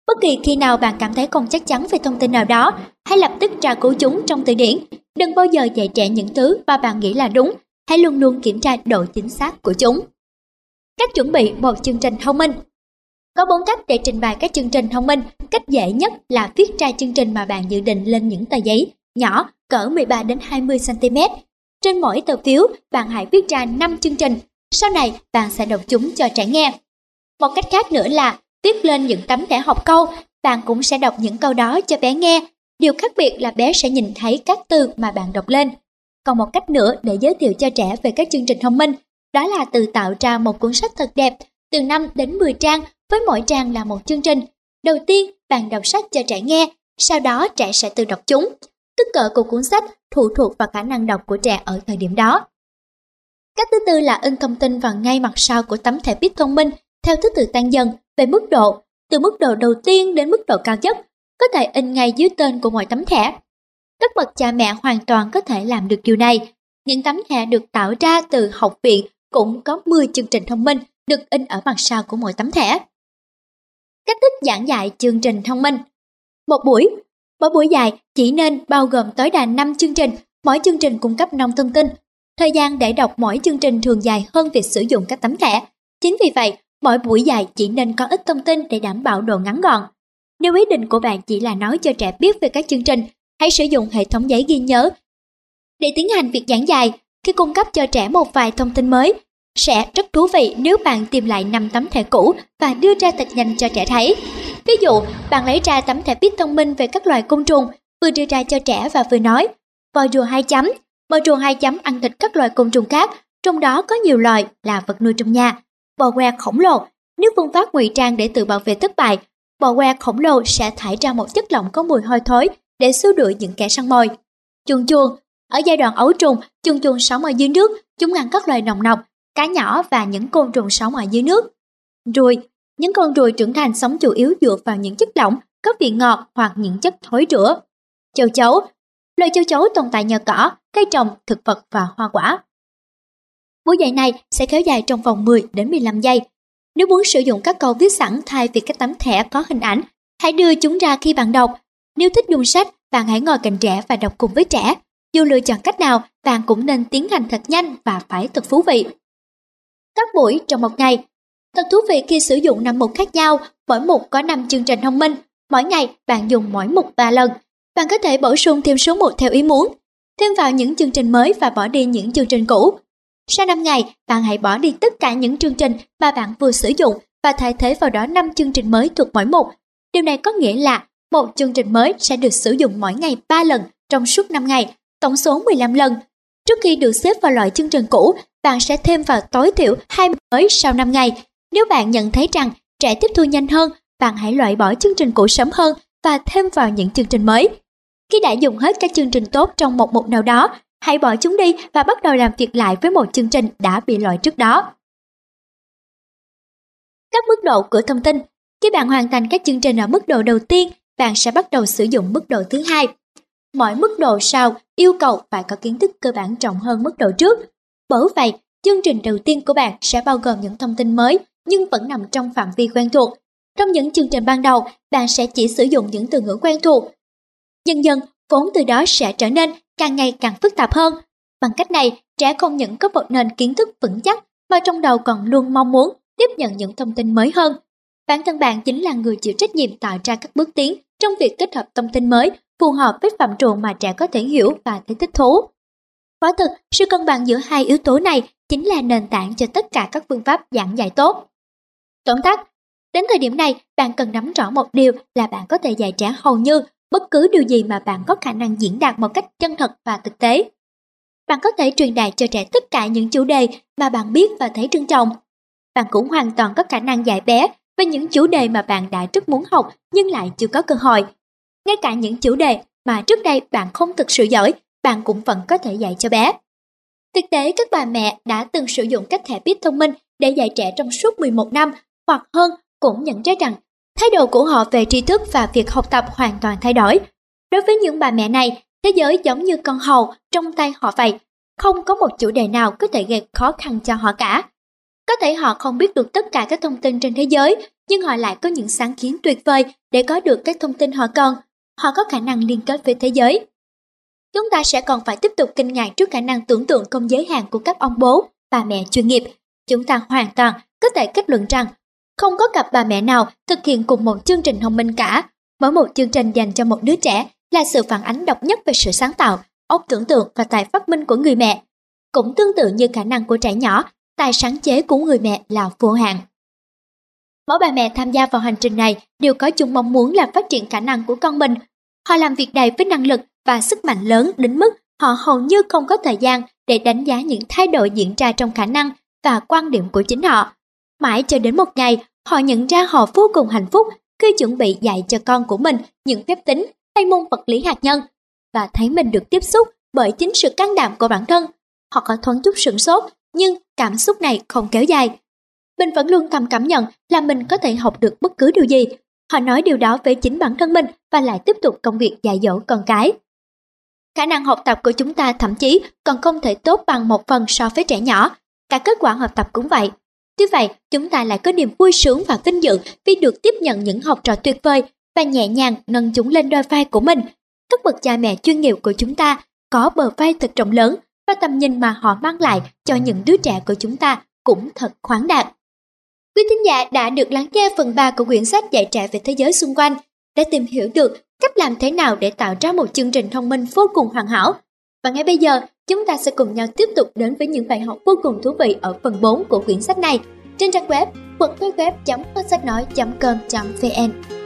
bất kỳ khi nào bạn cảm thấy không chắc chắn về thông tin nào đó, hãy lập tức tra cứu chúng trong từ điển. Đừng bao giờ dạy trẻ những thứ mà bạn nghĩ là đúng, hãy luôn luôn kiểm tra độ chính xác của chúng. Cách chuẩn bị một chương trình thông minh có bốn cách để trình bày các chương trình thông minh. Cách dễ nhất là viết ra chương trình mà bạn dự định lên những tờ giấy nhỏ cỡ 13 đến 20 cm. Trên mỗi tờ phiếu, bạn hãy viết ra 5 chương trình. Sau này, bạn sẽ đọc chúng cho trẻ nghe. Một cách khác nữa là viết lên những tấm thẻ học câu, bạn cũng sẽ đọc những câu đó cho bé nghe. Điều khác biệt là bé sẽ nhìn thấy các từ mà bạn đọc lên. Còn một cách nữa để giới thiệu cho trẻ về các chương trình thông minh, đó là tự tạo ra một cuốn sách thật đẹp, từ 5 đến 10 trang, với mỗi trang là một chương trình. Đầu tiên, bạn đọc sách cho trẻ nghe, sau đó trẻ sẽ tự đọc chúng. Kích cỡ của cuốn sách phụ thuộc vào khả năng đọc của trẻ ở thời điểm đó. Cách thứ tư là in thông tin vào ngay mặt sau của tấm thẻ bít thông minh theo thứ tự tăng dần về mức độ, từ mức độ đầu tiên đến mức độ cao nhất, có thể in ngay dưới tên của mọi tấm thẻ. Các bậc cha mẹ hoàn toàn có thể làm được điều này. Những tấm thẻ được tạo ra từ học viện cũng có 10 chương trình thông minh được in ở mặt sau của mỗi tấm thẻ. Cách thức giảng dạy chương trình thông minh Một buổi, mỗi buổi dạy chỉ nên bao gồm tối đa 5 chương trình, mỗi chương trình cung cấp 5 thông tin. Thời gian để đọc mỗi chương trình thường dài hơn việc sử dụng các tấm thẻ. Chính vì vậy, mỗi buổi dạy chỉ nên có ít thông tin để đảm bảo độ ngắn gọn. Nếu ý định của bạn chỉ là nói cho trẻ biết về các chương trình, hãy sử dụng hệ thống giấy ghi nhớ. Để tiến hành việc giảng dạy, khi cung cấp cho trẻ một vài thông tin mới, sẽ rất thú vị nếu bạn tìm lại năm tấm thẻ cũ và đưa ra thật nhanh cho trẻ thấy. Ví dụ, bạn lấy ra tấm thẻ biết thông minh về các loài côn trùng, vừa đưa ra cho trẻ và vừa nói, voi rùa hai chấm, voi rùa hai chấm ăn thịt các loài côn trùng khác, trong đó có nhiều loài là vật nuôi trong nhà. Bò que khổng lồ, nếu phương pháp ngụy trang để tự bảo vệ thất bại, bò que khổng lồ sẽ thải ra một chất lỏng có mùi hôi thối để xua đuổi những kẻ săn mồi. Chuồn chuồn, ở giai đoạn ấu trùng, chuồn chuồn sống ở dưới nước, chúng ăn các loài nồng nọc, cá nhỏ và những côn trùng sống ở dưới nước. Ruồi, những con ruồi trưởng thành sống chủ yếu dựa vào những chất lỏng có vị ngọt hoặc những chất thối rữa. Châu chấu, loài châu chấu tồn tại nhờ cỏ, cây trồng, thực vật và hoa quả. Buổi dạy này sẽ kéo dài trong vòng 10 đến 15 giây. Nếu muốn sử dụng các câu viết sẵn thay vì các tấm thẻ có hình ảnh, hãy đưa chúng ra khi bạn đọc. Nếu thích dùng sách, bạn hãy ngồi cạnh trẻ và đọc cùng với trẻ. Dù lựa chọn cách nào, bạn cũng nên tiến hành thật nhanh và phải thật thú vị. Các buổi trong một ngày Thật thú vị khi sử dụng năm mục khác nhau, mỗi mục có 5 chương trình thông minh. Mỗi ngày bạn dùng mỗi mục 3 lần. Bạn có thể bổ sung thêm số mục theo ý muốn, thêm vào những chương trình mới và bỏ đi những chương trình cũ. Sau 5 ngày, bạn hãy bỏ đi tất cả những chương trình mà bạn vừa sử dụng và thay thế vào đó 5 chương trình mới thuộc mỗi mục. Điều này có nghĩa là một chương trình mới sẽ được sử dụng mỗi ngày 3 lần trong suốt 5 ngày, tổng số 15 lần. Trước khi được xếp vào loại chương trình cũ, bạn sẽ thêm vào tối thiểu hai mới sau 5 ngày. Nếu bạn nhận thấy rằng trẻ tiếp thu nhanh hơn, bạn hãy loại bỏ chương trình cũ sớm hơn và thêm vào những chương trình mới. Khi đã dùng hết các chương trình tốt trong một mục nào đó, hãy bỏ chúng đi và bắt đầu làm việc lại với một chương trình đã bị loại trước đó. Các mức độ của thông tin Khi bạn hoàn thành các chương trình ở mức độ đầu tiên, bạn sẽ bắt đầu sử dụng mức độ thứ hai. Mỗi mức độ sau yêu cầu phải có kiến thức cơ bản trọng hơn mức độ trước. Bởi vậy, chương trình đầu tiên của bạn sẽ bao gồm những thông tin mới nhưng vẫn nằm trong phạm vi quen thuộc. Trong những chương trình ban đầu, bạn sẽ chỉ sử dụng những từ ngữ quen thuộc. Dần dần, vốn từ đó sẽ trở nên càng ngày càng phức tạp hơn. Bằng cách này, trẻ không những có một nền kiến thức vững chắc mà trong đầu còn luôn mong muốn tiếp nhận những thông tin mới hơn. Bản thân bạn chính là người chịu trách nhiệm tạo ra các bước tiến trong việc kết hợp thông tin mới phù hợp với phạm trù mà trẻ có thể hiểu và thấy thích thú. Quả thực, sự cân bằng giữa hai yếu tố này chính là nền tảng cho tất cả các phương pháp giảng dạy tốt. Tóm tắt, đến thời điểm này, bạn cần nắm rõ một điều là bạn có thể dạy trẻ hầu như bất cứ điều gì mà bạn có khả năng diễn đạt một cách chân thật và thực tế. bạn có thể truyền đạt cho trẻ tất cả những chủ đề mà bạn biết và thấy trân trọng. Bạn cũng hoàn toàn có khả năng dạy bé về những chủ đề mà bạn đã rất muốn học nhưng lại chưa có cơ hội. Ngay cả những chủ đề mà trước đây bạn không thực sự giỏi, bạn cũng vẫn có thể dạy cho bé. Thực tế, các bà mẹ đã từng sử dụng các thẻ biết thông minh để dạy trẻ trong suốt 11 năm hoặc hơn cũng nhận ra rằng thái độ của họ về tri thức và việc học tập hoàn toàn thay đổi. Đối với những bà mẹ này, thế giới giống như con hầu trong tay họ vậy, không có một chủ đề nào có thể gây khó khăn cho họ cả. Có thể họ không biết được tất cả các thông tin trên thế giới, nhưng họ lại có những sáng kiến tuyệt vời để có được các thông tin họ cần. Họ có khả năng liên kết với thế giới. Chúng ta sẽ còn phải tiếp tục kinh ngạc trước khả năng tưởng tượng không giới hạn của các ông bố, bà mẹ chuyên nghiệp. Chúng ta hoàn toàn có thể kết luận rằng không có cặp bà mẹ nào thực hiện cùng một chương trình thông minh cả. Mỗi một chương trình dành cho một đứa trẻ là sự phản ánh độc nhất về sự sáng tạo, óc tưởng tượng và tài phát minh của người mẹ. Cũng tương tự như khả năng của trẻ nhỏ, tài sáng chế của người mẹ là vô hạn. Mỗi bà mẹ tham gia vào hành trình này đều có chung mong muốn là phát triển khả năng của con mình. Họ làm việc đầy với năng lực và sức mạnh lớn đến mức họ hầu như không có thời gian để đánh giá những thay đổi diễn ra trong khả năng và quan điểm của chính họ. Mãi cho đến một ngày, họ nhận ra họ vô cùng hạnh phúc khi chuẩn bị dạy cho con của mình những phép tính hay môn vật lý hạt nhân và thấy mình được tiếp xúc bởi chính sự can đảm của bản thân. Họ có thoáng chút sửng sốt, nhưng cảm xúc này không kéo dài. Mình vẫn luôn thầm cảm nhận là mình có thể học được bất cứ điều gì. Họ nói điều đó với chính bản thân mình và lại tiếp tục công việc dạy dỗ con cái. Khả năng học tập của chúng ta thậm chí còn không thể tốt bằng một phần so với trẻ nhỏ. Cả kết quả học tập cũng vậy. Tuy vậy, chúng ta lại có niềm vui sướng và vinh dự vì được tiếp nhận những học trò tuyệt vời và nhẹ nhàng nâng chúng lên đôi vai của mình. Các bậc cha mẹ chuyên nghiệp của chúng ta có bờ vai thật rộng lớn và tầm nhìn mà họ mang lại cho những đứa trẻ của chúng ta cũng thật khoáng đạt. Quý thính giả đã được lắng nghe phần 3 của quyển sách dạy trẻ về thế giới xung quanh, để tìm hiểu được cách làm thế nào để tạo ra một chương trình thông minh vô cùng hoàn hảo. Và ngay bây giờ, chúng ta sẽ cùng nhau tiếp tục đến với những bài học vô cùng thú vị ở phần 4 của quyển sách này trên trang web www.quantweb.com.vn.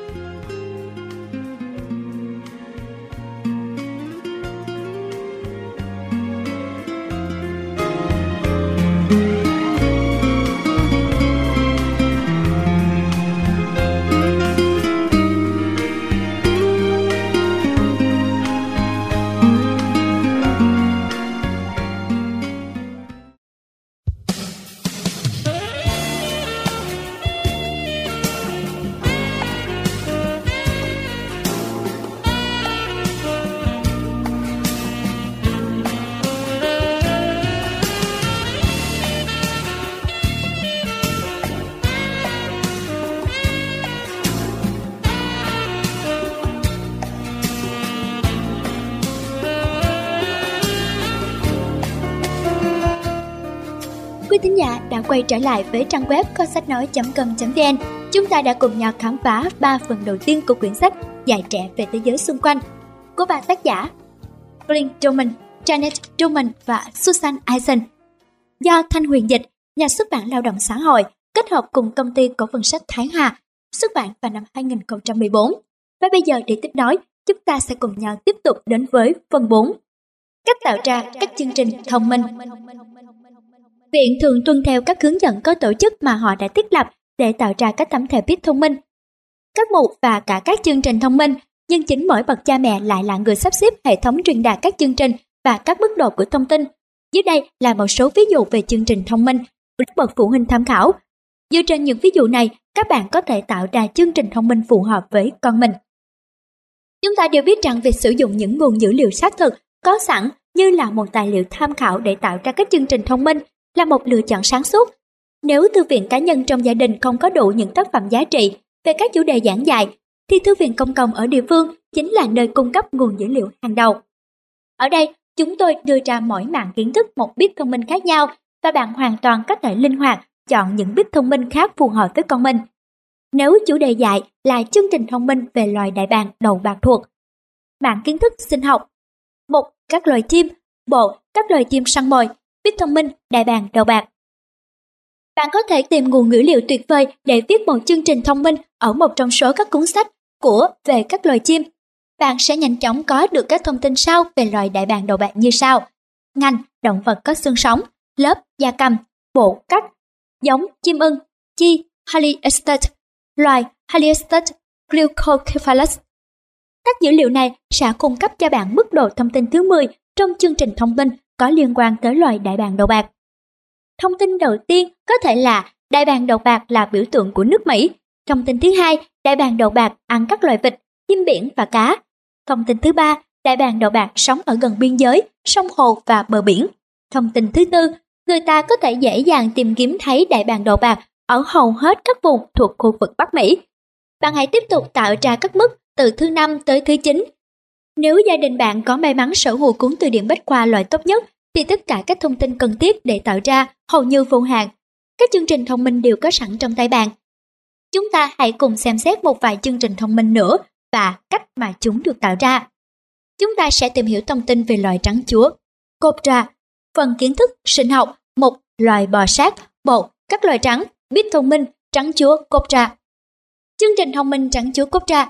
đã quay trở lại với trang web kho sách nói.com.vn. Chúng ta đã cùng nhau khám phá 3 phần đầu tiên của quyển sách Dạy trẻ về thế giới xung quanh của ba tác giả Blink Truman, Janet Truman và Susan Eisen. Do Thanh Huyền dịch, nhà xuất bản Lao động xã hội kết hợp cùng công ty cổ phần sách Thái Hà xuất bản vào năm 2014. Và bây giờ để tiếp nối, chúng ta sẽ cùng nhau tiếp tục đến với phần 4. Cách tạo ra các chương trình thông minh. Viện thường tuân theo các hướng dẫn có tổ chức mà họ đã thiết lập để tạo ra các tấm thẻ biết thông minh. Các mục và cả các chương trình thông minh, nhưng chính mỗi bậc cha mẹ lại là người sắp xếp hệ thống truyền đạt các chương trình và các mức độ của thông tin. Dưới đây là một số ví dụ về chương trình thông minh của bậc phụ huynh tham khảo. Dựa trên những ví dụ này, các bạn có thể tạo ra chương trình thông minh phù hợp với con mình. Chúng ta đều biết rằng việc sử dụng những nguồn dữ liệu xác thực có sẵn như là một tài liệu tham khảo để tạo ra các chương trình thông minh là một lựa chọn sáng suốt. Nếu thư viện cá nhân trong gia đình không có đủ những tác phẩm giá trị về các chủ đề giảng dạy, thì thư viện công cộng ở địa phương chính là nơi cung cấp nguồn dữ liệu hàng đầu. Ở đây, chúng tôi đưa ra mỗi mạng kiến thức một bíp thông minh khác nhau và bạn hoàn toàn có thể linh hoạt chọn những bíp thông minh khác phù hợp với con mình. Nếu chủ đề dạy là chương trình thông minh về loài đại bàng đầu bạc thuộc, mạng kiến thức sinh học, một các loài chim, bộ các loài chim săn mồi viết thông minh, đại bàng, đầu bạc. Bạn có thể tìm nguồn ngữ liệu tuyệt vời để viết một chương trình thông minh ở một trong số các cuốn sách của về các loài chim. Bạn sẽ nhanh chóng có được các thông tin sau về loài đại bàng đầu bạc như sau. Ngành, động vật có xương sống, lớp, da cầm, bộ, cách, giống chim ưng, chi, Haliestet, loài Haliestet glucocephalus. Các dữ liệu này sẽ cung cấp cho bạn mức độ thông tin thứ 10 trong chương trình thông minh có liên quan tới loài đại bàng đầu bạc. Thông tin đầu tiên có thể là đại bàng đầu bạc là biểu tượng của nước Mỹ. Thông tin thứ hai, đại bàng đầu bạc ăn các loài vịt, chim biển và cá. Thông tin thứ ba, đại bàng đầu bạc sống ở gần biên giới, sông hồ và bờ biển. Thông tin thứ tư, người ta có thể dễ dàng tìm kiếm thấy đại bàng đầu bạc ở hầu hết các vùng thuộc khu vực Bắc Mỹ. Bạn hãy tiếp tục tạo ra các mức từ thứ năm tới thứ 9. Nếu gia đình bạn có may mắn sở hữu cuốn từ điển bách khoa loại tốt nhất, thì tất cả các thông tin cần thiết để tạo ra hầu như vô hạn. Các chương trình thông minh đều có sẵn trong tay bạn. Chúng ta hãy cùng xem xét một vài chương trình thông minh nữa và cách mà chúng được tạo ra. Chúng ta sẽ tìm hiểu thông tin về loài trắng chúa, Cobra, phần kiến thức sinh học, một loài bò sát, bộ, các loài trắng, biết thông minh, trắng chúa Cobra. Chương trình thông minh trắng chúa Cobra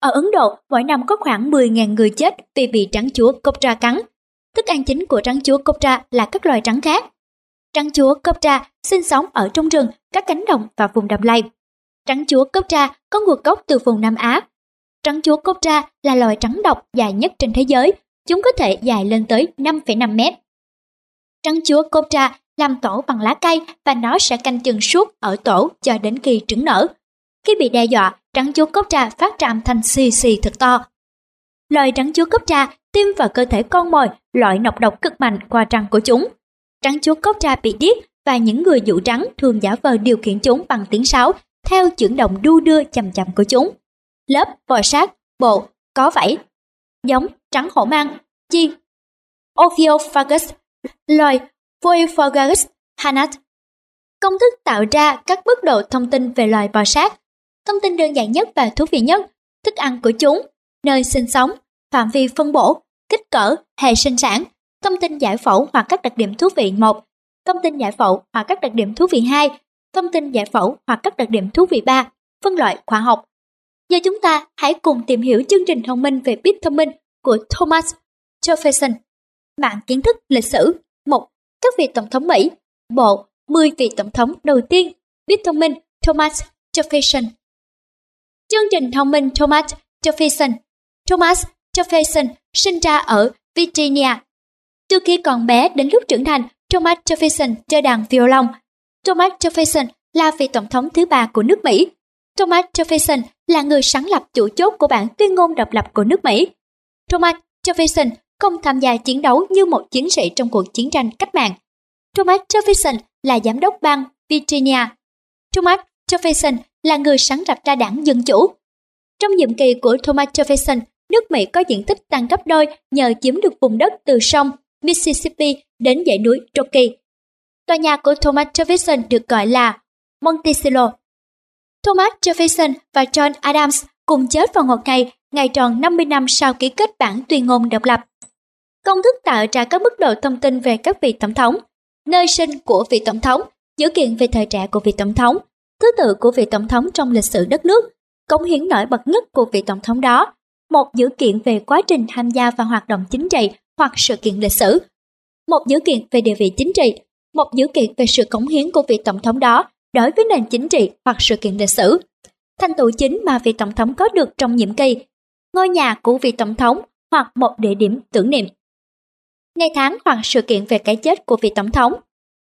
ở Ấn Độ, mỗi năm có khoảng 10.000 người chết vì bị trắng chúa Cobra cắn. Thức ăn chính của trắng chúa Cobra là các loài trắng khác. Trắng chúa Cobra sinh sống ở trong rừng, các cánh đồng và vùng đầm lầy. Trắng chúa Cobra có nguồn gốc từ vùng Nam Á. Trắng chúa Cobra là loài trắng độc dài nhất trên thế giới, chúng có thể dài lên tới 5,5 mét. Trắng chúa Cobra làm tổ bằng lá cây và nó sẽ canh chừng suốt ở tổ cho đến khi trứng nở. Khi bị đe dọa, trắng chúa cốc trà phát trạm thành xì xì thật to. Loài trắng chúa cốc trà tiêm vào cơ thể con mồi loại nọc độc cực mạnh qua răng của chúng. Trắng chúa cốc trà bị điếc và những người dụ trắng thường giả vờ điều khiển chúng bằng tiếng sáo theo chuyển động đu đưa chậm chậm của chúng. Lớp, vò sát, bộ, có vảy, giống, trắng hổ mang, chi, Ophiophagus, loài Voifogagus Hanat. Công thức tạo ra các mức độ thông tin về loài bò sát. Thông tin đơn giản nhất và thú vị nhất, thức ăn của chúng, nơi sinh sống, phạm vi phân bổ, kích cỡ, hệ sinh sản, thông tin giải phẫu hoặc các đặc điểm thú vị một, thông tin giải phẫu hoặc các đặc điểm thú vị hai, thông tin giải phẫu hoặc các đặc điểm thú vị ba, phân loại khoa học. Giờ chúng ta hãy cùng tìm hiểu chương trình thông minh về bit thông minh của Thomas Jefferson. Mạng kiến thức lịch sử một các vị tổng thống Mỹ, bộ 10 vị tổng thống đầu tiên, biết thông minh Thomas Jefferson. Chương trình thông minh Thomas Jefferson Thomas Jefferson sinh ra ở Virginia. Từ khi còn bé đến lúc trưởng thành, Thomas Jefferson chơi đàn violon. Thomas Jefferson là vị tổng thống thứ ba của nước Mỹ. Thomas Jefferson là người sáng lập chủ chốt của bản tuyên ngôn độc lập của nước Mỹ. Thomas Jefferson không tham gia chiến đấu như một chiến sĩ trong cuộc chiến tranh cách mạng. Thomas Jefferson là giám đốc bang Virginia. Thomas Jefferson là người sáng lập ra đảng Dân Chủ. Trong nhiệm kỳ của Thomas Jefferson, nước Mỹ có diện tích tăng gấp đôi nhờ chiếm được vùng đất từ sông Mississippi đến dãy núi Rocky. Tòa nhà của Thomas Jefferson được gọi là Monticello. Thomas Jefferson và John Adams cùng chết vào một ngày, ngày tròn 50 năm sau ký kết bản tuyên ngôn độc lập. Công thức tạo ra các mức độ thông tin về các vị tổng thống, nơi sinh của vị tổng thống, dữ kiện về thời trẻ của vị tổng thống, thứ tự của vị tổng thống trong lịch sử đất nước, cống hiến nổi bật nhất của vị tổng thống đó, một dữ kiện về quá trình tham gia vào hoạt động chính trị hoặc sự kiện lịch sử, một dữ kiện về địa vị chính trị, một dữ kiện về sự cống hiến của vị tổng thống đó đối với nền chính trị hoặc sự kiện lịch sử. Thành tựu chính mà vị tổng thống có được trong nhiệm kỳ, ngôi nhà của vị tổng thống hoặc một địa điểm tưởng niệm ngày tháng hoặc sự kiện về cái chết của vị tổng thống.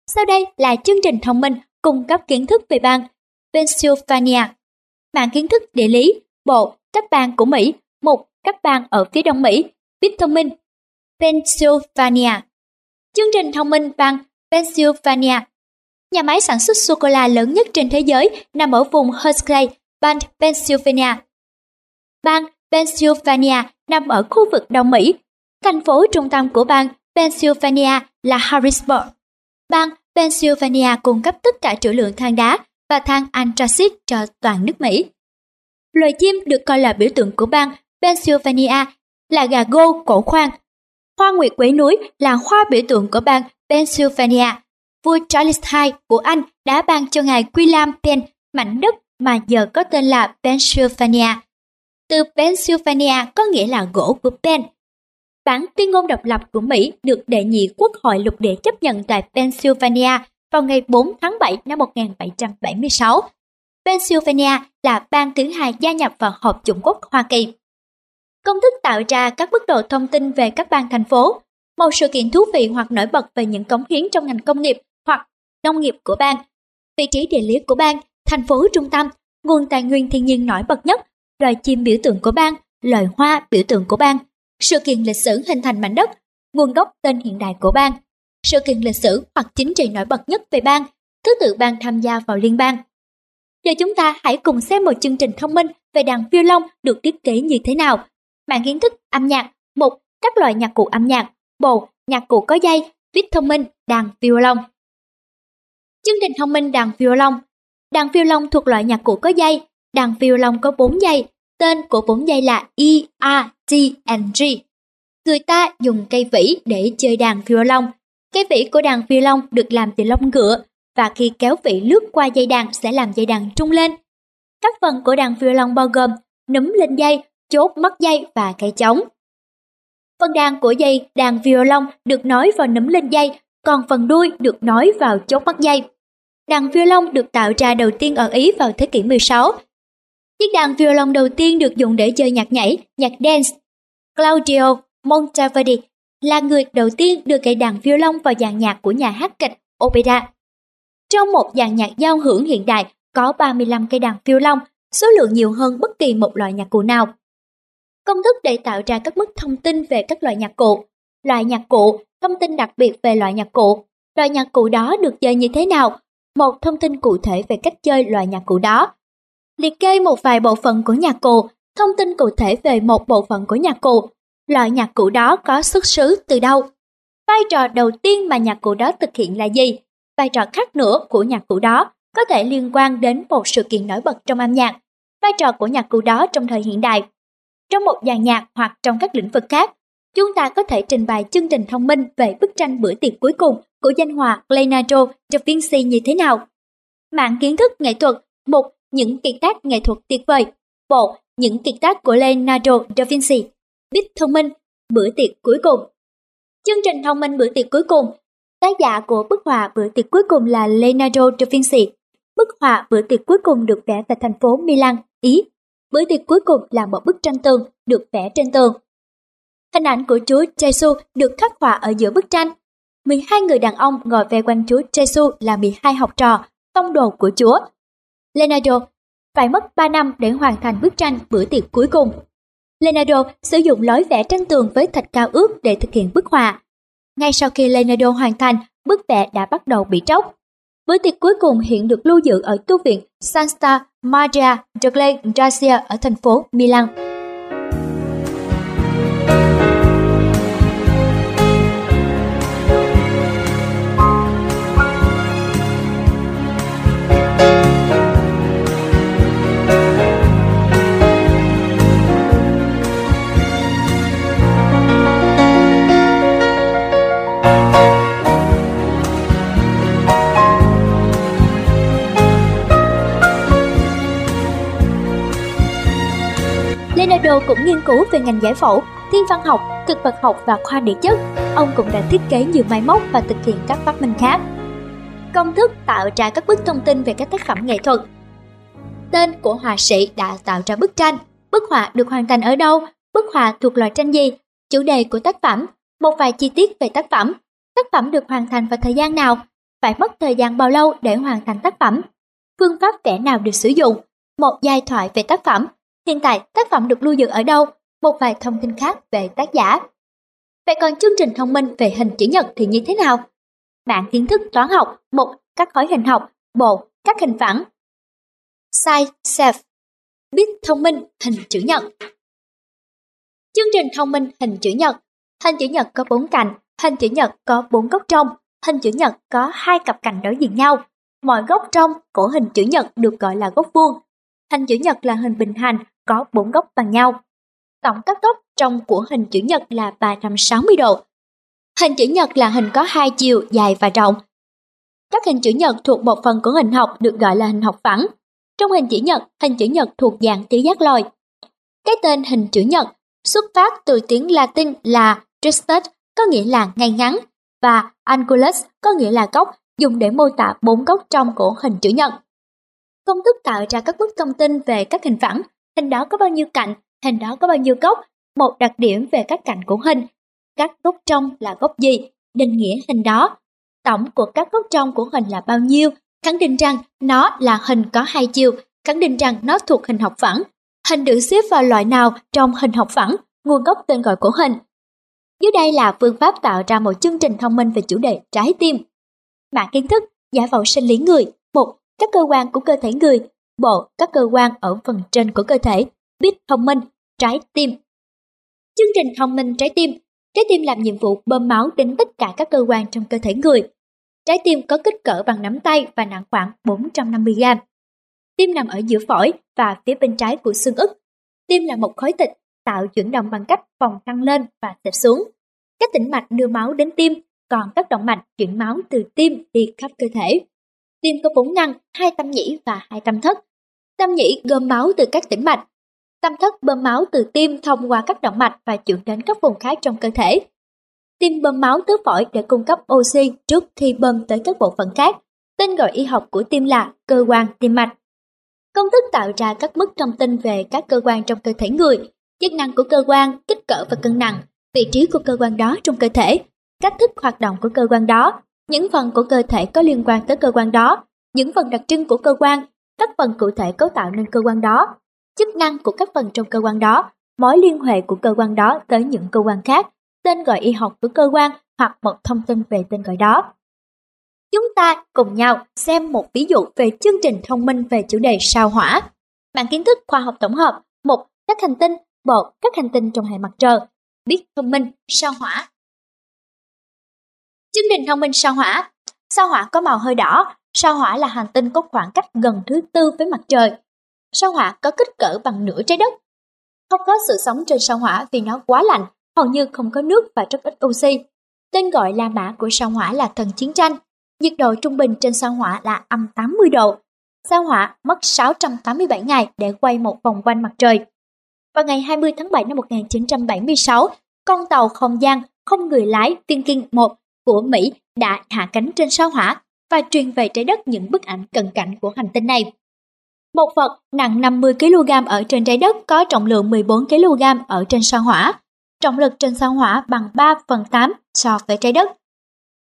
Sau đây là chương trình thông minh cung cấp kiến thức về bang Pennsylvania. Mạng kiến thức địa lý, bộ, các bang của Mỹ, một các bang ở phía đông Mỹ, biết thông minh. Pennsylvania. Chương trình thông minh bang Pennsylvania. Nhà máy sản xuất sô-cô-la lớn nhất trên thế giới nằm ở vùng Hershey, bang Pennsylvania. Bang Pennsylvania nằm ở khu vực Đông Mỹ, Thành phố trung tâm của bang Pennsylvania là Harrisburg. Bang Pennsylvania cung cấp tất cả trữ lượng than đá và than anthracite cho toàn nước Mỹ. Loài chim được coi là biểu tượng của bang Pennsylvania là gà gô cổ khoan. Hoa nguyệt quế núi là hoa biểu tượng của bang Pennsylvania. Vua Charles II của Anh đã ban cho ngài William Penn, mảnh đất mà giờ có tên là Pennsylvania. Từ Pennsylvania có nghĩa là gỗ của Penn bản tuyên ngôn độc lập của Mỹ được đệ nhị quốc hội lục địa chấp nhận tại Pennsylvania vào ngày 4 tháng 7 năm 1776. Pennsylvania là bang thứ hai gia nhập vào Hợp chủng quốc Hoa Kỳ. Công thức tạo ra các mức độ thông tin về các bang thành phố, một sự kiện thú vị hoặc nổi bật về những cống hiến trong ngành công nghiệp hoặc nông nghiệp của bang, vị trí địa lý của bang, thành phố trung tâm, nguồn tài nguyên thiên nhiên nổi bật nhất, loài chim biểu tượng của bang, loài hoa biểu tượng của bang, sự kiện lịch sử hình thành mảnh đất, nguồn gốc tên hiện đại của bang, sự kiện lịch sử hoặc chính trị nổi bật nhất về bang, thứ tự bang tham gia vào liên bang. Giờ chúng ta hãy cùng xem một chương trình thông minh về đàn violon được thiết kế như thế nào. Mạng kiến thức âm nhạc, một các loại nhạc cụ âm nhạc, bồ, nhạc cụ có dây, viết thông minh, đàn violon. Chương trình thông minh đàn violon Đàn violon thuộc loại nhạc cụ có dây. Đàn violon có 4 dây. Tên của 4 dây là E, A, T, and G. Người ta dùng cây vĩ để chơi đàn violon cái vĩ của đàn violon được làm từ lông ngựa và khi kéo vĩ lướt qua dây đàn sẽ làm dây đàn trung lên. Các phần của đàn violon bao gồm núm lên dây, chốt mắt dây và cây trống. Phần đàn của dây đàn violon được nối vào núm lên dây, còn phần đuôi được nối vào chốt mắt dây. Đàn violon được tạo ra đầu tiên ở Ý vào thế kỷ 16. Chiếc đàn violon đầu tiên được dùng để chơi nhạc nhảy, nhạc dance. Claudio Monteverdi là người đầu tiên đưa cây đàn violon vào dàn nhạc của nhà hát kịch opera. Trong một dàn nhạc giao hưởng hiện đại có 35 cây đàn violon, số lượng nhiều hơn bất kỳ một loại nhạc cụ nào. Công thức để tạo ra các mức thông tin về các loại nhạc cụ. Loại nhạc cụ, thông tin đặc biệt về loại nhạc cụ. Loại nhạc cụ đó được chơi như thế nào một thông tin cụ thể về cách chơi loại nhạc cụ đó. Liệt kê một vài bộ phận của nhạc cụ, thông tin cụ thể về một bộ phận của nhạc cụ, loại nhạc cụ đó có xuất xứ từ đâu. Vai trò đầu tiên mà nhạc cụ đó thực hiện là gì? Vai trò khác nữa của nhạc cụ đó có thể liên quan đến một sự kiện nổi bật trong âm nhạc. Vai trò của nhạc cụ đó trong thời hiện đại. Trong một dàn nhạc hoặc trong các lĩnh vực khác, chúng ta có thể trình bày chương trình thông minh về bức tranh bữa tiệc cuối cùng của danh họa Leonardo da Vinci như thế nào. Mạng kiến thức nghệ thuật, một những kiệt tác nghệ thuật tuyệt vời, bộ những kiệt tác của Leonardo da Vinci, Đích thông minh, bữa tiệc cuối cùng. Chương trình thông minh bữa tiệc cuối cùng, tác giả của bức họa bữa tiệc cuối cùng là Leonardo da Vinci. Bức họa bữa tiệc cuối cùng được vẽ tại thành phố Milan, Ý. Bữa tiệc cuối cùng là một bức tranh tường được vẽ trên tường. Hình ảnh của Chúa Giêsu được khắc họa ở giữa bức tranh 12 người đàn ông ngồi về quanh Chúa Giêsu là 12 học trò, tông đồ của Chúa. Leonardo phải mất 3 năm để hoàn thành bức tranh bữa tiệc cuối cùng. Leonardo sử dụng lối vẽ tranh tường với thạch cao ướt để thực hiện bức họa. Ngay sau khi Leonardo hoàn thành, bức vẽ đã bắt đầu bị tróc. Bữa tiệc cuối cùng hiện được lưu giữ ở tu viện Santa Maria delle Grazie ở thành phố Milan. Leonardo cũng nghiên cứu về ngành giải phẫu, thiên văn học, thực vật học và khoa địa chất. Ông cũng đã thiết kế nhiều máy móc và thực hiện các phát minh khác. Công thức tạo ra các bức thông tin về các tác phẩm nghệ thuật. Tên của họa sĩ đã tạo ra bức tranh, bức họa được hoàn thành ở đâu, bức họa thuộc loại tranh gì, chủ đề của tác phẩm, một vài chi tiết về tác phẩm, tác phẩm được hoàn thành vào thời gian nào, phải mất thời gian bao lâu để hoàn thành tác phẩm, phương pháp vẽ nào được sử dụng, một giai thoại về tác phẩm, Hiện tại tác phẩm được lưu giữ ở đâu? Một vài thông tin khác về tác giả. Vậy còn chương trình thông minh về hình chữ nhật thì như thế nào? Bạn kiến thức toán học, một các khối hình học, bộ các hình phẳng. Size Self Biết thông minh hình chữ nhật Chương trình thông minh hình chữ nhật Hình chữ nhật có bốn cạnh, hình chữ nhật có bốn góc trong, hình chữ nhật có hai cặp cạnh đối diện nhau. Mọi góc trong của hình chữ nhật được gọi là góc vuông. Hình chữ nhật là hình bình hành có bốn góc bằng nhau. Tổng các góc trong của hình chữ nhật là 360 độ. Hình chữ nhật là hình có hai chiều dài và rộng. Các hình chữ nhật thuộc một phần của hình học được gọi là hình học phẳng. Trong hình chữ nhật, hình chữ nhật thuộc dạng tứ giác lồi. Cái tên hình chữ nhật xuất phát từ tiếng Latin là Tristus có nghĩa là ngay ngắn và angulus có nghĩa là góc dùng để mô tả bốn góc trong của hình chữ nhật. Công thức tạo ra các bức thông tin về các hình phẳng, hình đó có bao nhiêu cạnh, hình đó có bao nhiêu góc, một đặc điểm về các cạnh của hình, các góc trong là góc gì, định nghĩa hình đó, tổng của các góc trong của hình là bao nhiêu, khẳng định rằng nó là hình có hai chiều, khẳng định rằng nó thuộc hình học phẳng. Hình được xếp vào loại nào trong hình học phẳng, nguồn gốc tên gọi của hình. Dưới đây là phương pháp tạo ra một chương trình thông minh về chủ đề trái tim. Mạng kiến thức, giải phẫu sinh lý người. một Các cơ quan của cơ thể người. Bộ, các cơ quan ở phần trên của cơ thể. Biết thông minh, trái tim. Chương trình thông minh trái tim. Trái tim làm nhiệm vụ bơm máu đến tất cả các cơ quan trong cơ thể người. Trái tim có kích cỡ bằng nắm tay và nặng khoảng 450 gram. Tim nằm ở giữa phổi và phía bên trái của xương ức. Tim là một khối thịt tạo chuyển động bằng cách vòng căng lên và xẹp xuống. Các tĩnh mạch đưa máu đến tim, còn các động mạch chuyển máu từ tim đi khắp cơ thể. Tim có bốn ngăn, hai tâm nhĩ và hai tâm thất. Tâm nhĩ gom máu từ các tĩnh mạch. Tâm thất bơm máu từ tim thông qua các động mạch và chuyển đến các vùng khác trong cơ thể. Tim bơm máu tới phổi để cung cấp oxy trước khi bơm tới các bộ phận khác. Tên gọi y học của tim là cơ quan tim mạch. Công thức tạo ra các mức thông tin về các cơ quan trong cơ thể người, chức năng của cơ quan, kích cỡ và cân nặng, vị trí của cơ quan đó trong cơ thể, cách thức hoạt động của cơ quan đó, những phần của cơ thể có liên quan tới cơ quan đó, những phần đặc trưng của cơ quan, các phần cụ thể cấu tạo nên cơ quan đó, chức năng của các phần trong cơ quan đó, mối liên hệ của cơ quan đó tới những cơ quan khác, tên gọi y học của cơ quan hoặc một thông tin về tên gọi đó. Chúng ta cùng nhau xem một ví dụ về chương trình thông minh về chủ đề sao hỏa. Bản kiến thức khoa học tổng hợp, một các hành tinh, bộ các hành tinh trong hệ mặt trời, biết thông minh, sao hỏa. Chương trình thông minh sao hỏa Sao hỏa có màu hơi đỏ, sao hỏa là hành tinh có khoảng cách gần thứ tư với mặt trời. Sao hỏa có kích cỡ bằng nửa trái đất. Không có sự sống trên sao hỏa vì nó quá lạnh, hầu như không có nước và rất ít oxy. Tên gọi La Mã của sao hỏa là thần chiến tranh. Nhiệt độ trung bình trên sao hỏa là âm 80 độ. Sao hỏa mất 687 ngày để quay một vòng quanh mặt trời. Vào ngày 20 tháng 7 năm 1976, con tàu không gian không người lái Viking 1 của Mỹ đã hạ cánh trên sao hỏa và truyền về trái đất những bức ảnh cận cảnh của hành tinh này. Một vật nặng 50 kg ở trên trái đất có trọng lượng 14 kg ở trên sao hỏa. Trọng lực trên sao hỏa bằng 3 phần 8 so với trái đất.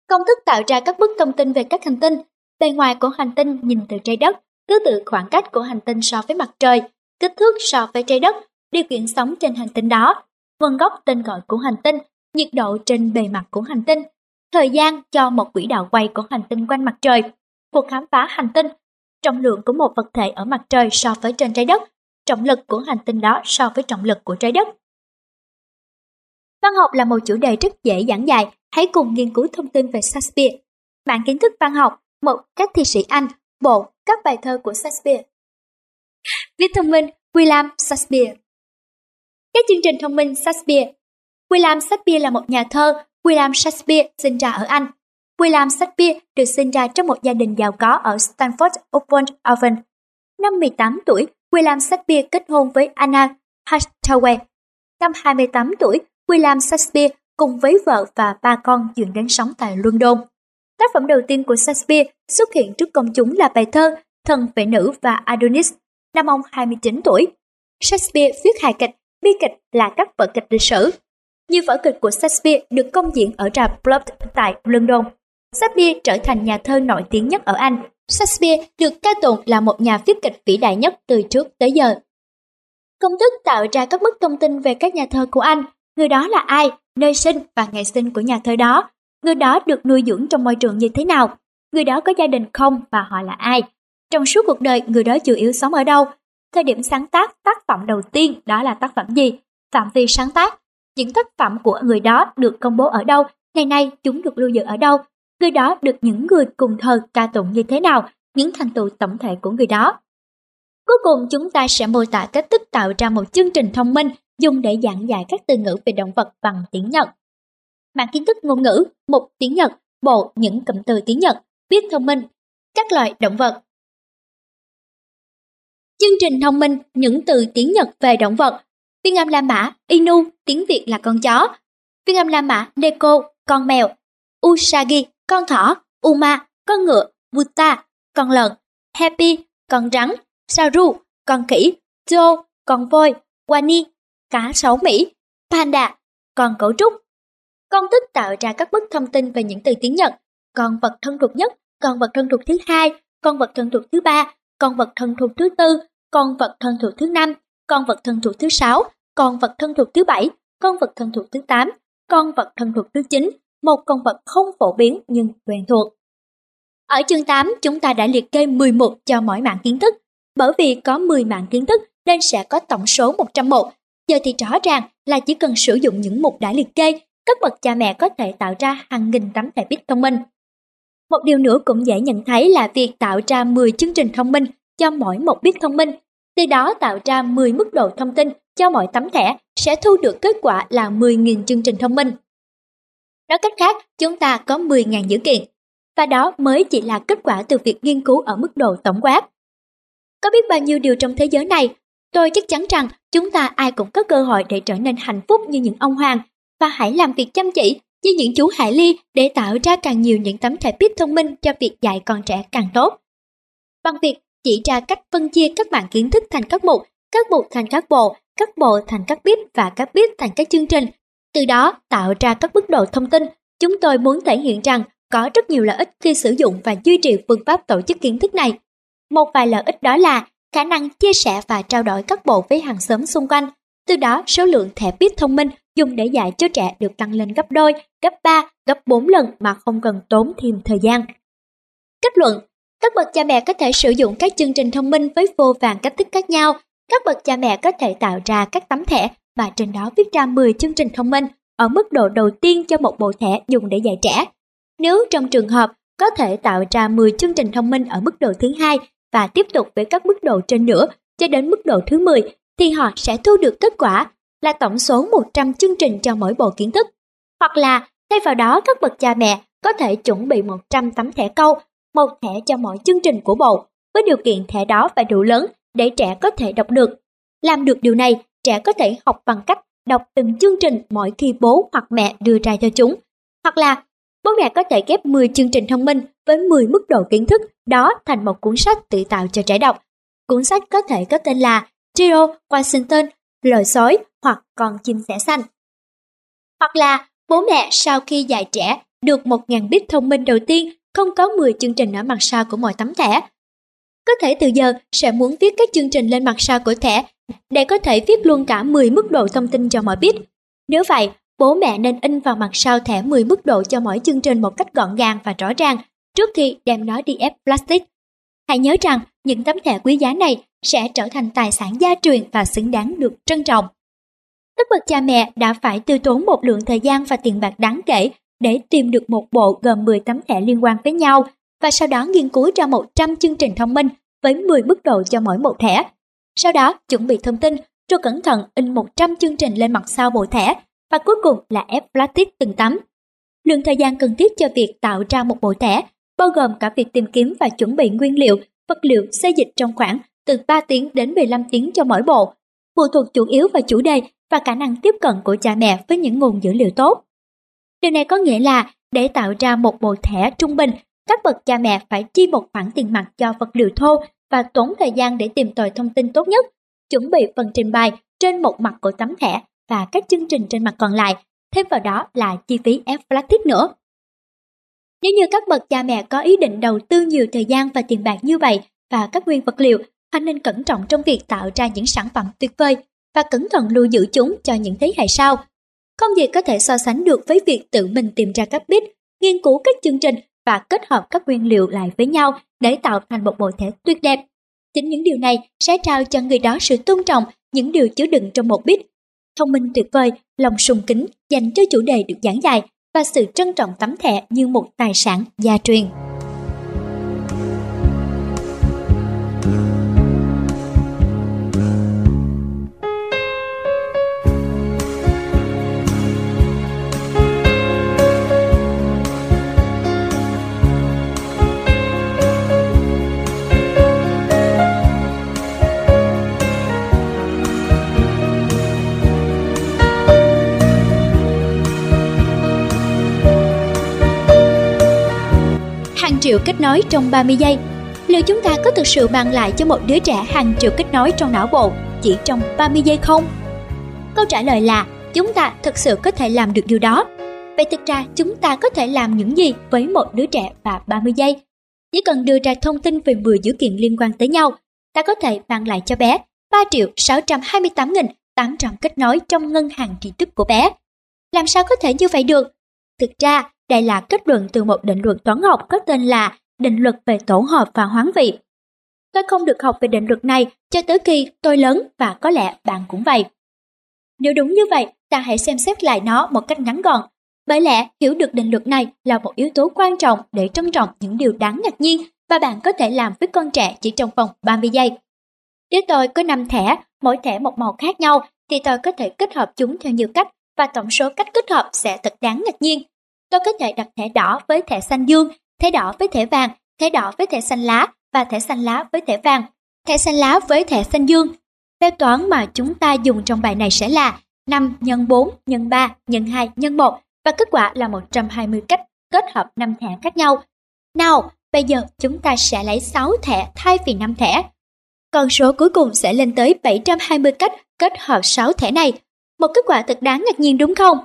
Công thức tạo ra các bức thông tin về các hành tinh. Bề ngoài của hành tinh nhìn từ trái đất, thứ tự khoảng cách của hành tinh so với mặt trời, kích thước so với trái đất, điều kiện sống trên hành tinh đó, nguồn gốc tên gọi của hành tinh, nhiệt độ trên bề mặt của hành tinh, thời gian cho một quỹ đạo quay của hành tinh quanh mặt trời, cuộc khám phá hành tinh, trọng lượng của một vật thể ở mặt trời so với trên trái đất, trọng lực của hành tinh đó so với trọng lực của trái đất. Văn học là một chủ đề rất dễ giảng dạy. hãy cùng nghiên cứu thông tin về Shakespeare. Bản kiến thức văn học, một các thi sĩ Anh, bộ các bài thơ của Shakespeare. Viết thông minh, William Shakespeare Các chương trình thông minh Shakespeare William Shakespeare là một nhà thơ, William Shakespeare sinh ra ở Anh. William Shakespeare được sinh ra trong một gia đình giàu có ở Stanford-upon-Avon. Năm 18 tuổi, William Shakespeare kết hôn với Anna Hathaway. Năm 28 tuổi, William Shakespeare cùng với vợ và ba con chuyển đến sống tại London. Tác phẩm đầu tiên của Shakespeare xuất hiện trước công chúng là bài thơ Thần vệ nữ và Adonis, năm ông 29 tuổi. Shakespeare viết hài kịch, bi kịch là các vở kịch lịch sử như vở kịch của Shakespeare được công diễn ở rạp Globe tại London. Shakespeare trở thành nhà thơ nổi tiếng nhất ở Anh. Shakespeare được ca tụng là một nhà viết kịch vĩ đại nhất từ trước tới giờ. Công thức tạo ra các bức thông tin về các nhà thơ của Anh người đó là ai, nơi sinh và ngày sinh của nhà thơ đó, người đó được nuôi dưỡng trong môi trường như thế nào, người đó có gia đình không và họ là ai. Trong suốt cuộc đời, người đó chủ yếu sống ở đâu? Thời điểm sáng tác tác phẩm đầu tiên đó là tác phẩm gì? Phạm vi sáng tác. Những tác phẩm của người đó được công bố ở đâu? Ngày nay chúng được lưu giữ ở đâu? Người đó được những người cùng thời ca tụng như thế nào? Những thành tựu tổng thể của người đó. Cuối cùng chúng ta sẽ mô tả cách thức tạo ra một chương trình thông minh dùng để giảng dạy các từ ngữ về động vật bằng tiếng Nhật. Mạng kiến thức ngôn ngữ, mục tiếng Nhật, bộ những cụm từ tiếng Nhật, biết thông minh, các loại động vật. Chương trình thông minh những từ tiếng Nhật về động vật. Phiên âm La Mã, Inu, tiếng Việt là con chó. Phiên âm La Mã Neko, con mèo, Usagi, con thỏ, Uma, con ngựa, Buta, con lợn, Happy, con rắn, Saru, con khỉ, Joe, con voi, Wani, cá sấu Mỹ, Panda, con cấu trúc. Con tích tạo ra các bức thông tin về những từ tiếng Nhật, con vật thân thuộc nhất, con vật thân thuộc thứ hai, con vật thân thuộc thứ ba, con vật thân thuộc thứ tư, con vật thân thuộc thứ năm, con vật thân thuộc thứ sáu, con vật thân thuộc thứ bảy, con vật thân thuộc thứ tám, con vật thân thuộc thứ chín, một con vật không phổ biến nhưng quen thuộc. Ở chương 8, chúng ta đã liệt kê 11 cho mỗi mạng kiến thức. Bởi vì có 10 mạng kiến thức nên sẽ có tổng số 101. Giờ thì rõ ràng là chỉ cần sử dụng những mục đã liệt kê, các bậc cha mẹ có thể tạo ra hàng nghìn tấm thẻ bit thông minh. Một điều nữa cũng dễ nhận thấy là việc tạo ra 10 chương trình thông minh cho mỗi một bit thông minh, từ đó tạo ra 10 mức độ thông tin cho mỗi tấm thẻ sẽ thu được kết quả là 10.000 chương trình thông minh. Nói cách khác, chúng ta có 10.000 dữ kiện, và đó mới chỉ là kết quả từ việc nghiên cứu ở mức độ tổng quát. Có biết bao nhiêu điều trong thế giới này, tôi chắc chắn rằng chúng ta ai cũng có cơ hội để trở nên hạnh phúc như những ông hoàng và hãy làm việc chăm chỉ như những chú hải ly để tạo ra càng nhiều những tấm thẻ bit thông minh cho việc dạy con trẻ càng tốt. Bằng việc chỉ ra cách phân chia các mảng kiến thức thành các mục, các mục thành các bộ, các bộ thành các bit và các bit thành các chương trình, từ đó tạo ra các mức độ thông tin, chúng tôi muốn thể hiện rằng có rất nhiều lợi ích khi sử dụng và duy trì phương pháp tổ chức kiến thức này. Một vài lợi ích đó là khả năng chia sẻ và trao đổi các bộ với hàng xóm xung quanh. Từ đó số lượng thẻ bit thông minh dùng để dạy cho trẻ được tăng lên gấp đôi, gấp 3, gấp 4 lần mà không cần tốn thêm thời gian. Kết luận, các bậc cha mẹ có thể sử dụng các chương trình thông minh với vô vàng cách thức khác nhau. Các bậc cha mẹ có thể tạo ra các tấm thẻ và trên đó viết ra 10 chương trình thông minh ở mức độ đầu tiên cho một bộ thẻ dùng để dạy trẻ. Nếu trong trường hợp có thể tạo ra 10 chương trình thông minh ở mức độ thứ hai và tiếp tục với các mức độ trên nữa cho đến mức độ thứ 10 thì họ sẽ thu được kết quả là tổng số 100 chương trình cho mỗi bộ kiến thức. Hoặc là thay vào đó các bậc cha mẹ có thể chuẩn bị 100 tấm thẻ câu, một thẻ cho mỗi chương trình của bộ, với điều kiện thẻ đó phải đủ lớn để trẻ có thể đọc được. Làm được điều này, trẻ có thể học bằng cách đọc từng chương trình mỗi khi bố hoặc mẹ đưa ra cho chúng. Hoặc là bố mẹ có thể ghép 10 chương trình thông minh với 10 mức độ kiến thức đó thành một cuốn sách tự tạo cho trẻ đọc. Cuốn sách có thể có tên là Giro Washington, Lời sói hoặc Con chim sẻ xanh. Hoặc là bố mẹ sau khi dạy trẻ được 1.000 bit thông minh đầu tiên không có 10 chương trình ở mặt sau của mọi tấm thẻ. Có thể từ giờ sẽ muốn viết các chương trình lên mặt sau của thẻ để có thể viết luôn cả 10 mức độ thông tin cho mọi biết. Nếu vậy, bố mẹ nên in vào mặt sau thẻ 10 mức độ cho mỗi chương trình một cách gọn gàng và rõ ràng trước khi đem nó đi ép plastic. Hãy nhớ rằng những tấm thẻ quý giá này sẽ trở thành tài sản gia truyền và xứng đáng được trân trọng. Tất bậc cha mẹ đã phải tiêu tốn một lượng thời gian và tiền bạc đáng kể để tìm được một bộ gồm 10 tấm thẻ liên quan với nhau và sau đó nghiên cứu ra 100 chương trình thông minh với 10 mức độ cho mỗi một thẻ. Sau đó chuẩn bị thông tin rồi cẩn thận in 100 chương trình lên mặt sau bộ thẻ và cuối cùng là ép plastic từng tấm. Lượng thời gian cần thiết cho việc tạo ra một bộ thẻ bao gồm cả việc tìm kiếm và chuẩn bị nguyên liệu, vật liệu xây dịch trong khoảng từ 3 tiếng đến 15 tiếng cho mỗi bộ, phụ thuộc chủ yếu vào chủ đề và khả năng tiếp cận của cha mẹ với những nguồn dữ liệu tốt. Điều này có nghĩa là để tạo ra một bộ thẻ trung bình, các bậc cha mẹ phải chi một khoản tiền mặt cho vật liệu thô và tốn thời gian để tìm tòi thông tin tốt nhất, chuẩn bị phần trình bày trên một mặt của tấm thẻ và các chương trình trên mặt còn lại, thêm vào đó là chi phí ép plastic nữa. Nếu như các bậc cha mẹ có ý định đầu tư nhiều thời gian và tiền bạc như vậy và các nguyên vật liệu, họ nên cẩn trọng trong việc tạo ra những sản phẩm tuyệt vời và cẩn thận lưu giữ chúng cho những thế hệ sau. Không gì có thể so sánh được với việc tự mình tìm ra các bit, nghiên cứu các chương trình và kết hợp các nguyên liệu lại với nhau để tạo thành một bộ thể tuyệt đẹp. Chính những điều này sẽ trao cho người đó sự tôn trọng những điều chứa đựng trong một bit. Thông minh tuyệt vời, lòng sùng kính dành cho chủ đề được giảng dạy và sự trân trọng tấm thẻ như một tài sản gia truyền. Triệu kết nối trong 30 giây. Liệu chúng ta có thực sự mang lại cho một đứa trẻ hàng triệu kết nối trong não bộ chỉ trong 30 giây không? Câu trả lời là chúng ta thực sự có thể làm được điều đó. Vậy thực ra chúng ta có thể làm những gì với một đứa trẻ và 30 giây? Chỉ cần đưa ra thông tin về 10 dữ kiện liên quan tới nhau, ta có thể mang lại cho bé 3 triệu 628 nghìn 800 kết nối trong ngân hàng tri thức của bé. Làm sao có thể như vậy được? Thực ra, đây là kết luận từ một định luật toán học có tên là định luật về tổ hợp và hoán vị. Tôi không được học về định luật này cho tới khi tôi lớn và có lẽ bạn cũng vậy. Nếu đúng như vậy, ta hãy xem xét lại nó một cách ngắn gọn. Bởi lẽ hiểu được định luật này là một yếu tố quan trọng để trân trọng những điều đáng ngạc nhiên và bạn có thể làm với con trẻ chỉ trong vòng 30 giây. Nếu tôi có 5 thẻ, mỗi thẻ một màu khác nhau thì tôi có thể kết hợp chúng theo nhiều cách và tổng số cách kết hợp sẽ thật đáng ngạc nhiên. Tôi có thể đặt thẻ đỏ với thẻ xanh dương, thẻ đỏ với thẻ vàng, thẻ đỏ với thẻ xanh lá và thẻ xanh lá với thẻ vàng, thẻ xanh lá với thẻ xanh dương. Phép toán mà chúng ta dùng trong bài này sẽ là 5 x 4 x 3 x 2 x 1 và kết quả là 120 cách kết hợp 5 thẻ khác nhau. Nào, bây giờ chúng ta sẽ lấy 6 thẻ thay vì 5 thẻ. Con số cuối cùng sẽ lên tới 720 cách kết hợp 6 thẻ này. Một kết quả thật đáng ngạc nhiên đúng không?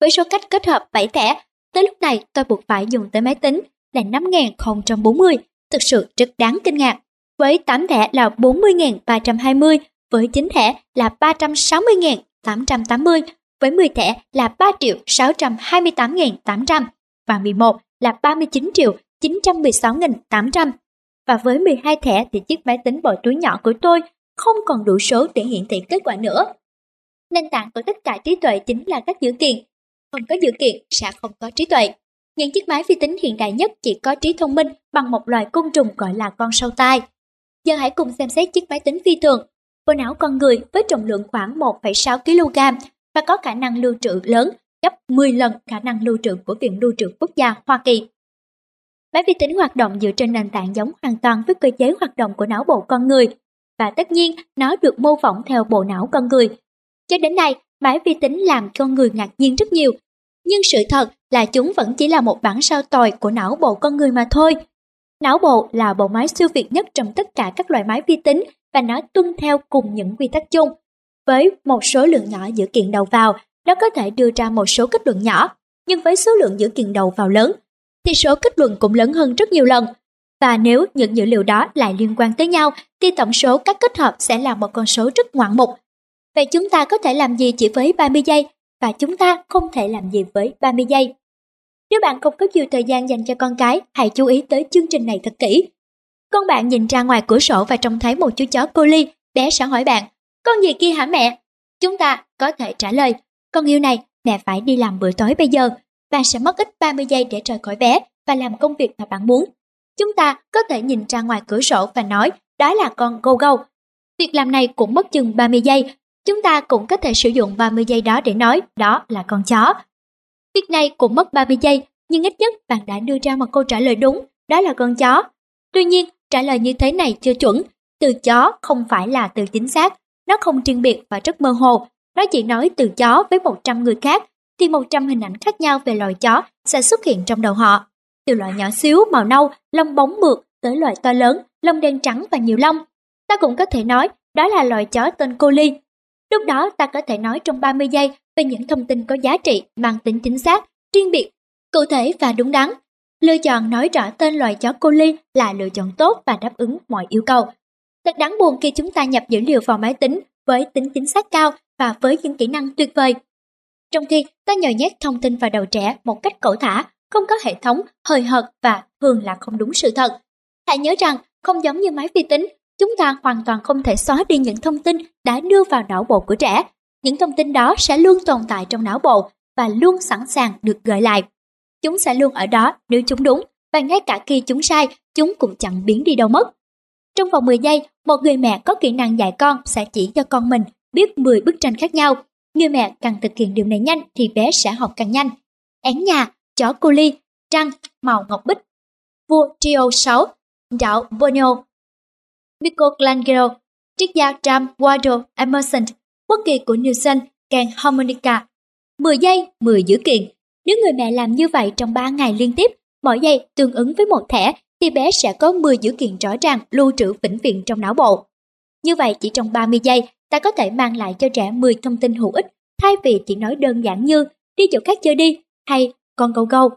Với số cách kết hợp 7 thẻ, tới lúc này tôi buộc phải dùng tới máy tính là 5040, thực sự rất đáng kinh ngạc. Với 8 thẻ là 40.320, với 9 thẻ là 360.880, với 10 thẻ là 3 triệu 628.800 và 11 là 39 triệu 916.800. Và với 12 thẻ thì chiếc máy tính bỏ túi nhỏ của tôi không còn đủ số để hiển thị kết quả nữa. Nền tảng của tất cả trí tuệ chính là các dữ kiện. Không có dữ kiện sẽ không có trí tuệ. Những chiếc máy vi tính hiện đại nhất chỉ có trí thông minh bằng một loài côn trùng gọi là con sâu tai. Giờ hãy cùng xem xét chiếc máy tính phi thường. Bộ não con người với trọng lượng khoảng 1,6 kg và có khả năng lưu trữ lớn gấp 10 lần khả năng lưu trữ của Viện Lưu trữ Quốc gia Hoa Kỳ. Máy vi tính hoạt động dựa trên nền tảng giống hoàn toàn với cơ chế hoạt động của não bộ con người và tất nhiên nó được mô phỏng theo bộ não con người. Cho đến nay, máy vi tính làm con người ngạc nhiên rất nhiều, nhưng sự thật là chúng vẫn chỉ là một bản sao tồi của não bộ con người mà thôi. Não bộ là bộ máy siêu việt nhất trong tất cả các loại máy vi tính và nó tuân theo cùng những quy tắc chung. Với một số lượng nhỏ dữ kiện đầu vào, nó có thể đưa ra một số kết luận nhỏ, nhưng với số lượng dữ kiện đầu vào lớn, thì số kết luận cũng lớn hơn rất nhiều lần. Và nếu những dữ liệu đó lại liên quan tới nhau, thì tổng số các kết hợp sẽ là một con số rất ngoạn mục. Vậy chúng ta có thể làm gì chỉ với 30 giây, và chúng ta không thể làm gì với 30 giây. Nếu bạn không có nhiều thời gian dành cho con cái, hãy chú ý tới chương trình này thật kỹ. Con bạn nhìn ra ngoài cửa sổ và trông thấy một chú chó cô ly, bé sẽ hỏi bạn, con gì kia hả mẹ? Chúng ta có thể trả lời, con yêu này, mẹ phải đi làm bữa tối bây giờ. Bạn sẽ mất ít 30 giây để rời khỏi bé và làm công việc mà bạn muốn. Chúng ta có thể nhìn ra ngoài cửa sổ và nói đó là con go go. Việc làm này cũng mất chừng 30 giây. Chúng ta cũng có thể sử dụng 30 giây đó để nói đó là con chó. Việc này cũng mất 30 giây, nhưng ít nhất bạn đã đưa ra một câu trả lời đúng, đó là con chó. Tuy nhiên, trả lời như thế này chưa chuẩn. Từ chó không phải là từ chính xác, nó không riêng biệt và rất mơ hồ. Nó chỉ nói từ chó với 100 người khác, thì 100 hình ảnh khác nhau về loài chó sẽ xuất hiện trong đầu họ từ loại nhỏ xíu màu nâu, lông bóng mượt tới loại to lớn, lông đen trắng và nhiều lông. Ta cũng có thể nói đó là loài chó tên cô ly. Lúc đó ta có thể nói trong 30 giây về những thông tin có giá trị, mang tính chính xác, riêng biệt, cụ thể và đúng đắn. Lựa chọn nói rõ tên loài chó cô ly là lựa chọn tốt và đáp ứng mọi yêu cầu. Thật đáng buồn khi chúng ta nhập dữ liệu vào máy tính với tính chính xác cao và với những kỹ năng tuyệt vời. Trong khi ta nhồi nhét thông tin vào đầu trẻ một cách cẩu thả không có hệ thống, hời hợt và thường là không đúng sự thật. Hãy nhớ rằng, không giống như máy vi tính, chúng ta hoàn toàn không thể xóa đi những thông tin đã đưa vào não bộ của trẻ. Những thông tin đó sẽ luôn tồn tại trong não bộ và luôn sẵn sàng được gợi lại. Chúng sẽ luôn ở đó nếu chúng đúng, và ngay cả khi chúng sai, chúng cũng chẳng biến đi đâu mất. Trong vòng 10 giây, một người mẹ có kỹ năng dạy con sẽ chỉ cho con mình biết 10 bức tranh khác nhau. Người mẹ càng thực hiện điều này nhanh thì bé sẽ học càng nhanh. Án nhà chó cu ly, trăng, màu ngọc bích, vua Trio 6, đảo Borneo, Michelangelo, triết gia Tram Waldo Emerson, quốc kỳ của Newson, kèn harmonica. 10 giây, 10 dữ kiện. Nếu người mẹ làm như vậy trong 3 ngày liên tiếp, mỗi giây tương ứng với một thẻ thì bé sẽ có 10 dữ kiện rõ ràng lưu trữ vĩnh viễn trong não bộ. Như vậy chỉ trong 30 giây, ta có thể mang lại cho trẻ 10 thông tin hữu ích thay vì chỉ nói đơn giản như đi chỗ khác chơi đi hay con gâu gâu.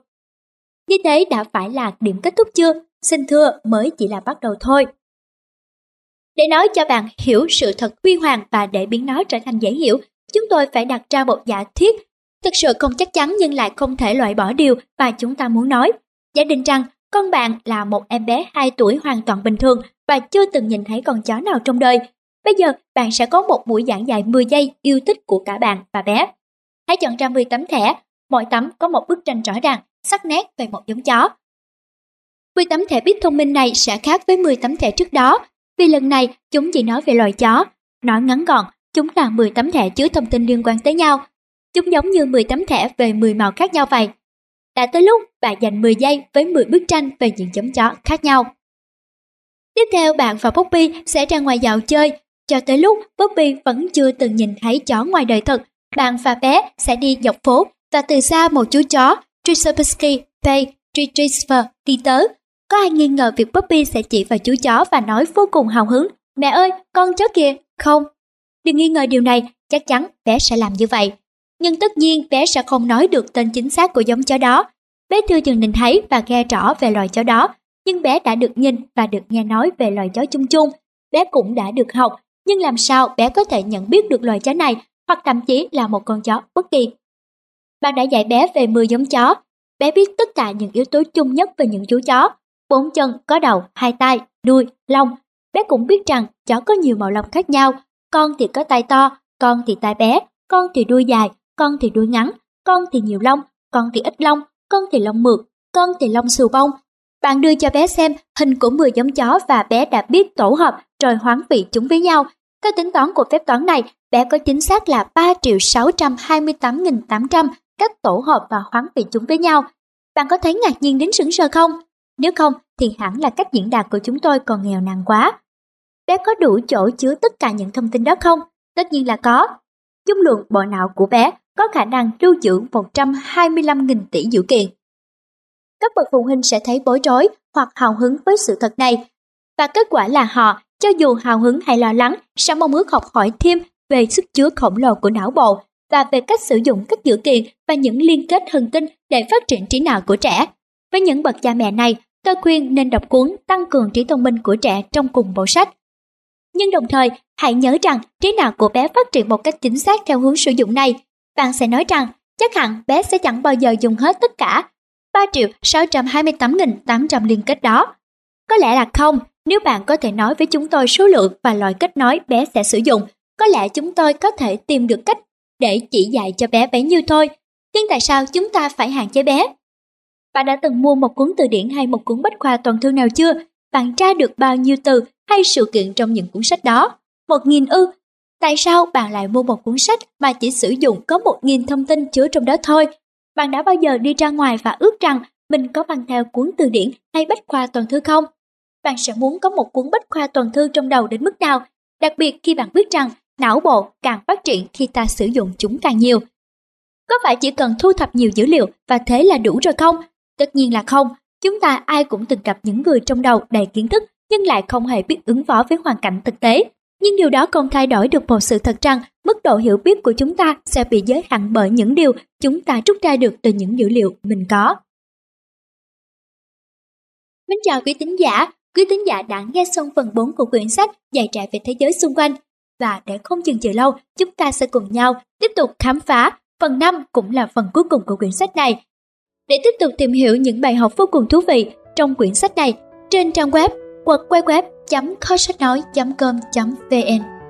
Như thế đã phải là điểm kết thúc chưa? Xin thưa mới chỉ là bắt đầu thôi. Để nói cho bạn hiểu sự thật huy hoàng và để biến nó trở thành dễ hiểu, chúng tôi phải đặt ra một giả thiết thực sự không chắc chắn nhưng lại không thể loại bỏ điều mà chúng ta muốn nói. Giả định rằng con bạn là một em bé 2 tuổi hoàn toàn bình thường và chưa từng nhìn thấy con chó nào trong đời. Bây giờ bạn sẽ có một buổi giảng dạy 10 giây yêu thích của cả bạn và bé. Hãy chọn ra 10 tấm thẻ, mỗi tấm có một bức tranh rõ ràng, sắc nét về một giống chó. 10 tấm thẻ biết thông minh này sẽ khác với 10 tấm thẻ trước đó, vì lần này chúng chỉ nói về loài chó. Nói ngắn gọn, chúng là 10 tấm thẻ chứa thông tin liên quan tới nhau. Chúng giống như 10 tấm thẻ về 10 màu khác nhau vậy. Đã tới lúc bạn dành 10 giây với 10 bức tranh về những giống chó khác nhau. Tiếp theo bạn và Poppy sẽ ra ngoài dạo chơi. Cho tới lúc Poppy vẫn chưa từng nhìn thấy chó ngoài đời thật, bạn và bé sẽ đi dọc phố và từ xa một chú chó Trisopsky Pay Retriever đi tới. Có ai nghi ngờ việc Poppy sẽ chỉ vào chú chó và nói vô cùng hào hứng Mẹ ơi, con chó kìa, không. Đừng nghi ngờ điều này, chắc chắn bé sẽ làm như vậy. Nhưng tất nhiên bé sẽ không nói được tên chính xác của giống chó đó. Bé chưa từng nhìn thấy và nghe rõ về loài chó đó, nhưng bé đã được nhìn và được nghe nói về loài chó chung chung. Bé cũng đã được học, nhưng làm sao bé có thể nhận biết được loài chó này hoặc thậm chí là một con chó bất kỳ. Bạn đã dạy bé về 10 giống chó. Bé biết tất cả những yếu tố chung nhất về những chú chó. Bốn chân, có đầu, hai tay, đuôi, lông. Bé cũng biết rằng chó có nhiều màu lông khác nhau. Con thì có tai to, con thì tai bé, con thì đuôi dài, con thì đuôi ngắn, con thì nhiều lông, con thì ít lông, con thì lông mượt, con thì lông xù bông. Bạn đưa cho bé xem hình của 10 giống chó và bé đã biết tổ hợp rồi hoán vị chúng với nhau. Theo tính toán của phép toán này, bé có chính xác là 3 triệu 628.800 cách tổ hợp và hoán vị chúng với nhau. Bạn có thấy ngạc nhiên đến sững sờ không? Nếu không thì hẳn là cách diễn đạt của chúng tôi còn nghèo nàn quá. Bé có đủ chỗ chứa tất cả những thông tin đó không? Tất nhiên là có. Dung lượng bộ não của bé có khả năng lưu trữ 125.000 tỷ dữ kiện. Các bậc phụ huynh sẽ thấy bối rối hoặc hào hứng với sự thật này. Và kết quả là họ, cho dù hào hứng hay lo lắng, sẽ mong ước học hỏi thêm về sức chứa khổng lồ của não bộ và về cách sử dụng các dữ kiện và những liên kết thần kinh để phát triển trí não của trẻ. Với những bậc cha mẹ này, tôi khuyên nên đọc cuốn Tăng cường trí thông minh của trẻ trong cùng bộ sách. Nhưng đồng thời, hãy nhớ rằng trí não của bé phát triển một cách chính xác theo hướng sử dụng này. Bạn sẽ nói rằng chắc hẳn bé sẽ chẳng bao giờ dùng hết tất cả 3 triệu 628.800 liên kết đó. Có lẽ là không, nếu bạn có thể nói với chúng tôi số lượng và loại kết nối bé sẽ sử dụng, có lẽ chúng tôi có thể tìm được cách để chỉ dạy cho bé bấy nhiêu thôi. Nhưng tại sao chúng ta phải hạn chế bé? Bạn đã từng mua một cuốn từ điển hay một cuốn bách khoa toàn thư nào chưa? Bạn tra được bao nhiêu từ hay sự kiện trong những cuốn sách đó? Một nghìn ư? Tại sao bạn lại mua một cuốn sách mà chỉ sử dụng có một nghìn thông tin chứa trong đó thôi? Bạn đã bao giờ đi ra ngoài và ước rằng mình có mang theo cuốn từ điển hay bách khoa toàn thư không? Bạn sẽ muốn có một cuốn bách khoa toàn thư trong đầu đến mức nào? Đặc biệt khi bạn biết rằng não bộ càng phát triển khi ta sử dụng chúng càng nhiều. Có phải chỉ cần thu thập nhiều dữ liệu và thế là đủ rồi không? Tất nhiên là không, chúng ta ai cũng từng gặp những người trong đầu đầy kiến thức nhưng lại không hề biết ứng phó với hoàn cảnh thực tế. Nhưng điều đó không thay đổi được một sự thật rằng mức độ hiểu biết của chúng ta sẽ bị giới hạn bởi những điều chúng ta rút ra được từ những dữ liệu mình có. Mến chào quý tín giả, quý tín giả đã nghe xong phần 4 của quyển sách Dạy trẻ về thế giới xung quanh. Và để không dừng chờ lâu, chúng ta sẽ cùng nhau tiếp tục khám phá. Phần 5 cũng là phần cuối cùng của quyển sách này để tiếp tục tìm hiểu những bài học vô cùng thú vị trong quyển sách này trên trang web quật quay web com vn.